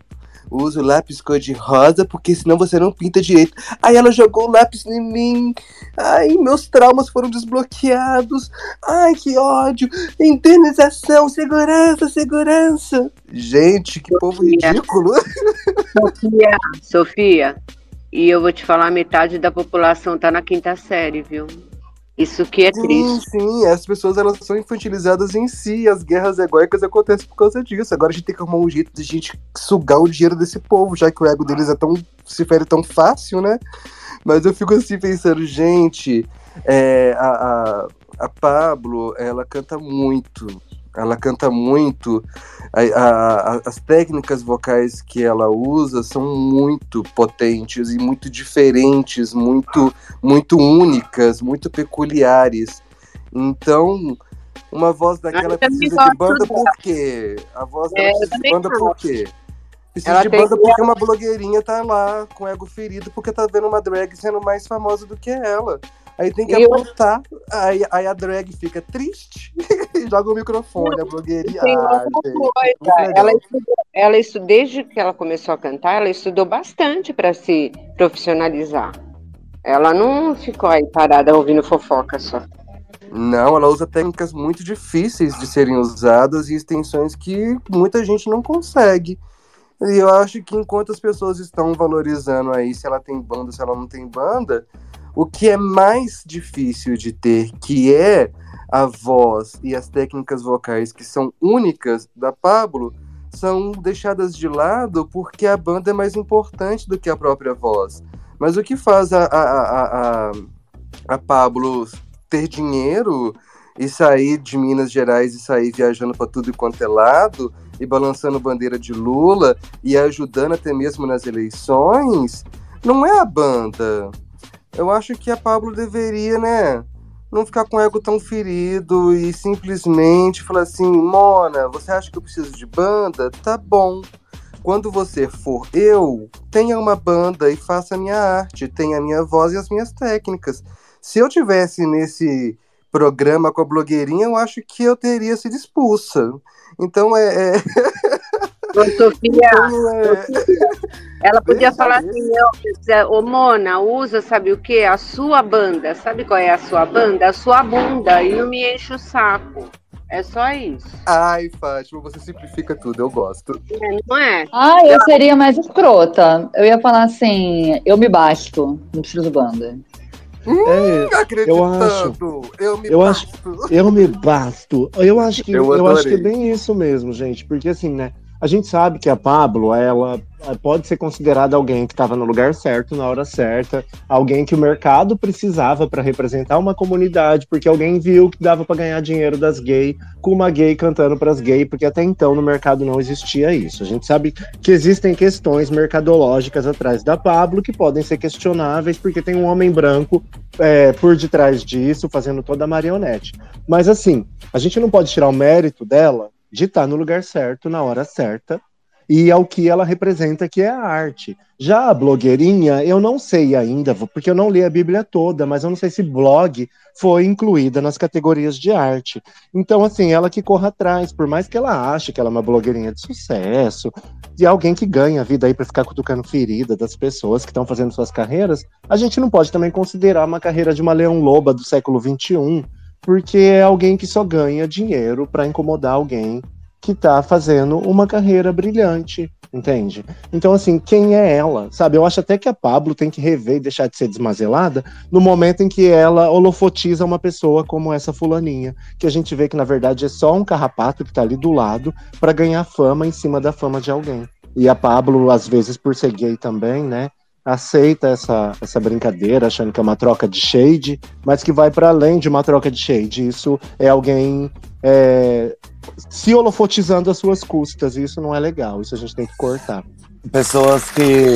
Usa o lápis cor-de-rosa, porque senão você não pinta direito. Aí ela jogou o lápis em mim. Ai, meus traumas foram desbloqueados. Ai, que ódio. Indenização, segurança, segurança. Gente, que povo ridículo. (laughs) Sofia, Sofia, e eu vou te falar, metade da população tá na quinta série, viu? Isso que é Sim, triste. sim, as pessoas elas são infantilizadas em si, as guerras egóicas acontecem por causa disso. Agora a gente tem que arrumar um jeito de a gente sugar o dinheiro desse povo, já que o ego deles é tão se fere tão fácil, né? Mas eu fico assim pensando, gente, é, a, a, a Pablo, ela canta muito. Ela canta muito. A- a- a- as técnicas vocais que ela usa são muito potentes e muito diferentes, muito, muito únicas, muito peculiares. Então, uma voz daquela eu também precisa de banda por quê? A voz dela É, precisa de banda por quê? Precisa Ela de banda que- porque uma blogueirinha tá lá com ego ferido porque tá vendo uma drag sendo mais famosa do que ela. Aí tem que eu- apontar, aí, aí a drag fica triste (laughs) e joga o microfone, a blogueirinha. Tem Ah, gente, ela estudou, ela estudou, desde que ela começou a cantar, ela estudou bastante para se profissionalizar. Ela não ficou aí parada ouvindo fofoca só. Não, ela usa técnicas muito difíceis de serem usadas e extensões que muita gente não consegue. E eu acho que enquanto as pessoas estão valorizando aí se ela tem banda, se ela não tem banda, o que é mais difícil de ter, que é a voz e as técnicas vocais que são únicas da Pablo, são deixadas de lado porque a banda é mais importante do que a própria voz. Mas o que faz a, a, a, a, a Pablo ter dinheiro e sair de Minas Gerais e sair viajando para tudo quanto é lado e balançando bandeira de Lula e ajudando até mesmo nas eleições, não é a banda. Eu acho que a Pablo deveria, né, não ficar com o ego tão ferido e simplesmente falar assim, Mona, você acha que eu preciso de banda? Tá bom. Quando você for eu, tenha uma banda e faça a minha arte, tenha a minha voz e as minhas técnicas. Se eu tivesse nesse programa com a blogueirinha, eu acho que eu teria sido expulsa. Então é. é... (laughs) Ô, Sofia, é. ela podia falar assim, não, ô Mona, usa, sabe o quê? A sua banda. Sabe qual é a sua banda? A sua bunda. E não me enche o saco. É só isso. Ai, Fátima, você simplifica tudo, eu gosto. É, não é? Ah, eu seria mais escrota. Eu ia falar assim, eu me basto, não preciso banda. É, eu acho, eu me eu acho, eu me basto. Eu acho que Eu eu, acho que é bem isso mesmo, gente, porque assim, né? A gente sabe que a Pablo, ela pode ser considerada alguém que estava no lugar certo, na hora certa, alguém que o mercado precisava para representar uma comunidade, porque alguém viu que dava para ganhar dinheiro das gays com uma gay cantando para as gays, porque até então no mercado não existia isso. A gente sabe que existem questões mercadológicas atrás da Pablo que podem ser questionáveis, porque tem um homem branco é, por detrás disso, fazendo toda a marionete. Mas assim, a gente não pode tirar o mérito dela de estar no lugar certo, na hora certa, e ao que ela representa, que é a arte. Já a blogueirinha, eu não sei ainda, porque eu não li a Bíblia toda, mas eu não sei se blog foi incluída nas categorias de arte. Então, assim, ela que corra atrás, por mais que ela ache que ela é uma blogueirinha de sucesso, de alguém que ganha a vida aí para ficar cutucando ferida das pessoas que estão fazendo suas carreiras, a gente não pode também considerar uma carreira de uma leão loba do século XXI, porque é alguém que só ganha dinheiro para incomodar alguém que tá fazendo uma carreira brilhante, entende? Então, assim, quem é ela? Sabe, eu acho até que a Pablo tem que rever e deixar de ser desmazelada no momento em que ela holofotiza uma pessoa como essa fulaninha, que a gente vê que, na verdade, é só um carrapato que tá ali do lado para ganhar fama em cima da fama de alguém. E a Pablo, às vezes, por ser gay também, né? Aceita essa, essa brincadeira, achando que é uma troca de shade, mas que vai para além de uma troca de shade. Isso é alguém é, se holofotizando às suas custas, e isso não é legal, isso a gente tem que cortar. Pessoas que.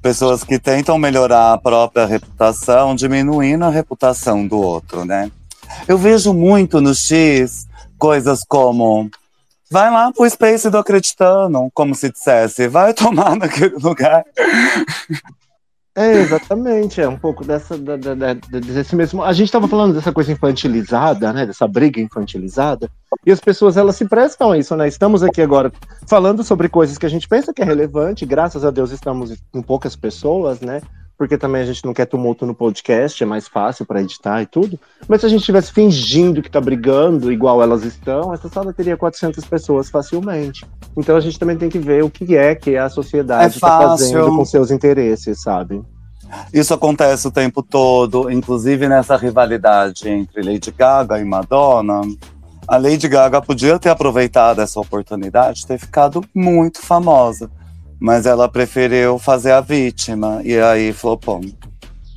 Pessoas que tentam melhorar a própria reputação, diminuindo a reputação do outro, né? Eu vejo muito no X coisas como. Vai lá pro Space do Acreditando, como se dissesse, vai tomar naquele lugar. É, exatamente, é um pouco dessa, da, da- da- desse mesmo. A gente estava falando dessa coisa infantilizada, né? Dessa briga infantilizada, e as pessoas elas se prestam a isso, né? Estamos aqui agora falando sobre coisas que a gente pensa que é relevante, graças a Deus estamos com poucas pessoas, né? Porque também a gente não quer tumulto no podcast, é mais fácil para editar e tudo. Mas se a gente estivesse fingindo que tá brigando igual elas estão, essa sala teria 400 pessoas facilmente. Então a gente também tem que ver o que é que a sociedade É está fácil. fazendo com seus interesses, sabe? Isso acontece o tempo todo, inclusive nessa rivalidade entre Lady Gaga e Madonna. A Lady Gaga podia ter aproveitado essa oportunidade de ter ficado muito famosa, mas ela preferiu fazer a vítima e aí flopou.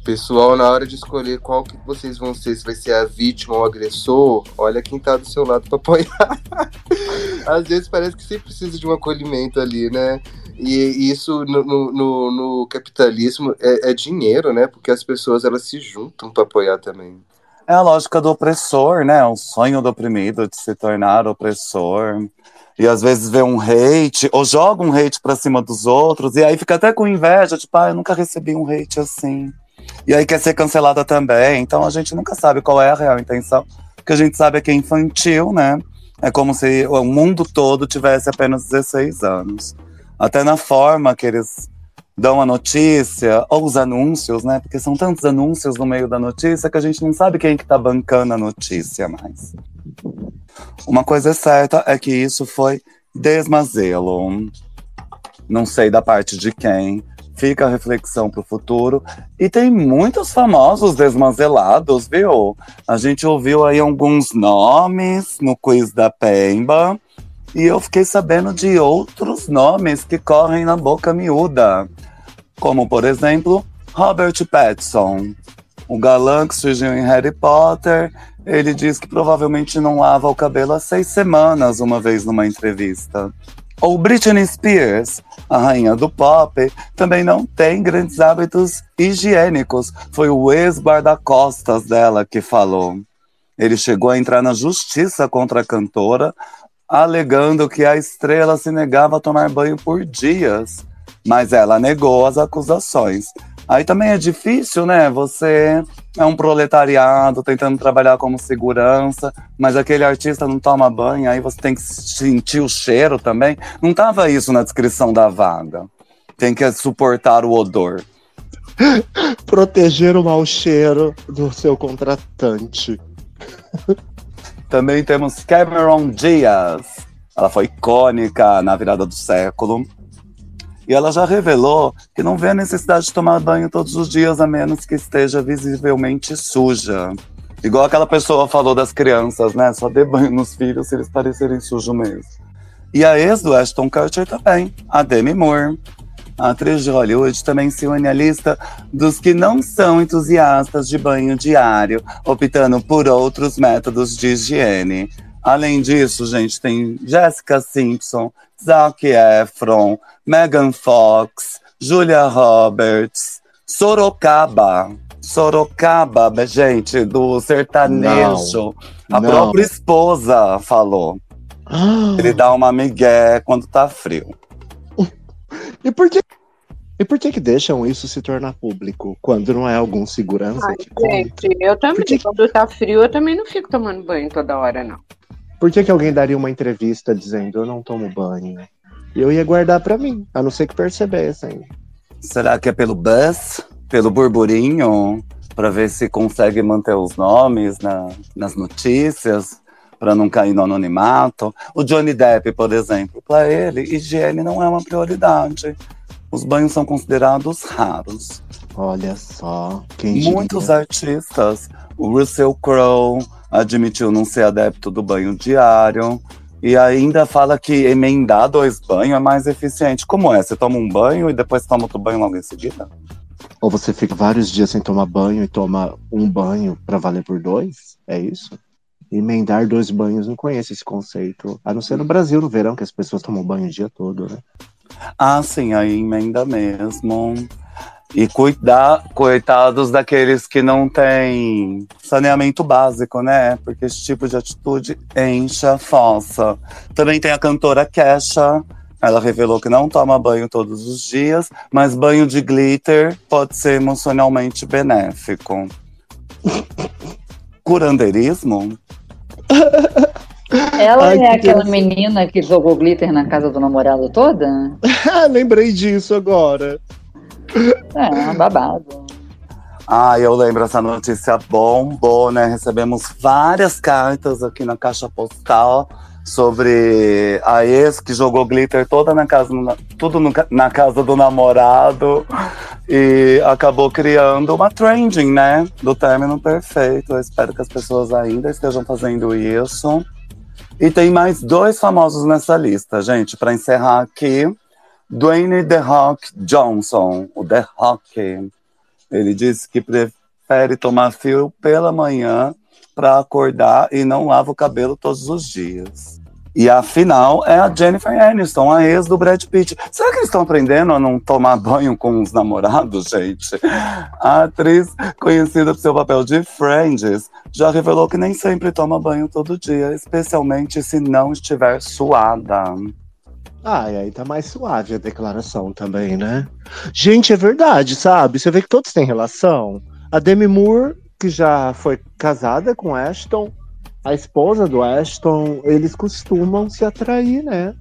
Pessoal, na hora de escolher qual que vocês vão ser, se vai ser a vítima ou o agressor, olha quem tá do seu lado pra apoiar. (laughs) Às vezes parece que sempre precisa de um acolhimento ali, né? E isso no, no- no- capitalismo é, é dinheiro, né? Porque as pessoas elas se juntam pra apoiar também. É a lógica do opressor, né? O sonho do oprimido de se tornar opressor. E às vezes vê um hate, ou joga um hate pra cima dos outros, e aí fica até com inveja, tipo, ah, eu nunca recebi um hate assim. E aí quer ser cancelada também. Então a gente nunca sabe qual é a real intenção. O que a gente sabe é que é infantil, né? É como se o mundo todo tivesse apenas 16 anos. Até na forma que eles dão a notícia, ou os anúncios, né? Porque são tantos anúncios no meio da notícia que a gente não sabe quem que tá bancando a notícia mais. Uma coisa certa é que isso foi desmazelo. Não sei da parte de quem. Fica a reflexão pro futuro. E tem muitos famosos desmazelados, viu? A gente ouviu aí alguns nomes no quiz da Pemba. E eu fiquei sabendo de outros nomes que correm na boca miúda. Como, por exemplo, Robert Pattinson. O galã que surgiu em Harry Potter, ele diz que provavelmente não lava o cabelo há seis semanas, uma vez numa entrevista. Ou Britney Spears, a rainha do pop, também não tem grandes hábitos higiênicos. Foi o ex-guarda-costas dela que falou. Ele chegou a entrar na justiça contra a cantora, alegando que a estrela se negava a tomar banho por dias. Mas ela negou as acusações. Aí também é difícil, né? Você é um proletariado tentando trabalhar como segurança, mas aquele artista não toma banho, aí você tem que sentir o cheiro também. Não tava isso na descrição da vaga. Tem que suportar o odor. (laughs) Proteger o mau cheiro do seu contratante. (laughs) Também temos Cameron Diaz. Ela foi icônica na virada do século. E ela já revelou que não vê a necessidade de tomar banho todos os dias, a menos que esteja visivelmente suja. Igual aquela pessoa falou das crianças, né? Só dê banho nos filhos se eles parecerem sujos mesmo. E a ex do Ashton Kutcher também, a Demi Moore. A atriz de Hollywood também se une à lista dos que não são entusiastas de banho diário, optando por outros métodos de higiene. Além disso, gente, tem Jessica Simpson, Zac Efron, Megan Fox, Julia Roberts, Sorocaba. Sorocaba, gente, do sertanejo. Não, a não. própria esposa falou. Ele dá uma migué quando tá frio. E por que, e por que que deixam isso se tornar público? Quando não é algum segurança Ai, que conta? gente, eu também, quando tá frio, eu também não fico tomando banho toda hora, não. Por que, que alguém daria uma entrevista dizendo eu não tomo banho? Eu ia guardar pra mim, a não ser que percebessem. Será que é pelo buzz? Pelo burburinho? Pra ver se consegue manter os nomes na- nas notícias? Pra não cair no anonimato? O Johnny Depp, por exemplo, pra ele, higiene não é uma prioridade. Os banhos são considerados raros. Olha só, quem Muitos diria? artistas, o Russell Crowe admitiu não ser adepto do banho diário. E ainda fala que emendar dois banhos é mais eficiente. Como é? Você toma um banho e depois toma outro banho logo em seguida? Ou você fica vários dias sem tomar banho e toma um banho pra valer por dois? É isso? Emendar dois banhos, não conheço esse conceito. A não ser no Brasil, no verão, que as pessoas tomam banho o dia todo, né? Ah, sim, aí emenda mesmo. E cuidar, coitados daqueles que não têm saneamento básico, né? Porque esse tipo de atitude enche a fossa. Também tem a cantora Kesha. Ela revelou que não toma banho todos os dias, mas banho de glitter pode ser emocionalmente benéfico. Curandeirismo? Ela Ai, é que aquela interessante. menina que jogou glitter na casa do namorado toda? (laughs) Lembrei disso agora. É, um babado. Ah, eu lembro essa notícia bombou, né? Recebemos várias cartas aqui na caixa postal sobre a ex que jogou glitter toda na casa, tudo no na casa do namorado e acabou criando uma trending, né? Do término perfeito. Eu espero que as pessoas ainda estejam fazendo isso. E tem mais dois famosos nessa lista, gente, para encerrar aqui. Dwayne The Rock Johnson, o The Rock. Ele disse que prefere tomar fio pela manhã para acordar e não lava o cabelo todos os dias. E a final é a Jennifer Aniston, a ex do Brad Pitt. Será que eles estão aprendendo a não tomar banho com os namorados, (laughs) gente? A atriz, conhecida por seu papel de Friends, já revelou que nem sempre toma banho todo dia, especialmente se não estiver suada. Ah, e aí tá mais suave a declaração também, né? Gente, é verdade, sabe? Você vê que todos têm relação. A Demi Moore, que já foi casada com Ashton, a esposa do Ashton, eles costumam se atrair, né?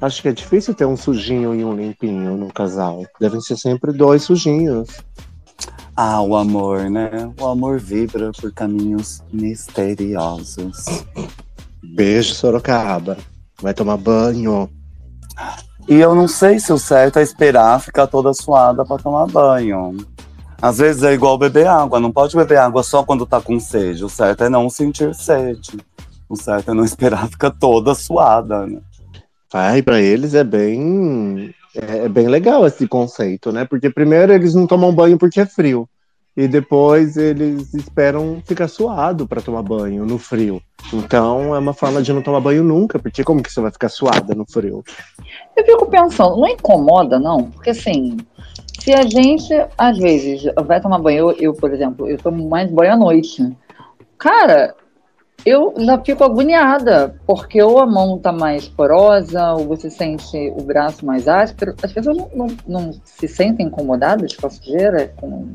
Acho que é difícil ter um sujinho e um limpinho no casal. Devem ser sempre dois sujinhos. Ah, o amor, né? O amor vibra por caminhos misteriosos. Beijo, Sorocaba. Vai tomar banho. E eu não sei se o certo é esperar ficar toda suada para tomar banho. Às vezes é igual beber água, não pode beber água só quando tá com sede. O certo é não sentir sede. O certo é não esperar (laughs) ficar toda suada, né? Ai, pra eles é bem. É é bem legal esse conceito, né? Porque primeiro eles não tomam banho porque é frio. E depois eles esperam ficar suado pra tomar banho no frio. Então é uma forma de não tomar banho nunca, porque como que você vai ficar suada no frio? Eu fico pensando, não incomoda, não? Porque assim, se a gente, às vezes, vai tomar banho, eu, eu, por exemplo, eu tomo mais banho à noite. Cara, eu já fico agoniada, porque ou a mão tá mais porosa, ou você sente o braço mais áspero. As pessoas não, não, não se sentem incomodadas com a sujeira, com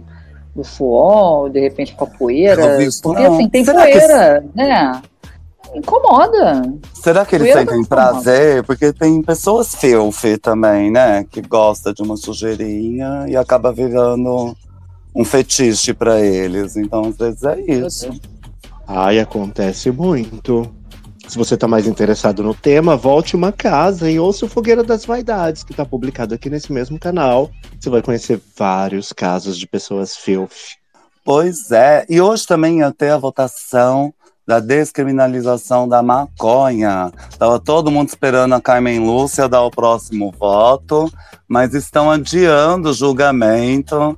o suor, de repente com a poeira. Porque não. assim, tem Será que poeira, né? Incomoda. Será que eles Poeira sentem prazer? Porque tem pessoas filthy também, né? Que gosta de uma sujeirinha e acaba virando um fetiche pra eles. Então, às vezes é isso. Ai, acontece muito. Se você tá mais interessado no tema, volte uma casa e ouça o Fogueira das Vaidades, que tá publicado aqui nesse mesmo canal. Você vai conhecer vários casos de pessoas filth. Pois é. E hoje também ia ter a votação da descriminalização da maconha. Tava todo mundo esperando a Carmen Lúcia dar o próximo voto, mas estão adiando o julgamento,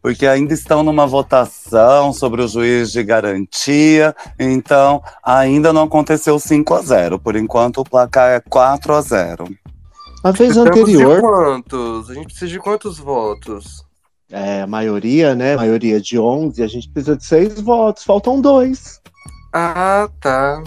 porque ainda estão numa votação sobre o juiz de garantia, então ainda não aconteceu 5 a 0. Por enquanto o placar é 4 a 0. A vez Precisamos anterior. De quantos? A gente precisa de quantos votos? É, a maioria, né? A maioria de 11, a gente precisa de seis votos, faltam dois. Ah, tá.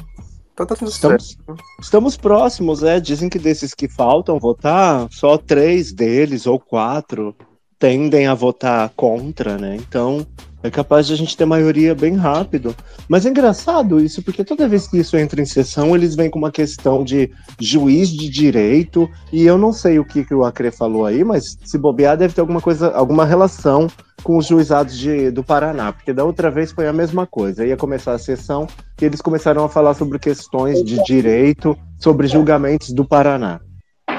Então tá tudo Estamos, certo. estamos próximos, é. Dizem que desses que faltam votar, só três deles ou quatro tendem a votar contra, né? Então é capaz de a gente ter maioria bem rápido. Mas é engraçado isso, porque toda vez que isso entra em sessão, eles vêm com uma questão de juiz de direito, e eu não sei o que, que o Acre falou aí, mas se bobear deve ter alguma coisa, alguma relação com os juizados de, do Paraná, porque da outra vez foi a mesma coisa. Ia começar a sessão e eles começaram a falar sobre questões de direito, sobre julgamentos do Paraná.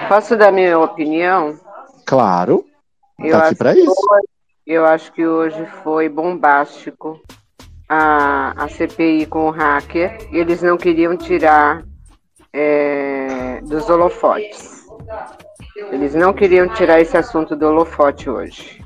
Posso dar minha opinião? Claro, Eu tá aqui que isso. Eu acho que hoje foi bombástico a, a CPI com o hacker. Eles não queriam tirar é, dos holofotes. Eles não queriam tirar esse assunto do holofote hoje.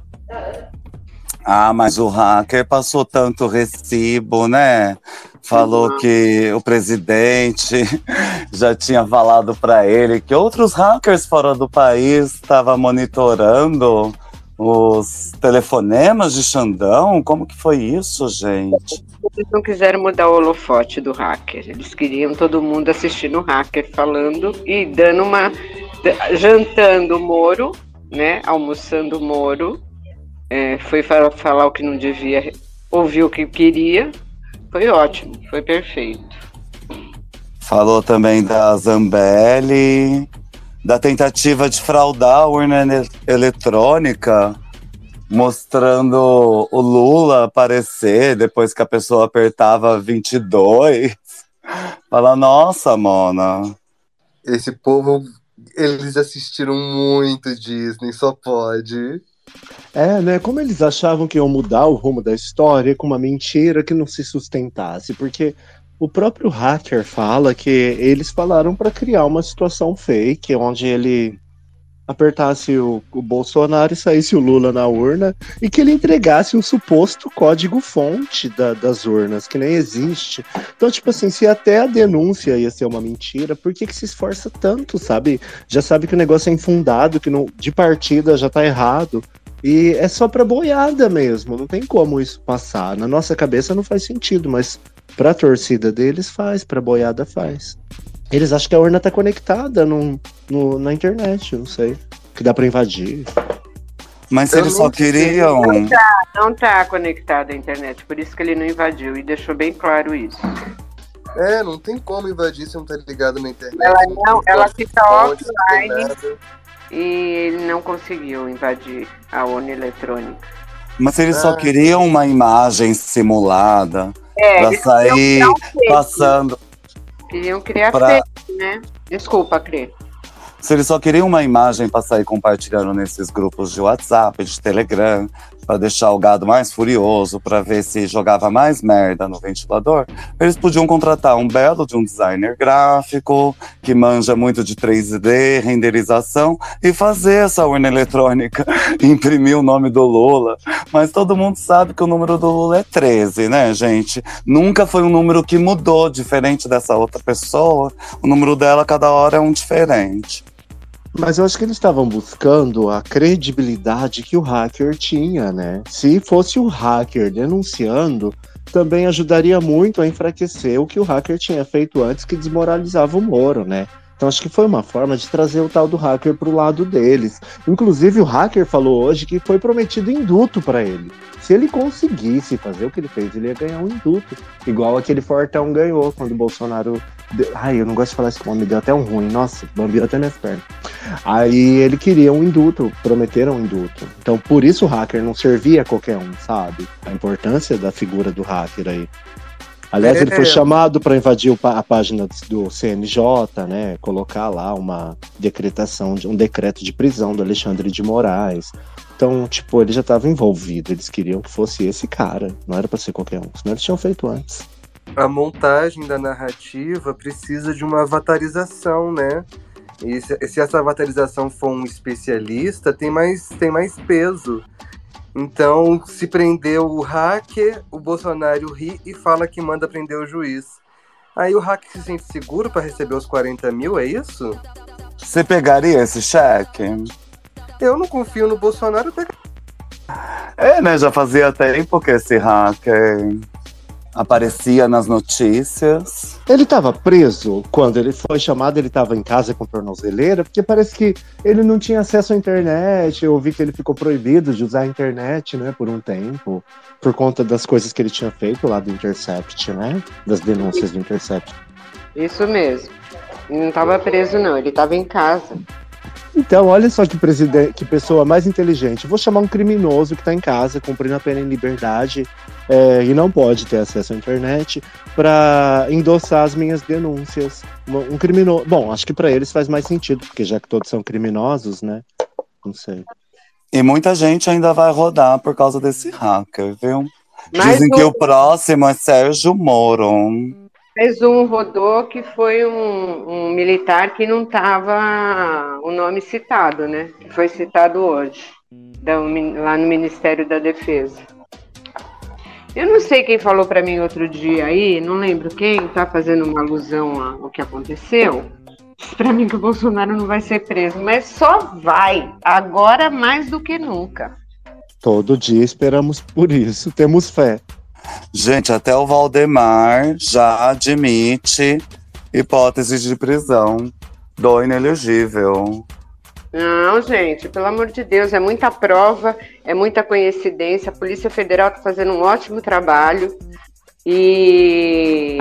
Ah, mas o hacker passou tanto recibo, né? Falou que o presidente (laughs) já tinha falado para ele que outros hackers fora do país estavam monitorando os telefonemas de Xandão. Como que foi isso, gente? Eles não quiseram mudar o holofote do hacker. Eles queriam todo mundo assistindo o hacker falando e dando uma. jantando o Moro, né? Almoçando o Moro. É, foi fa- falar o que não devia, ouviu o que queria. Foi ótimo, foi perfeito. Falou também da Zambelli, da tentativa de fraudar a urna ele- eletrônica, mostrando o Lula aparecer depois que a pessoa apertava 22. (laughs) Fala, nossa, Mona. Esse povo, eles assistiram muito Disney, só pode. É, né? Como eles achavam que iam mudar o rumo da história com uma mentira que não se sustentasse, porque o próprio hacker fala que eles falaram para criar uma situação fake, onde ele apertasse o, o Bolsonaro e saísse o Lula na urna e que ele entregasse o suposto código-fonte da- das urnas, que nem existe. Então, tipo assim, se até a denúncia ia ser uma mentira, por que, que se esforça tanto, sabe? Já sabe que o negócio é infundado, que não, de partida já tá errado. E é só pra boiada mesmo, não tem como isso passar. Na nossa cabeça não faz sentido, mas pra torcida deles faz, pra boiada faz. Eles acham que a urna tá conectada no, no- na internet, não sei. Que dá pra invadir. Mas Eu eles só não queriam. Não tá, não tá conectado à internet, por isso que ele não invadiu e deixou bem claro isso. É, não tem como invadir se não tá ligado na internet. Ela não, tem ela fica fonte, não offline e ele não conseguiu invadir a urna eletrônica. Mas eles só Ah. queriam uma imagem simulada É, pra sair passando. Queriam criar Pra- fake, né? Desculpa, Cri. Se eles só queriam uma imagem pra sair compartilhando nesses grupos de WhatsApp, de Telegram, pra deixar o gado mais furioso, pra ver se jogava mais merda no ventilador, eles podiam contratar um belo de um designer gráfico que manja muito de 3D, renderização e fazer essa urna eletrônica, (laughs) imprimir o nome do Lula. Mas todo mundo sabe que o número do Lula é 13, né, gente? Nunca foi um número que mudou, diferente dessa outra pessoa. O número dela cada hora é um diferente. Mas eu acho que eles estavam buscando a credibilidade que o hacker tinha, né? Se fosse o hacker denunciando, também ajudaria muito a enfraquecer o que o hacker tinha feito antes, que desmoralizava o Moro, né? Então acho que foi uma forma de trazer o tal do hacker pro lado deles. Inclusive o hacker falou hoje que foi prometido induto para ele. Se ele conseguisse fazer o que ele fez, ele ia ganhar um induto, igual aquele Fortão ganhou quando o Bolsonaro. Ai, eu não gosto de falar esse nome, deu até um ruim. Nossa, bambiou até minhas pernas. Aí ele queria um induto, prometeram um induto. Então por isso o hacker não servia a qualquer um, sabe? A importância da figura do hacker aí. Aliás, ele foi É. chamado para invadir a página do CNJ, né? Colocar lá uma decretação, de um decreto de prisão do Alexandre de Moraes. Então, tipo, ele já estava envolvido. Eles queriam que fosse esse cara. Não era para ser qualquer um. Senão eles tinham feito antes. a montagem da narrativa precisa de uma avatarização, né? E se, se essa avatarização for um especialista, tem mais, tem mais peso. Então, se prender o hacker, o Bolsonaro ri e fala que manda prender o juiz. Aí o hacker se sente seguro para receber os 40 mil, é isso? Você pegaria esse cheque? Eu não confio no Bolsonaro. eu pego- É, né? Já fazia tempo que esse hacker aparecia nas notícias. Ele estava preso quando ele foi chamado, ele estava em casa com tornozeleira, porque parece que ele não tinha acesso à internet. Eu ouvi que ele ficou proibido de usar a internet, né, por um tempo, por conta das coisas que ele tinha feito lá do Intercept, né? Das denúncias do Intercept. Isso mesmo. Ele não estava preso, não, ele estava em casa. Então, olha só que, que pessoa mais inteligente. Vou chamar um criminoso que está em casa, cumprindo a pena em liberdade é, e não pode ter acesso à internet para endossar as minhas denúncias. Um um criminoso. Bom, acho que para eles faz mais sentido, porque já que todos são criminosos, né? Não sei. E muita gente ainda vai rodar por causa desse hacker, viu? Mas Dizem que o- o próximo é Sérgio Moro. Mas um rodou que foi um, um militar que não estava o nome citado, né? Que foi citado hoje, da- lá no Ministério da Defesa. Eu não sei quem falou para mim outro dia aí, não lembro quem, tá fazendo uma alusão ao que aconteceu. Disse Pra mim que o Bolsonaro não vai ser preso, mas só vai, agora mais do que nunca. Todo dia esperamos por isso, temos fé. Gente, até o Valdemar já admite hipótese de prisão do inelegível. Não, gente, pelo amor de Deus, é muita prova, é muita coincidência. A Polícia Federal está fazendo um ótimo trabalho e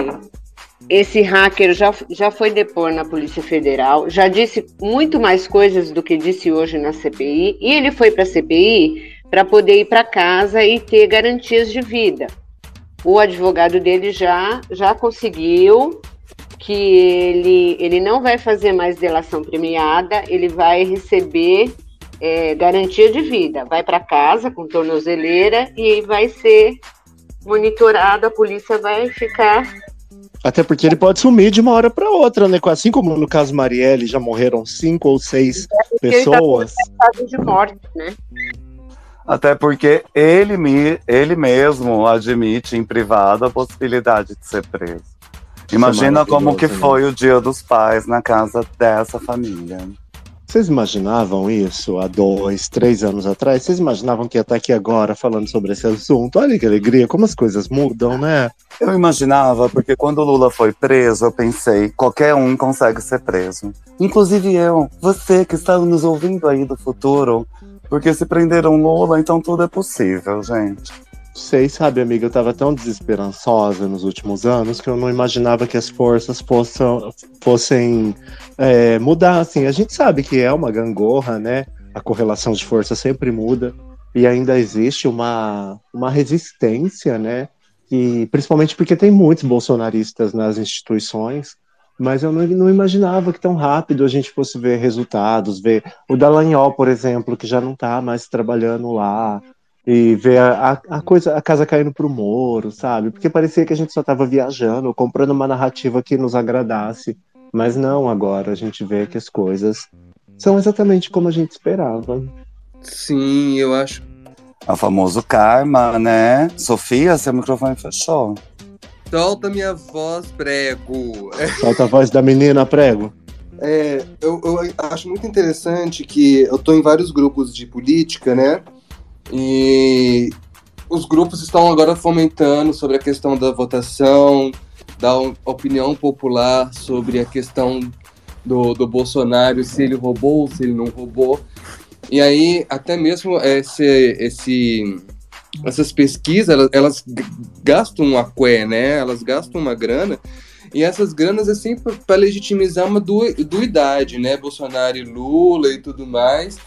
esse hacker já, já foi depor na Polícia Federal, já disse muito mais coisas do que disse hoje na CPI, e ele foi para a CPI para poder ir para casa e ter garantias de vida. O advogado dele já, já conseguiu que ele, ele não vai fazer mais delação premiada, ele vai receber é, garantia de vida. Vai para casa com tornozeleira e vai ser monitorado, a polícia vai ficar. Até porque ele pode sumir de uma hora para outra, né? Assim como no caso Marielle já morreram cinco ou seis porque ele tá pessoas. de morte, né? Até porque ele, me, ele mesmo admite em privado a possibilidade de ser preso. Imagina como que né? foi o dia dos pais na casa dessa família. Vocês imaginavam isso há dois, três anos atrás? Vocês imaginavam que ia estar aqui agora falando sobre esse assunto? Olha que alegria, como as coisas mudam, né? Eu imaginava, porque quando o Lula foi preso, eu pensei, qualquer um consegue ser preso. Inclusive eu, você que está nos ouvindo aí do futuro, porque se prenderam Lula, então tudo é possível, gente. Sei, sabe, amiga, eu tava tão desesperançosa nos últimos anos que eu não imaginava que as forças possam, fossem é, mudar, assim. A gente sabe que é uma gangorra, né? A correlação de força sempre muda e ainda existe uma, uma resistência, né? E principalmente porque tem muitos bolsonaristas nas instituições, mas eu não, não imaginava que tão rápido a gente fosse ver resultados, ver o Dallagnol, por exemplo, que já não tá mais trabalhando lá, e ver a, a, coisa, a casa caindo pro Moro, sabe? Porque parecia que a gente só tava viajando, comprando uma narrativa que nos agradasse. Mas não, agora a gente vê que as coisas são exatamente como a gente esperava. Sim, eu acho. É o famoso karma, né? Sofia, seu microfone fechou. Solta minha voz, prego. (laughs) Solta a voz da menina, prego. É, eu, eu acho muito interessante que eu estou em vários grupos de política, né? E os grupos estão agora fomentando sobre a questão da votação, da opinião popular sobre a questão do, do Bolsonaro, se ele roubou, se ele não roubou. E aí, até mesmo esse, esse, essas pesquisas, elas, elas gastam uma cué, né? Elas gastam uma grana. E essas granas é sempre para legitimizar uma du duidade, né? Bolsonaro e Lula e tudo mais.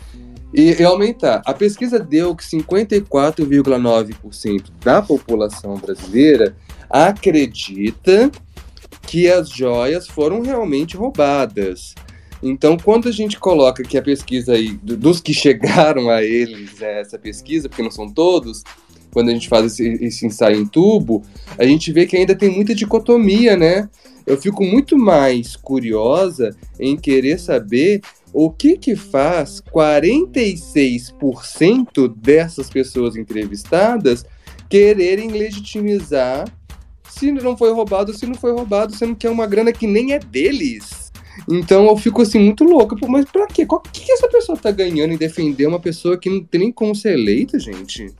E, e aumentar. A pesquisa deu que 54,9% da população brasileira acredita que as joias foram realmente roubadas. Então, quando a gente coloca que a pesquisa aí, dos que chegaram a eles, né, essa pesquisa, porque não são todos, quando a gente faz esse, esse, ensaio em tubo, a gente vê que ainda tem muita dicotomia, né? Eu fico muito mais curiosa em querer saber o que que faz 46% dessas pessoas entrevistadas quererem legitimizar se não foi roubado, se não foi roubado, sendo que é uma grana que nem é deles. Então eu fico assim muito louco. Mas pra quê? O que, que essa pessoa tá ganhando em defender uma pessoa que não tem nem como ser eleita, gente?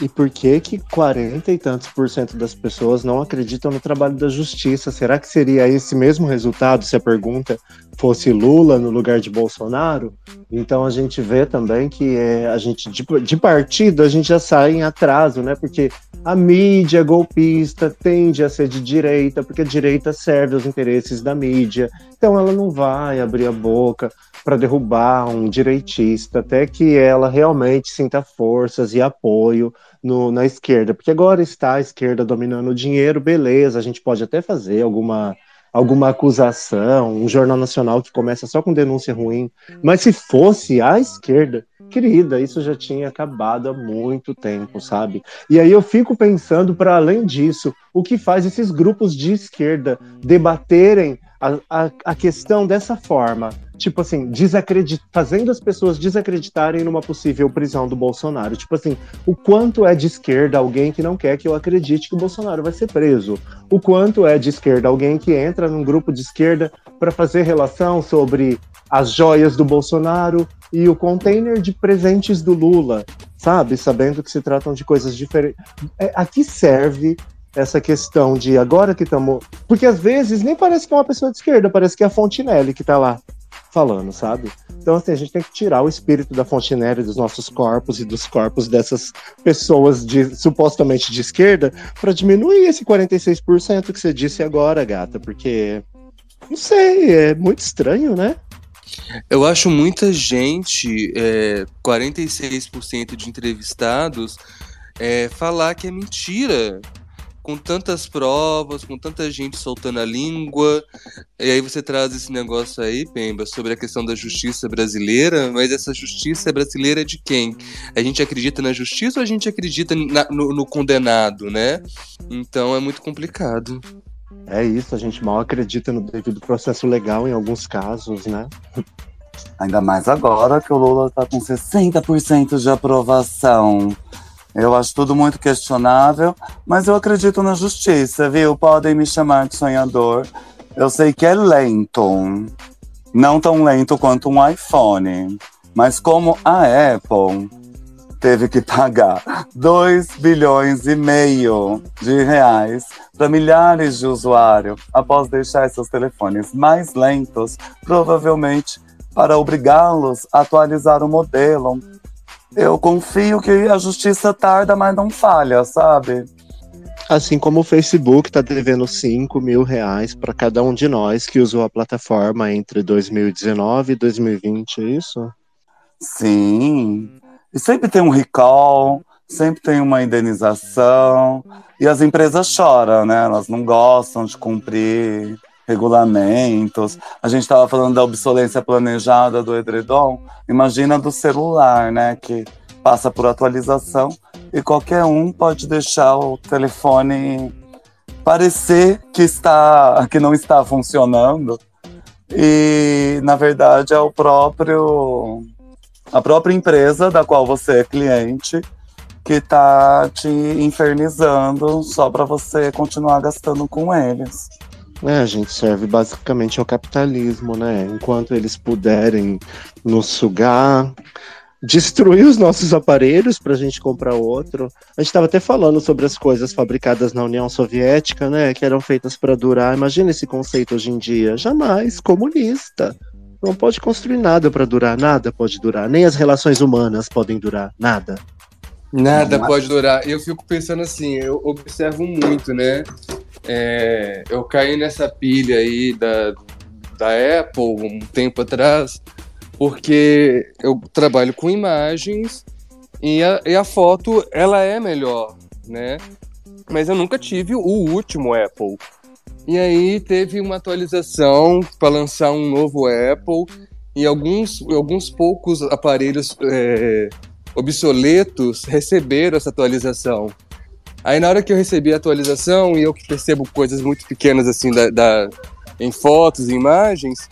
E por que que 40 e tantos por cento das pessoas não acreditam no trabalho da justiça? Será que seria esse mesmo resultado se a pergunta fosse Lula no lugar de Bolsonaro? Então a gente vê também que é, a gente de, de partido a gente já sai em atraso, né? Porque a mídia golpista tende a ser de direita, porque a direita serve aos interesses da mídia. Então ela não vai abrir a boca para derrubar um direitista até que ela realmente sinta forças e apoio no, na esquerda, porque agora está a esquerda dominando o dinheiro, beleza, a gente pode até fazer alguma alguma acusação, um jornal nacional que começa só com denúncia ruim, mas se fosse a esquerda, querida, isso já tinha acabado há muito tempo, sabe? E aí eu fico pensando para além disso, o que faz esses grupos de esquerda debaterem a, a, a questão dessa forma, tipo assim, desacredit... fazendo as pessoas desacreditarem numa possível prisão do Bolsonaro. Tipo assim, o quanto é de esquerda alguém que não quer que eu acredite que o Bolsonaro vai ser preso. O quanto é de esquerda alguém que entra num grupo de esquerda para fazer relação sobre as joias do Bolsonaro e o container de presentes do Lula, sabe? Sabendo que se tratam de coisas diferentes. É, a que serve essa questão de agora que estamos. Porque às vezes nem parece que é uma pessoa de esquerda, parece que é a Fontinelli que está lá falando, sabe? Então, assim, a gente tem que tirar o espírito da Fontinelli dos nossos corpos e dos corpos dessas pessoas de supostamente de esquerda para diminuir esse 46% que você disse agora, gata, porque não sei, é muito estranho, né? Eu acho muita gente, é, 46% de entrevistados, é, falar que é mentira com tantas provas, com tanta gente soltando a língua. E aí você traz esse negócio aí, Pemba, sobre a questão da justiça brasileira, mas essa justiça brasileira é de quem? A gente acredita na justiça ou a gente acredita na, no, no condenado, né? Então é muito complicado. É isso, a gente mal acredita no devido processo legal em alguns casos, né? Ainda mais agora que o Lula tá com 60% de aprovação. Eu acho tudo muito questionável, mas eu acredito na justiça, viu? Podem me chamar de sonhador. Eu sei que é lento, não tão lento quanto um iPhone, mas como a Apple teve que (laughs) pagar 2 bilhões e meio de reais para milhares de usuários após deixar seus telefones mais lentos, provavelmente para obrigá-los a atualizar o modelo eu confio que a justiça tarda, mas não falha, sabe? Assim como o Facebook está devendo 5 mil reais para cada um de nós que usou a plataforma entre 2019 e 2020, é isso? Sim. E sempre tem um recall, sempre tem uma indenização. E as empresas choram, né? Elas não gostam de cumprir regulamentos. A gente estava falando da obsolência planejada do edredom. Imagina do celular, né? Que passa por atualização e qualquer um pode deixar o telefone parecer que está que não está funcionando e na verdade é o próprio a própria empresa da qual você é cliente que está te infernizando só para você continuar gastando com eles. É, a gente serve basicamente ao capitalismo, né? Enquanto eles puderem nos sugar, destruir os nossos aparelhos para a gente comprar outro. A gente estava até falando sobre as coisas fabricadas na União Soviética, né? Que eram feitas para durar. Imagina esse conceito hoje em dia. Jamais comunista. Não pode construir nada para durar, nada pode durar. Nem as relações humanas podem durar, nada. Nada pode durar. Eu fico pensando assim, eu observo muito, né? É, eu caí nessa pilha aí da, da Apple um tempo atrás, porque eu trabalho com imagens e a, e a foto ela é melhor, né? Mas eu nunca tive o último Apple. E aí teve uma atualização para lançar um novo Apple e alguns, alguns poucos aparelhos é, obsoletos receberam essa atualização. Aí na hora que eu recebi a atualização e eu que percebo coisas muito pequenas assim da, da em fotos e imagens,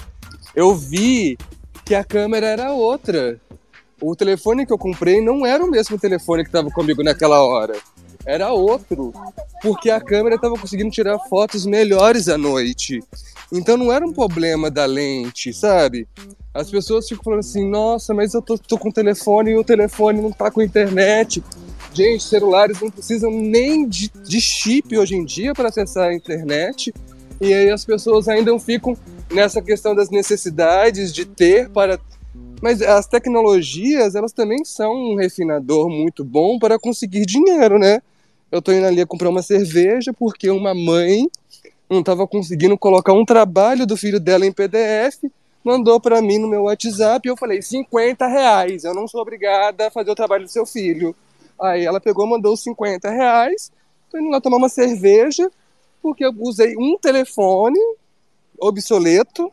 eu vi que a câmera era outra. O telefone que eu comprei não era o mesmo telefone que estava comigo naquela hora. Era outro, porque a câmera estava conseguindo tirar fotos melhores à noite. Então não era um problema da lente, sabe? As pessoas ficam falando assim: nossa, mas eu tô, tô com telefone e o telefone não tá com internet. Gente, celulares não precisam nem de, de chip hoje em dia para acessar a internet. E aí as pessoas ainda ficam nessa questão das necessidades de ter para. Mas as tecnologias, elas também são um refinador muito bom para conseguir dinheiro, né? Eu tô indo ali comprar uma cerveja porque uma mãe não estava conseguindo colocar um trabalho do filho dela em PDF, mandou para mim no meu WhatsApp e eu falei: 50 reais, eu não sou obrigada a fazer o trabalho do seu filho. Aí ela pegou, mandou os 50 reais, tô indo lá tomar uma cerveja, porque eu usei um telefone obsoleto,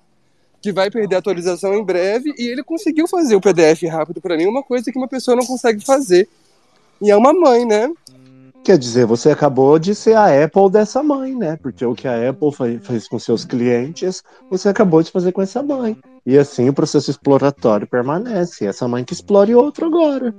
que vai perder a atualização em breve, e ele conseguiu fazer o PDF rápido para mim, uma coisa que uma pessoa não consegue fazer. E é uma mãe, né? Quer dizer, você acabou de ser a Apple dessa mãe, né? Porque o que a Apple fez com seus clientes, você acabou de fazer com essa mãe. E assim o processo exploratório permanece. Essa mãe que explore outro agora.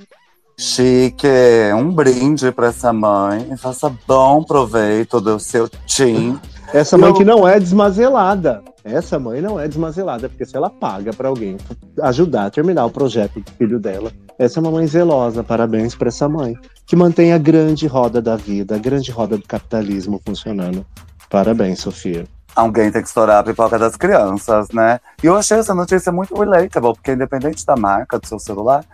Chique, um brinde pra essa mãe. Faça bom proveito do seu tim. Essa mãe Eu- que não é desmazelada. Essa mãe não é desmazelada, porque se ela paga pra alguém ajudar a terminar o projeto do filho dela, essa é uma mãe zelosa. Parabéns pra essa mãe. Que mantém a grande roda da vida, a grande roda do capitalismo funcionando. Parabéns, Sofia. Alguém tem que estourar a pipoca das crianças, né? E eu achei essa notícia muito relatable, porque independente da marca do seu celular,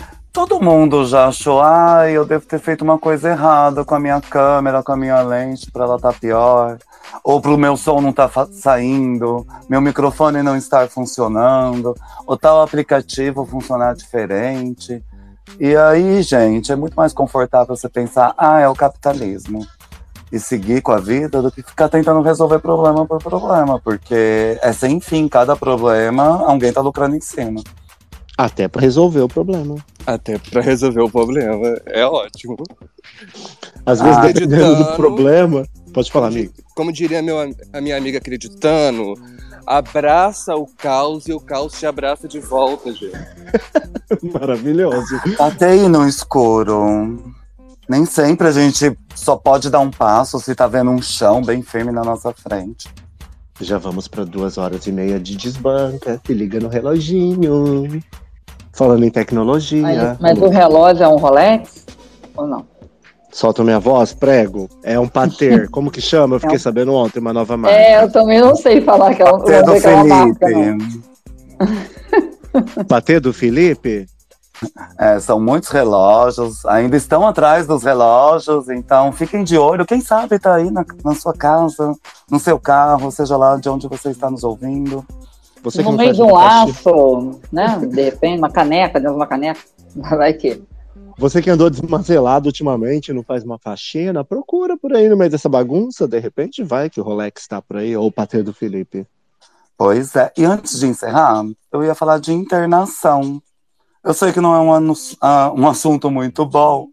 todo mundo já achou, ah, eu devo ter feito uma coisa errada com a minha câmera, com a minha lente, pra ela estar pior. Ou pro meu som não estar saindo, meu microfone não estar funcionando, ou tal aplicativo funcionar diferente. E aí, gente, é muito mais confortável você pensar, ah, é o capitalismo e seguir com a vida do que ficar tentando resolver problema por problema, porque é sem fim, cada problema, alguém tá lucrando em cima. Até pra resolver o problema. Até para resolver o problema. É ótimo. Às vezes, Ah, dependendo do problema. Pode falar, amigo. Como diria meu, a minha amiga acreditando, abraça o caos e o caos te abraça de volta, gente. (laughs) Maravilhoso. Até aí no escuro. Nem sempre a gente só pode dar um passo se tá vendo um chão bem firme na nossa frente. Já vamos para duas horas e meia de desbanca. Se liga no reloginho. Falando em tecnologia. Mas, mas o relógio é um Rolex? Ou não? Solta minha voz, prego. É um pater. (laughs) Como que chama? Eu fiquei É sabendo ontem, uma nova marca. É, eu também não sei falar que é, um, eu do que é uma marca. Felipe. (laughs) (laughs) Pater do Felipe? É, são muitos relógios, ainda estão atrás dos relógios, então fiquem de olho. Quem sabe tá aí na, na sua casa, no seu carro, seja lá de onde você está nos ouvindo. Você No meio de um laço, né? De repente, uma caneca, dentro de uma caneca. (laughs) Vai que. Você que andou desmantelado ultimamente, não faz uma faxina, procura por aí no meio dessa bagunça, de repente vai que o Rolex tá por aí, ou o pater do Felipe. Pois é. E antes de encerrar, eu ia falar de internação. Eu sei que não é um, ah, um assunto muito bom,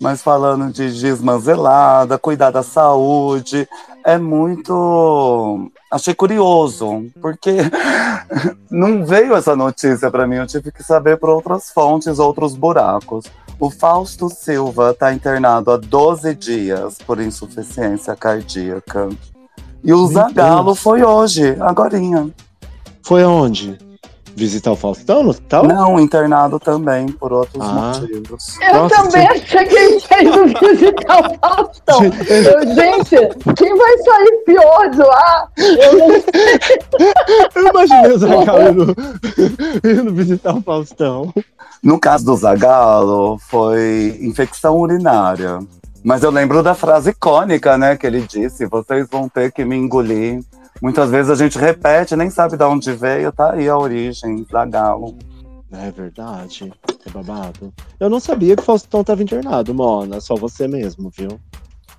mas falando de desmanzelada, cuidar da saúde, é muito. Achei curioso, porque (laughs) não veio essa notícia para mim, eu tive que saber por outras fontes, outros buracos. O Fausto Silva está internado há 12 dias por insuficiência cardíaca. E o Zagalo foi hoje, agorinha. Foi aonde? Visitar o Faustão no hospital? Não, internado também, por outros Ah. motivos. Eu Nossa, também achei que ele tinha ido visitar o Faustão. (laughs) Eu, gente, quem vai sair pior de lá? Eu não (laughs) Eu imaginei o Zagalo indo, (laughs) indo visitar o Faustão. No caso do Zagalo, foi infecção urinária. Mas eu lembro da frase icônica, né, que ele disse: vocês vão ter que me engolir. Muitas vezes a gente repete, nem sabe de onde veio, tá aí a origem, Zagalo. É verdade. É babado. Eu não sabia que o Faustão tava internado, Mona. Só você mesmo, viu?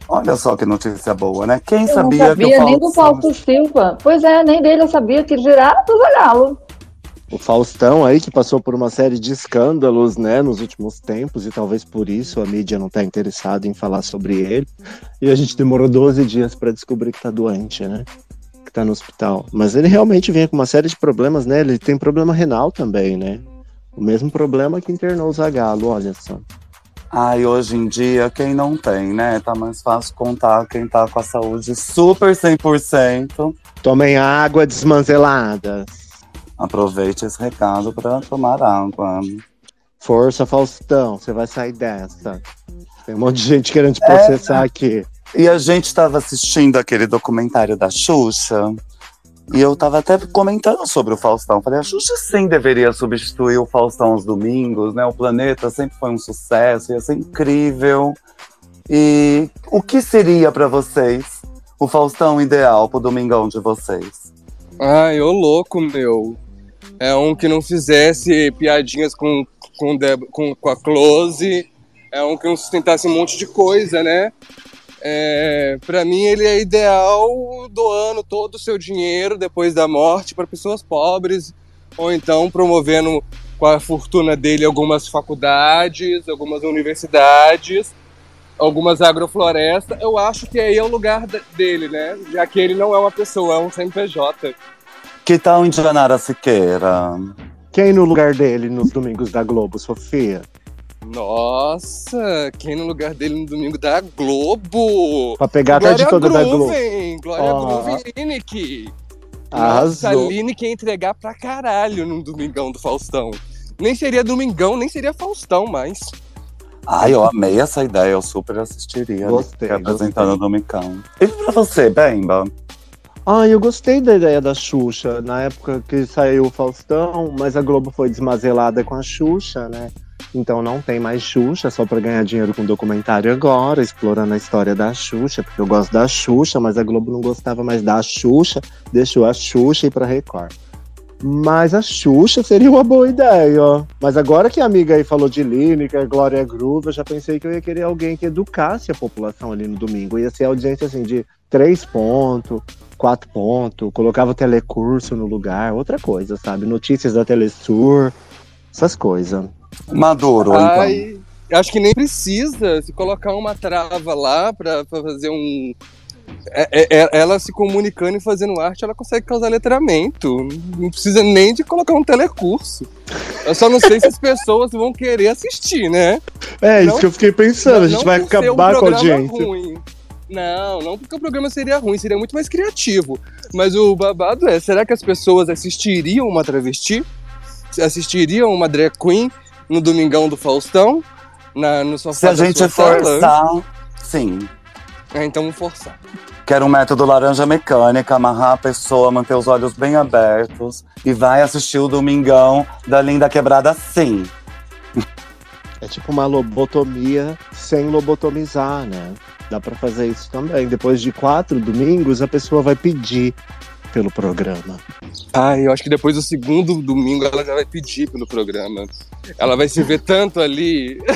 Olha só que notícia boa, né? Quem Eu não sabia, sabia que o nem do Faustão... Fausto Silva. Pois é, nem dele eu sabia que girar do Zagalo. O Faustão aí que passou por uma série de escândalos, né, nos últimos tempos, e talvez por isso a mídia não tá interessada em falar sobre ele. E a gente demorou 12 dias pra descobrir que tá doente, né? Tá no hospital. Mas ele realmente vem com uma série de problemas, né? Ele tem problema renal também, né? O mesmo problema que internou o Zagalo, olha só. Ai, hoje em dia, quem não tem, né? Tá mais fácil contar quem tá com a saúde super 100%. Tomem água desmanzelada. Aproveite esse recado para tomar água. Força, Faustão, você vai sair dessa. Tem um monte de gente querendo te processar aqui. E a gente tava assistindo aquele documentário da Xuxa. E eu tava até comentando sobre o Faustão. Falei, a Xuxa sim deveria substituir o Faustão aos domingos, né? O Planeta sempre foi um sucesso, ia ser incrível. E o que seria pra vocês o Faustão ideal pro domingão de vocês? Ai, ô louco, meu. É um que não fizesse piadinhas com, com, com, com a Close. É um que não sustentasse um monte de coisa, né? É, para mim, ele é ideal doando todo o seu dinheiro depois da morte para pessoas pobres, ou então promovendo com a fortuna dele algumas faculdades, algumas universidades, algumas agroflorestas. Eu acho que aí é o lugar dele, né? Já que ele não é uma pessoa, é um CNPJ. Que tal Indianara Siqueira? Quem no lugar dele nos domingos da Globo, Sofia? Nossa, quem no lugar dele no domingo da Globo? Pra pegar a Glória tarde toda da Globo. Glória Ó. Groove. Nossa, a ia entregar pra caralho num domingão do Faustão. Nem seria domingão, nem seria Faustão mais. Ai, eu amei essa ideia, eu super assistiria. Gostei, né, Apresentando o Domingão. E pra você, Bemba? Ah, eu gostei da ideia da Xuxa, na época que saiu o Faustão, mas a Globo foi desmazelada com a Xuxa, né? Então não tem mais Xuxa, só pra ganhar dinheiro com documentário agora, explorando a história da Xuxa, porque eu gosto da Xuxa, mas a Globo não gostava mais da Xuxa, deixou a Xuxa ir pra Record. Mas a Xuxa seria uma boa ideia, ó. Mas agora que a amiga aí falou de Lineker, Glória Groove, eu já pensei que eu ia querer alguém que educasse a população ali no domingo. Ia ser audiência assim de três pontos, quatro pontos, colocava o telecurso no lugar, outra coisa, sabe? Notícias da Telesur, essas coisas. Maduro, então. Ai, acho que nem precisa se colocar uma trava lá pra, pra fazer um. É- é- é- ela se comunicando e fazendo arte, ela consegue causar letramento. Não precisa nem de colocar um telecurso. Eu só não sei se as pessoas vão querer assistir, né? É, isso Não- que eu fiquei pensando, a gente não vai ser um acabar com a audiência. ruim. Não, não porque o programa seria ruim, seria muito mais criativo. Mas o babado é, será que as pessoas assistiriam uma travesti? Assistiriam uma drag queen no Domingão do Faustão? Na, no sofá Se a gente sala? forçar, sim. É, então vamos forçar. Quero um método laranja mecânica, amarrar a pessoa, manter os olhos bem abertos e vai assistir o Domingão da Linda Quebrada sim. É tipo uma lobotomia sem lobotomizar, né? Dá pra fazer isso também. Depois de quatro domingos, a pessoa vai pedir pelo programa. Ai, eu acho que depois do segundo domingo ela já vai pedir pelo programa. Ela vai se ver tanto ali. (laughs)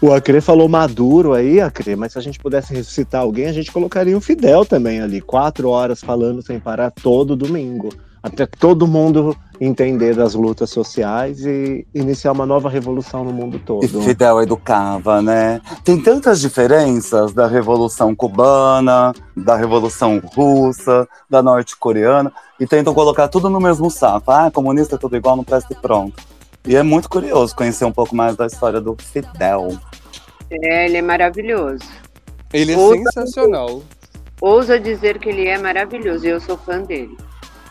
O Acre falou Maduro aí, Acre, mas se a gente pudesse ressuscitar alguém, a gente colocaria o Fidel também ali, quatro horas falando sem parar todo domingo. Até todo mundo entender das lutas sociais e iniciar uma nova revolução no mundo E todo. Fidel educava, né? Tem tantas diferenças da Revolução Cubana, da Revolução Russa, da Norte-Coreana, e tentam colocar tudo no mesmo saco. Ah, comunista é tudo igual, não presta e pronto. E é muito curioso conhecer um pouco mais da história do Fidel. É, ele é maravilhoso. Ele é Ousa- sensacional. Ousa dizer que ele é maravilhoso e eu sou fã dele.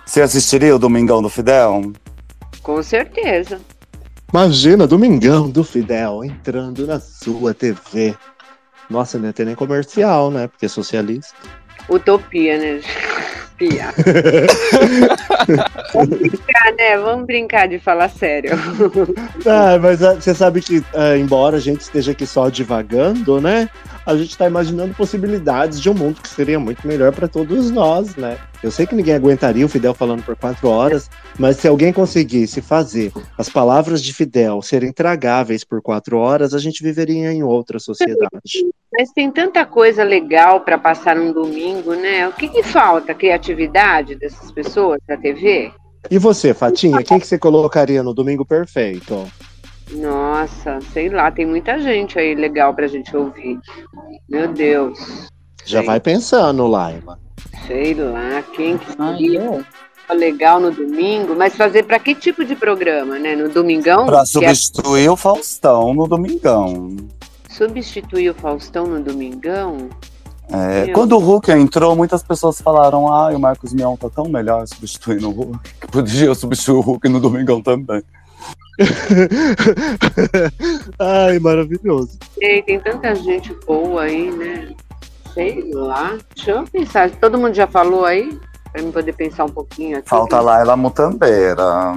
Você assistiria o Domingão do Fidel? Com certeza. Imagina, Domingão do Fidel entrando na sua TV. Nossa, não ia ter nem comercial, né? Porque é socialista. Utopia, né? (laughs) Pia. (laughs) Vamos brincar, né? Vamos brincar de falar sério. Ah, mas ah, você sabe que, ah, embora a gente esteja aqui só divagando, né? A gente tá imaginando possibilidades de um mundo que seria muito melhor para todos nós, né? Eu sei que ninguém aguentaria o Fidel falando por quatro horas, mas se alguém conseguisse fazer as palavras de Fidel serem tragáveis por quatro horas, a gente viveria em outra sociedade. Mas tem tanta coisa legal para passar num domingo, né? O que, que falta? Criatividade dessas pessoas na TV? E você, Fatinha, quem que você colocaria no Domingo Perfeito? Nossa, sei lá, tem muita gente aí legal pra gente ouvir. Meu Deus, Já vai pensando, Laima. sei lá, quem que seria legal no domingo, mas fazer pra que tipo de programa, né? No domingão? Pra é- substituir o Faustão no Domingão. substituir o Faustão no domingão? É, quando o Hulk entrou, muitas pessoas falaram: ah, o Marcos Mion tá tão melhor substituindo o Hulk, que (laughs) podia substituir o Hulk no Domingão também. (laughs) Ai, maravilhoso. Tem tanta gente boa aí, né? Sei lá. Deixa eu pensar. Todo mundo já falou aí? Pra eu poder pensar um pouquinho aqui. Falta lá ela Mutambeira.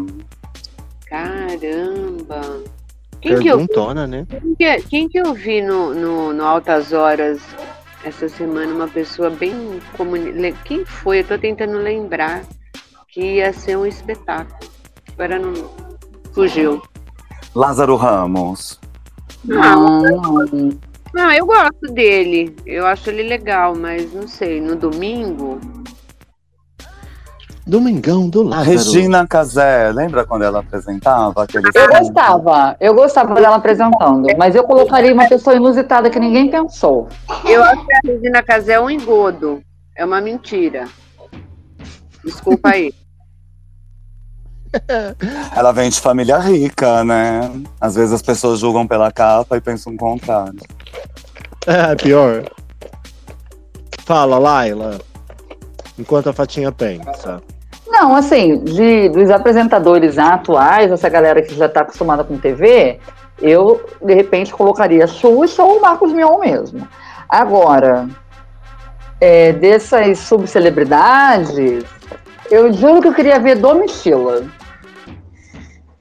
Caramba. Quem que, eu, Perguntona, né? quem, que, quem que eu vi no, no, no Altas Horas essa semana? Uma pessoa bem comuni... le- Quem foi? Eu tô tentando lembrar que ia ser um espetáculo. Agora não fugiu. Lázaro Ramos. Não, não, eu gosto dele. Eu acho ele legal, mas não sei, no domingo. Domingão do A Lázaro. Regina Casé, lembra quando ela apresentava aquele Eu gostava, eu gostava dela apresentando, mas eu colocaria uma pessoa inusitada que ninguém pensou. Eu acho que a Regina Casé é um engodo. É uma mentira. Desculpa aí. Ela vem de família rica, né? Às vezes as pessoas julgam pela capa e pensam o contrário. É, pior. Fala, Laila. Enquanto a Fatinha pensa. Não, assim, de, dos apresentadores atuais, essa galera que já está acostumada com TV, eu, de repente, colocaria Xuxa ou Marcos Mion mesmo. Agora, é, dessas subcelebridades, eu juro que eu queria ver Domitila.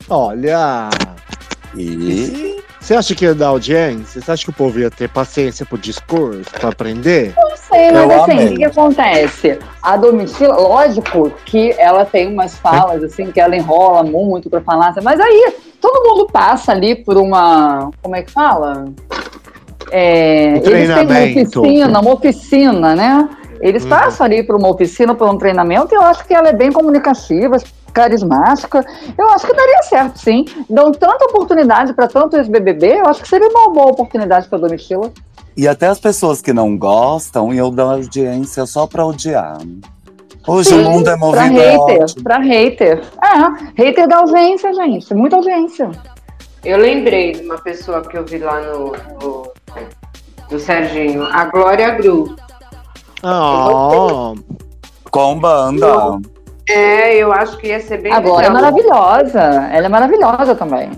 Olha. E. Você acha que ia dar audiência? Você acha que o povo ia ter paciência pro discurso, pra aprender? Não sei, mas Eu assim, o que, que acontece? A Domitila, lógico que ela tem umas falas, assim, que ela enrola muito pra falar, assim, mas aí todo mundo passa ali por uma. Como é que fala? É, Um eles têm uma treinamento. oficina, uma oficina, né? Eles Uhum. passam ali por uma oficina, por um treinamento, e eu acho que ela é bem comunicativa, carismática. Eu acho que daria certo, sim. Dão tanta oportunidade para tanto ex-BBB, eu acho que seria uma boa oportunidade para Domitila. E até as pessoas que não gostam iam dar audiência só pra odiar. Hoje Sim, o mundo é movido a hater, pra hater. É, hater da audiência, gente. Muita audiência. Eu lembrei de uma pessoa que eu vi lá no, no, no Serginho, a Glória Gru. Ah, Com banda. É, eu acho que ia ser bem Agora é legal. maravilhosa. Ela é maravilhosa também.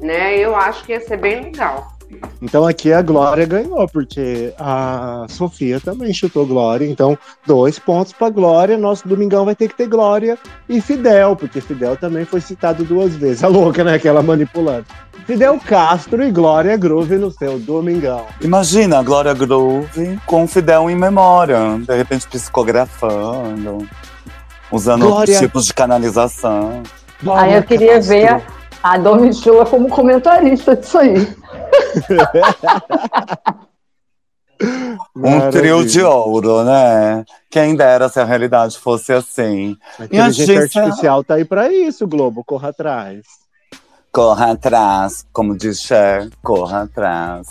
Né? Eu acho que ia ser bem legal. então aqui a Glória ganhou, porque a Sofia também chutou Glória. Então, dois pontos pra Glória. Nosso domingão vai ter que ter Glória e Fidel, porque Fidel também foi citado duas vezes. A louca, né? Aquela manipulando. Fidel Castro e Glória Groove no seu domingão. Imagina a Glória Groove com o Fidel em memória, de repente psicografando, usando Glória- outros tipos de canalização. Aí eu queria ver a Domitila como comentarista disso aí. Um trio de ouro, né? Quem dera se a realidade fosse assim. A E inteligência encerrar- artificial tá aí pra isso, Globo. Corra atrás. Corra atrás, como diz Cher, corra atrás.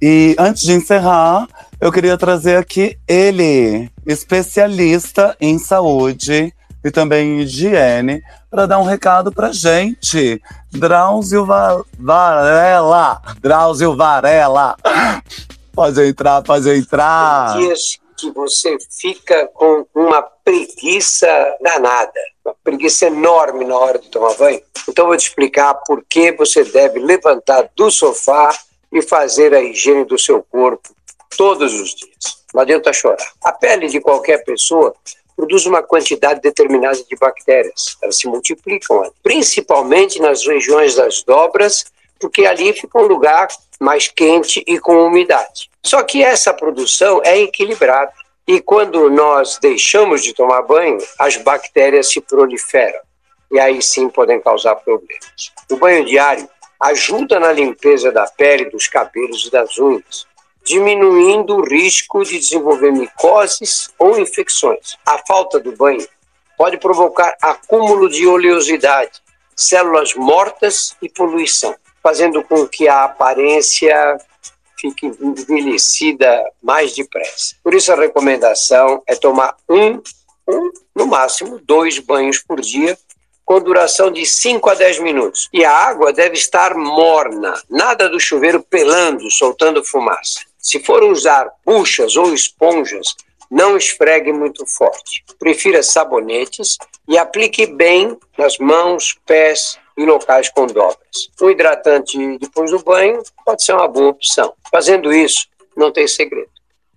E antes de encerrar, eu queria trazer aqui ele, especialista em saúde e também em higiene, para dar um recado pra gente. Drauzio Va- Varela. Drauzio Varela. Pode entrar, pode entrar. dias que você fica com uma preguiça danada, uma preguiça enorme na hora de tomar banho. Então vou te explicar por que você deve levantar do sofá e fazer a higiene do seu corpo todos os dias. Não adianta chorar. A pele de qualquer pessoa produz uma quantidade determinada de bactérias. Elas se multiplicam, principalmente nas regiões das dobras, porque ali fica um lugar mais quente e com umidade. Só que essa produção é equilibrada. E quando nós deixamos de tomar banho, as bactérias se proliferam. E aí sim podem causar problemas. O banho diário ajuda na limpeza da pele, dos cabelos e das unhas, diminuindo o risco de desenvolver micoses ou infecções. A falta do banho pode provocar acúmulo de oleosidade, células mortas e poluição, fazendo com que a aparência fique envelhecida mais depressa. Por isso a recomendação é tomar um, um no máximo dois banhos por dia com duração de 5 a 10 minutos. E a água deve estar morna, nada do chuveiro pelando, soltando fumaça. Se for usar buchas ou esponjas, não esfregue muito forte. Prefira sabonetes e aplique bem nas mãos, pés e locais com dobras. Um hidratante depois do banho pode ser uma boa opção. Fazendo isso, não tem segredo.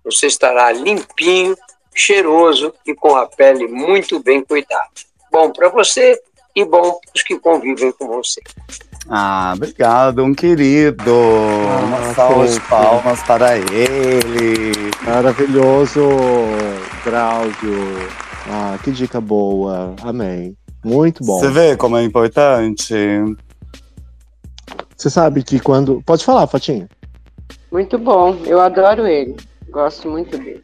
Você estará limpinho, cheiroso e com a pele muito bem cuidada. Bom para você e bom para os que convivem com você. Ah, obrigado, um querido. Uma salva de palmas para ele. Maravilhoso, Cláudio. Ah, que dica boa. Amém. Muito bom. Você vê como é importante? Você sabe que quando. Pode falar, Fatinho. Muito bom, eu adoro ele. Gosto muito dele.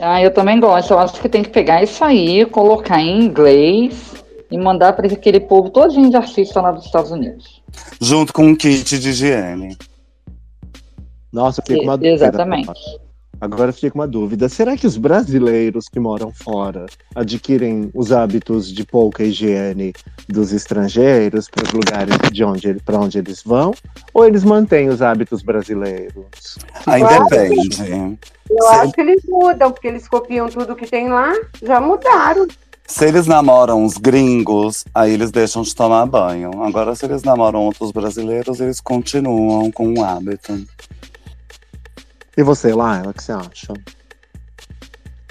Ah, eu também gosto. Eu acho que tem que pegar isso aí, colocar em inglês e mandar para aquele povo todinho de artista lá dos Estados Unidos. Junto com um kit de higiene. Nossa, eu fiquei com uma dúvida. exatamente. Agora eu fiquei com uma dúvida. Será que os brasileiros que moram fora adquirem os hábitos de pouca higiene dos estrangeiros para os lugares de onde para onde eles vão? Ou eles mantêm os hábitos brasileiros? Aí Claro. depende. Eu acho que eles mudam, porque eles copiam tudo que tem lá, já mudaram. Se eles namoram os gringos, aí eles deixam de tomar banho. Agora, se eles namoram outros brasileiros, eles continuam com o hábito. E você, Laila, o que você acha?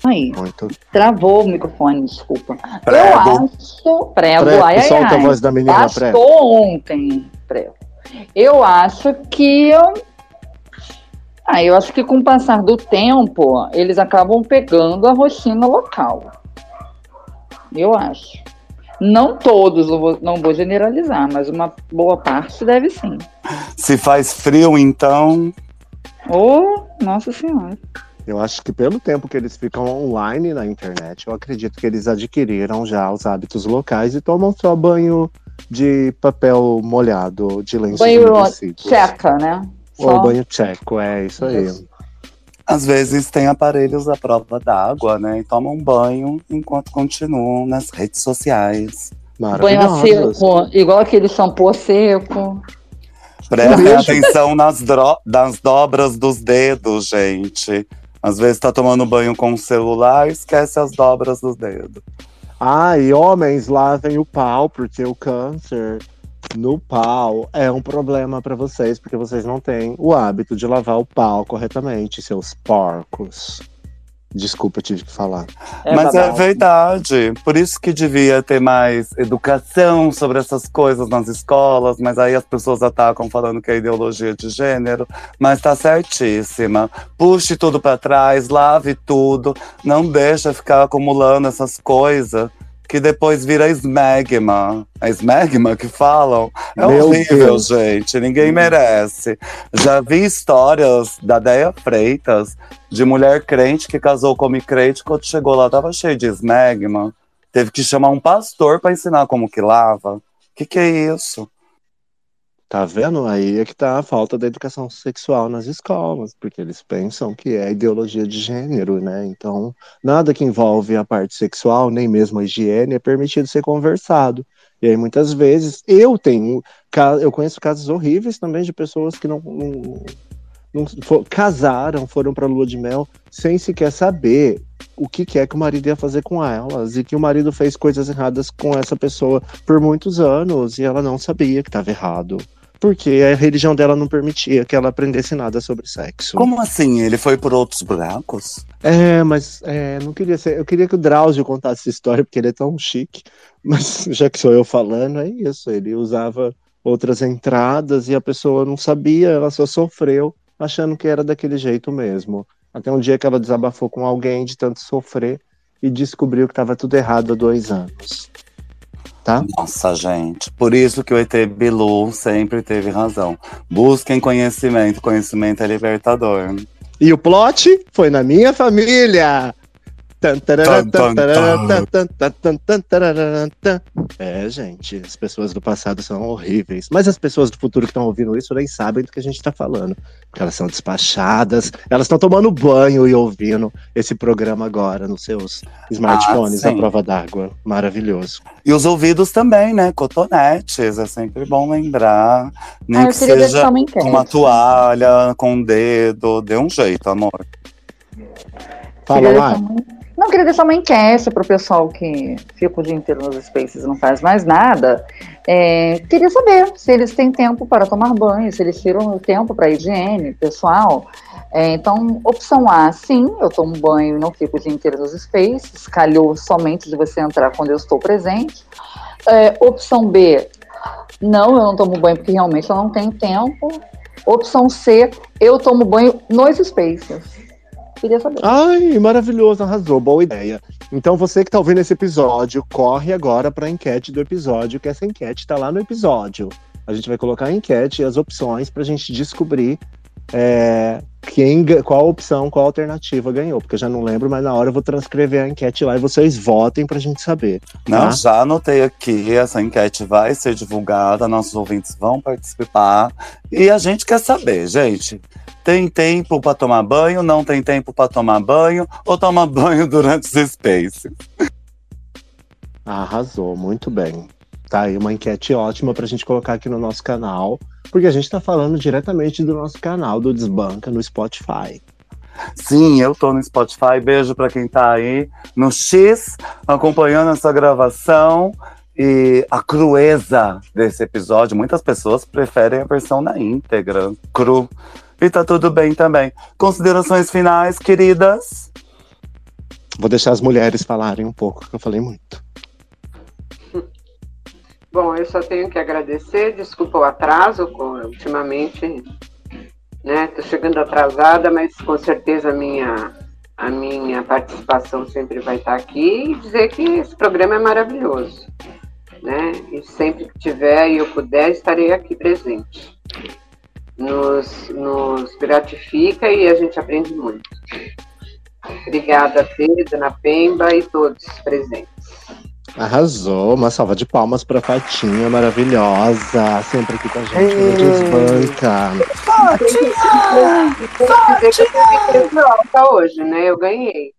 Aí, Muito. travou o microfone, desculpa. Prego. Eu acho. Prego, Prego, ai, ai, solta a ai. voz da menina, Bastou prego. ontem, prego. Eu acho que. Eu... Ah, eu acho que com o passar do tempo, eles acabam pegando a rotina local. Eu acho. Não todos, eu vou- não vou generalizar, mas uma boa parte deve sim. Se faz frio, então. Ô, nossa senhora. Eu acho que pelo tempo que eles ficam online na internet, eu acredito que eles adquiriram já os hábitos locais e tomam só banho de papel molhado, de lenços Banho tcheca, né? Ou Só- banho tcheco, é isso aí. Às vezes tem aparelhos à prova d'água, né? E tomam banho enquanto continuam nas redes sociais. Banho a seco, igual aquele shampoo a seco. Prestem atenção nas, nas dobras dos dedos, gente. Às vezes tá tomando banho com o celular, esquece as dobras dos dedos. Ah, e homens lavem o pau, porque o câncer no pau é um problema pra vocês, porque vocês não têm o hábito de lavar o pau corretamente, seus porcos. Desculpa, eu tive que falar. Mas é verdade. Por isso que devia ter mais educação sobre essas coisas nas escolas, mas aí as pessoas atacam falando que é ideologia de gênero. Mas tá certíssima. Puxe tudo pra trás, lave tudo, não deixa ficar acumulando essas coisas que depois vira esmegma. É esmegma que falam? É Meu horrível, Deus. gente. Ninguém merece. Já vi histórias da Deia Freitas de mulher crente que casou com crente quando chegou lá tava cheio de esmegma. Teve que chamar um pastor pra ensinar como que lava. Que que é isso? Tá vendo? Aí é que tá a falta da educação sexual nas escolas, porque eles pensam que é ideologia de gênero, né? Então, nada que envolve a parte sexual, nem mesmo a higiene, é permitido ser conversado. E aí, muitas vezes, eu tenho, eu conheço casos horríveis também de pessoas que não, não, não fo- casaram, foram pra lua de mel sem sequer saber o que, que é que o marido ia fazer com elas e que o marido fez coisas erradas com essa pessoa por muitos anos e ela não sabia que estava errado. Porque a religião dela não permitia que ela aprendesse nada sobre sexo. Como assim? Ele foi por outros buracos? É, mas é, não queria ser. Eu queria que o Drauzio contasse essa história, porque ele é tão chique. Mas (laughs) já que sou eu falando, é isso. Ele usava outras entradas e a pessoa não sabia, ela só sofreu, achando que era daquele jeito mesmo. Até um dia que ela desabafou com alguém de tanto sofrer e descobriu que estava tudo errado há dois anos. Tá? Nossa, gente. Por isso que o ET Bilu sempre teve razão. Busquem conhecimento. Conhecimento é libertador. E o plot foi na minha família. É, gente, as pessoas do passado são horríveis. Mas as pessoas do futuro que estão ouvindo isso nem sabem do que a gente tá falando. Porque elas são despachadas, elas estão tomando banho e ouvindo esse programa agora nos seus smartphones Ah, à prova d'água. Maravilhoso. E os ouvidos também, né? Cotonetes. É sempre bom lembrar. Nem Ah, que seja uma com uma toalha, com um dedo. Dê um jeito, amor. Fala lá. Não, queria deixar uma enquete para o pessoal que fica o dia inteiro nos spaces e não faz mais nada. É, queria saber se eles têm tempo para tomar banho, se eles tiram o tempo para higiene pessoal. É, então, opção A, sim, eu tomo banho e não fico o dia inteiro nos spaces, calhou somente de você entrar quando eu estou presente. É, opção B, não, eu não tomo banho porque realmente eu não tenho tempo. Opção C, eu tomo banho nos spaces. Queria saber. Ai, maravilhoso, arrasou, boa ideia. Então você que tá ouvindo esse episódio, corre agora pra enquete do episódio, que essa enquete tá lá no episódio. A gente vai colocar a enquete e as opções pra gente descobrir é, quem, qual opção, qual alternativa ganhou, porque eu já não lembro, mas na hora eu vou transcrever a enquete lá e vocês votem pra gente saber. Não, tá? já anotei aqui, essa enquete vai ser divulgada, nossos ouvintes vão participar. E a gente quer saber, gente. Tem tempo pra tomar banho? Não tem tempo pra tomar banho? Ou toma (laughs) banho durante os spaces? Arrasou, muito bem. Tá aí uma enquete ótima pra gente colocar aqui no nosso canal, porque a gente tá falando diretamente do nosso canal do Desbanca no Spotify. Sim, eu tô no Spotify. Beijo pra quem tá aí no X, acompanhando essa gravação. E a crueza desse episódio, muitas pessoas preferem a versão na íntegra, cru. E tá tudo bem também. Considerações finais, queridas? Vou deixar as mulheres falarem um pouco, que eu falei muito. Bom, eu só tenho que agradecer, desculpa o atraso, ultimamente, né? Tô chegando atrasada, mas com certeza a minha, a minha participação sempre vai estar aqui e dizer que esse programa é maravilhoso, né? E sempre que tiver e eu puder, estarei aqui presente. Nos, nos gratifica e a gente aprende muito. Obrigada, Fê, Dona Pemba e todos presentes. Arrasou, uma salva de palmas pra Fatinha, maravilhosa, sempre aqui com a gente no Desbanca. Eu tive alta hoje, né? Eu ganhei.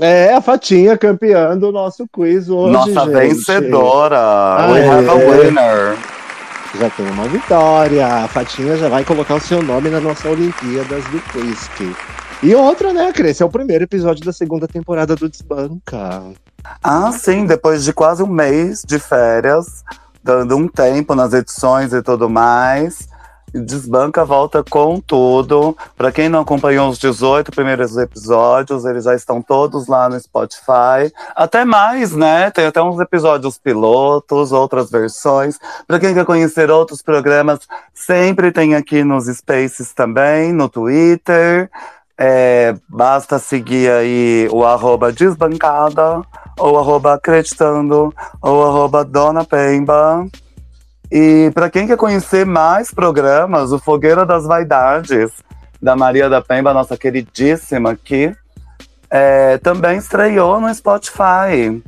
É, a Fatinha campeã do nosso quiz hoje, Nossa gente. vencedora! We Aê. have a winner! Já tem uma vitória. A Fatinha já vai colocar o seu nome na nossa Olimpíadas do Quiz. E outra, né, Cris? É o primeiro episódio da segunda temporada do Desbanca. Ah, sim, depois de quase um mês de férias, dando um tempo nas edições e tudo mais. Desbanca volta com tudo. Para quem não acompanhou os 18 primeiros episódios, eles já estão todos lá no Spotify. Até mais, né? Tem até uns episódios pilotos, outras versões. Para quem quer conhecer outros programas, sempre tem aqui nos Spaces também, no Twitter. É, basta seguir aí o arroba desbancada, ou arroba acreditando, ou arroba dona Pemba. E para quem quer conhecer mais programas, o Fogueira das Vaidades, da Maria da Pemba, nossa queridíssima aqui, é, também estreou no Spotify.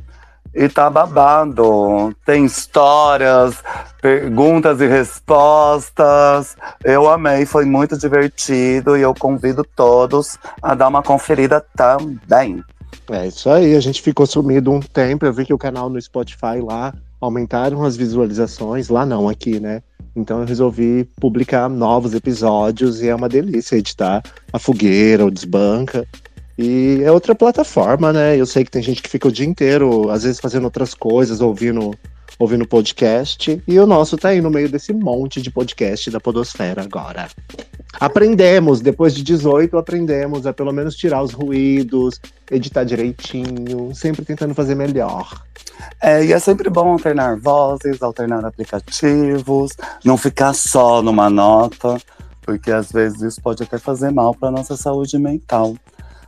E tá babado. Tem histórias, perguntas e respostas. Eu amei, foi muito divertido e eu convido todos a dar uma conferida também. É isso aí, a gente ficou sumido um tempo. Eu vi que o canal no Spotify lá aumentaram as visualizações. Lá não, aqui, né? Então eu resolvi publicar novos episódios e é uma delícia editar a fogueira, o desbanca. E é outra plataforma, né? Eu sei que tem gente que fica o dia inteiro, às vezes fazendo outras coisas, ouvindo ouvindo podcast. E o nosso tá aí no meio desse monte de podcast da Podosfera agora. Aprendemos, depois de 18, aprendemos a pelo menos tirar os ruídos, editar direitinho, sempre tentando fazer melhor. É, e é sempre bom alternar vozes, alternar aplicativos, não ficar só numa nota, porque às vezes isso pode até fazer mal para nossa saúde mental.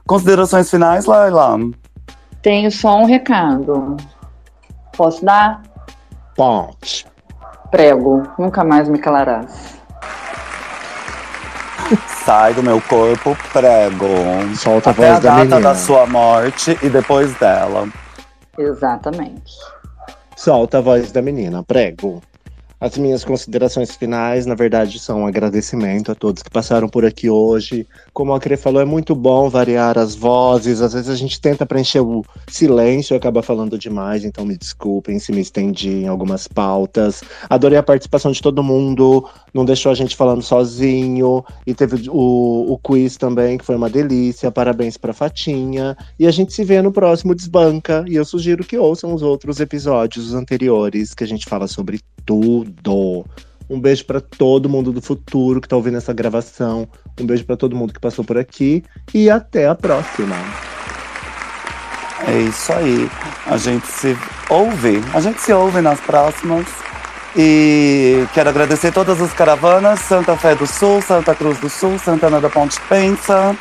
Considerações finais, Laila? Tenho só um recado. Posso dar? Pode. Prego, nunca mais me calarás. Sai do meu corpo, prego. Solta a Até voz a da data menina. da sua morte e depois dela. Exatamente. Solta a voz da menina, prego. As minhas considerações finais, na verdade, são um agradecimento a todos que passaram por aqui hoje. Como a Cre falou, é muito bom variar as vozes. Às vezes a gente tenta preencher o silêncio e acaba falando demais, então me desculpem se me estendi em algumas pautas. Adorei a participação de todo mundo, não deixou a gente falando sozinho. E teve o, o quiz também, que foi uma delícia. Parabéns pra Fatinha. E a gente se vê no próximo Desbanca. E eu sugiro que ouçam os outros episódios anteriores, que a gente fala sobre tudo. Um beijo pra todo mundo do futuro que tá ouvindo essa gravação. Um beijo pra todo mundo que passou por aqui. E até a próxima. É isso aí. A gente se ouve. A gente se ouve nas próximas. E quero agradecer todas as caravanas: Santa Fé do Sul, Santa Cruz do Sul, Santana da Ponte Pensa.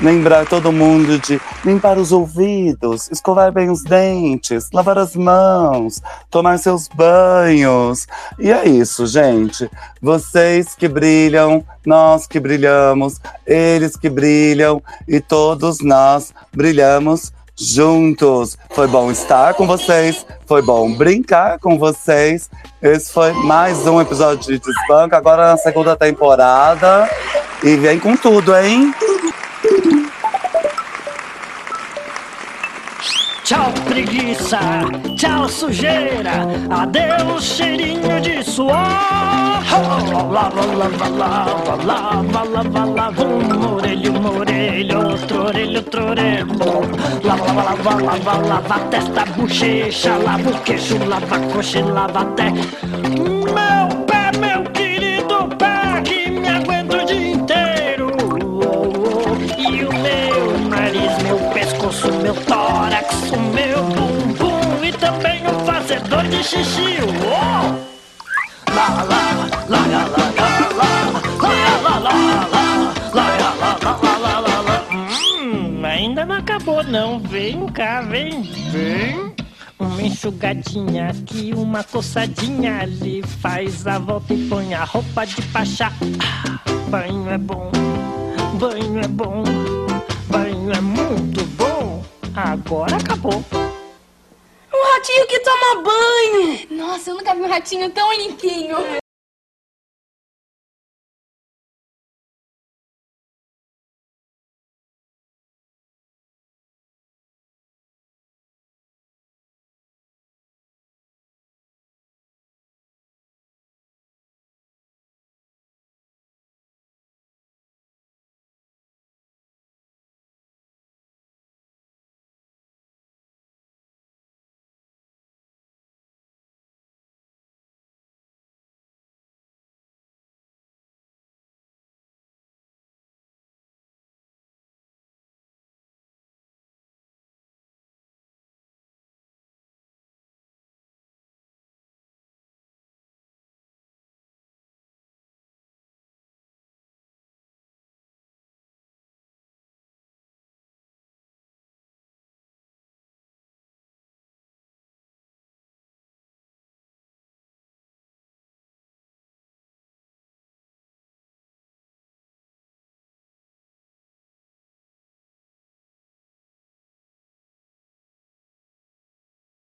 Lembrar todo mundo de limpar os ouvidos, escovar bem os dentes, lavar as mãos, tomar seus banhos. E é isso, gente. Vocês que brilham, nós que brilhamos, eles que brilham e todos nós brilhamos juntos. Foi bom estar com vocês, foi bom brincar com vocês. Esse foi mais um episódio de Desbanca, agora na segunda temporada. E vem com tudo, hein? Tchau, preguiça. Tchau, sujeira. Adeus, cheirinho de suor. Lava, lava, lava, lava, lava, lava. Um orelho, um orelho, outro orelho, outro orelho. Lava, lava, lava, lava, lava. Testa, bochecha, lava o queixo, lava a coxa e lava até. De xixi. Uou! Lá, lá, lá, lá, lá, lá, lá, lá, lá, lá, lá, lá, lá, lá. Hum, ainda não acabou não. Vem cá, vem, vem. Uma enxugadinha aqui, uma coçadinha ali. Faz a volta e põe a roupa de pachá. Ah, banho é bom, banho é bom, banho é muito bom. Agora acabou. Um ratinho que toma banho! Nossa, eu nunca vi um ratinho tão limpinho.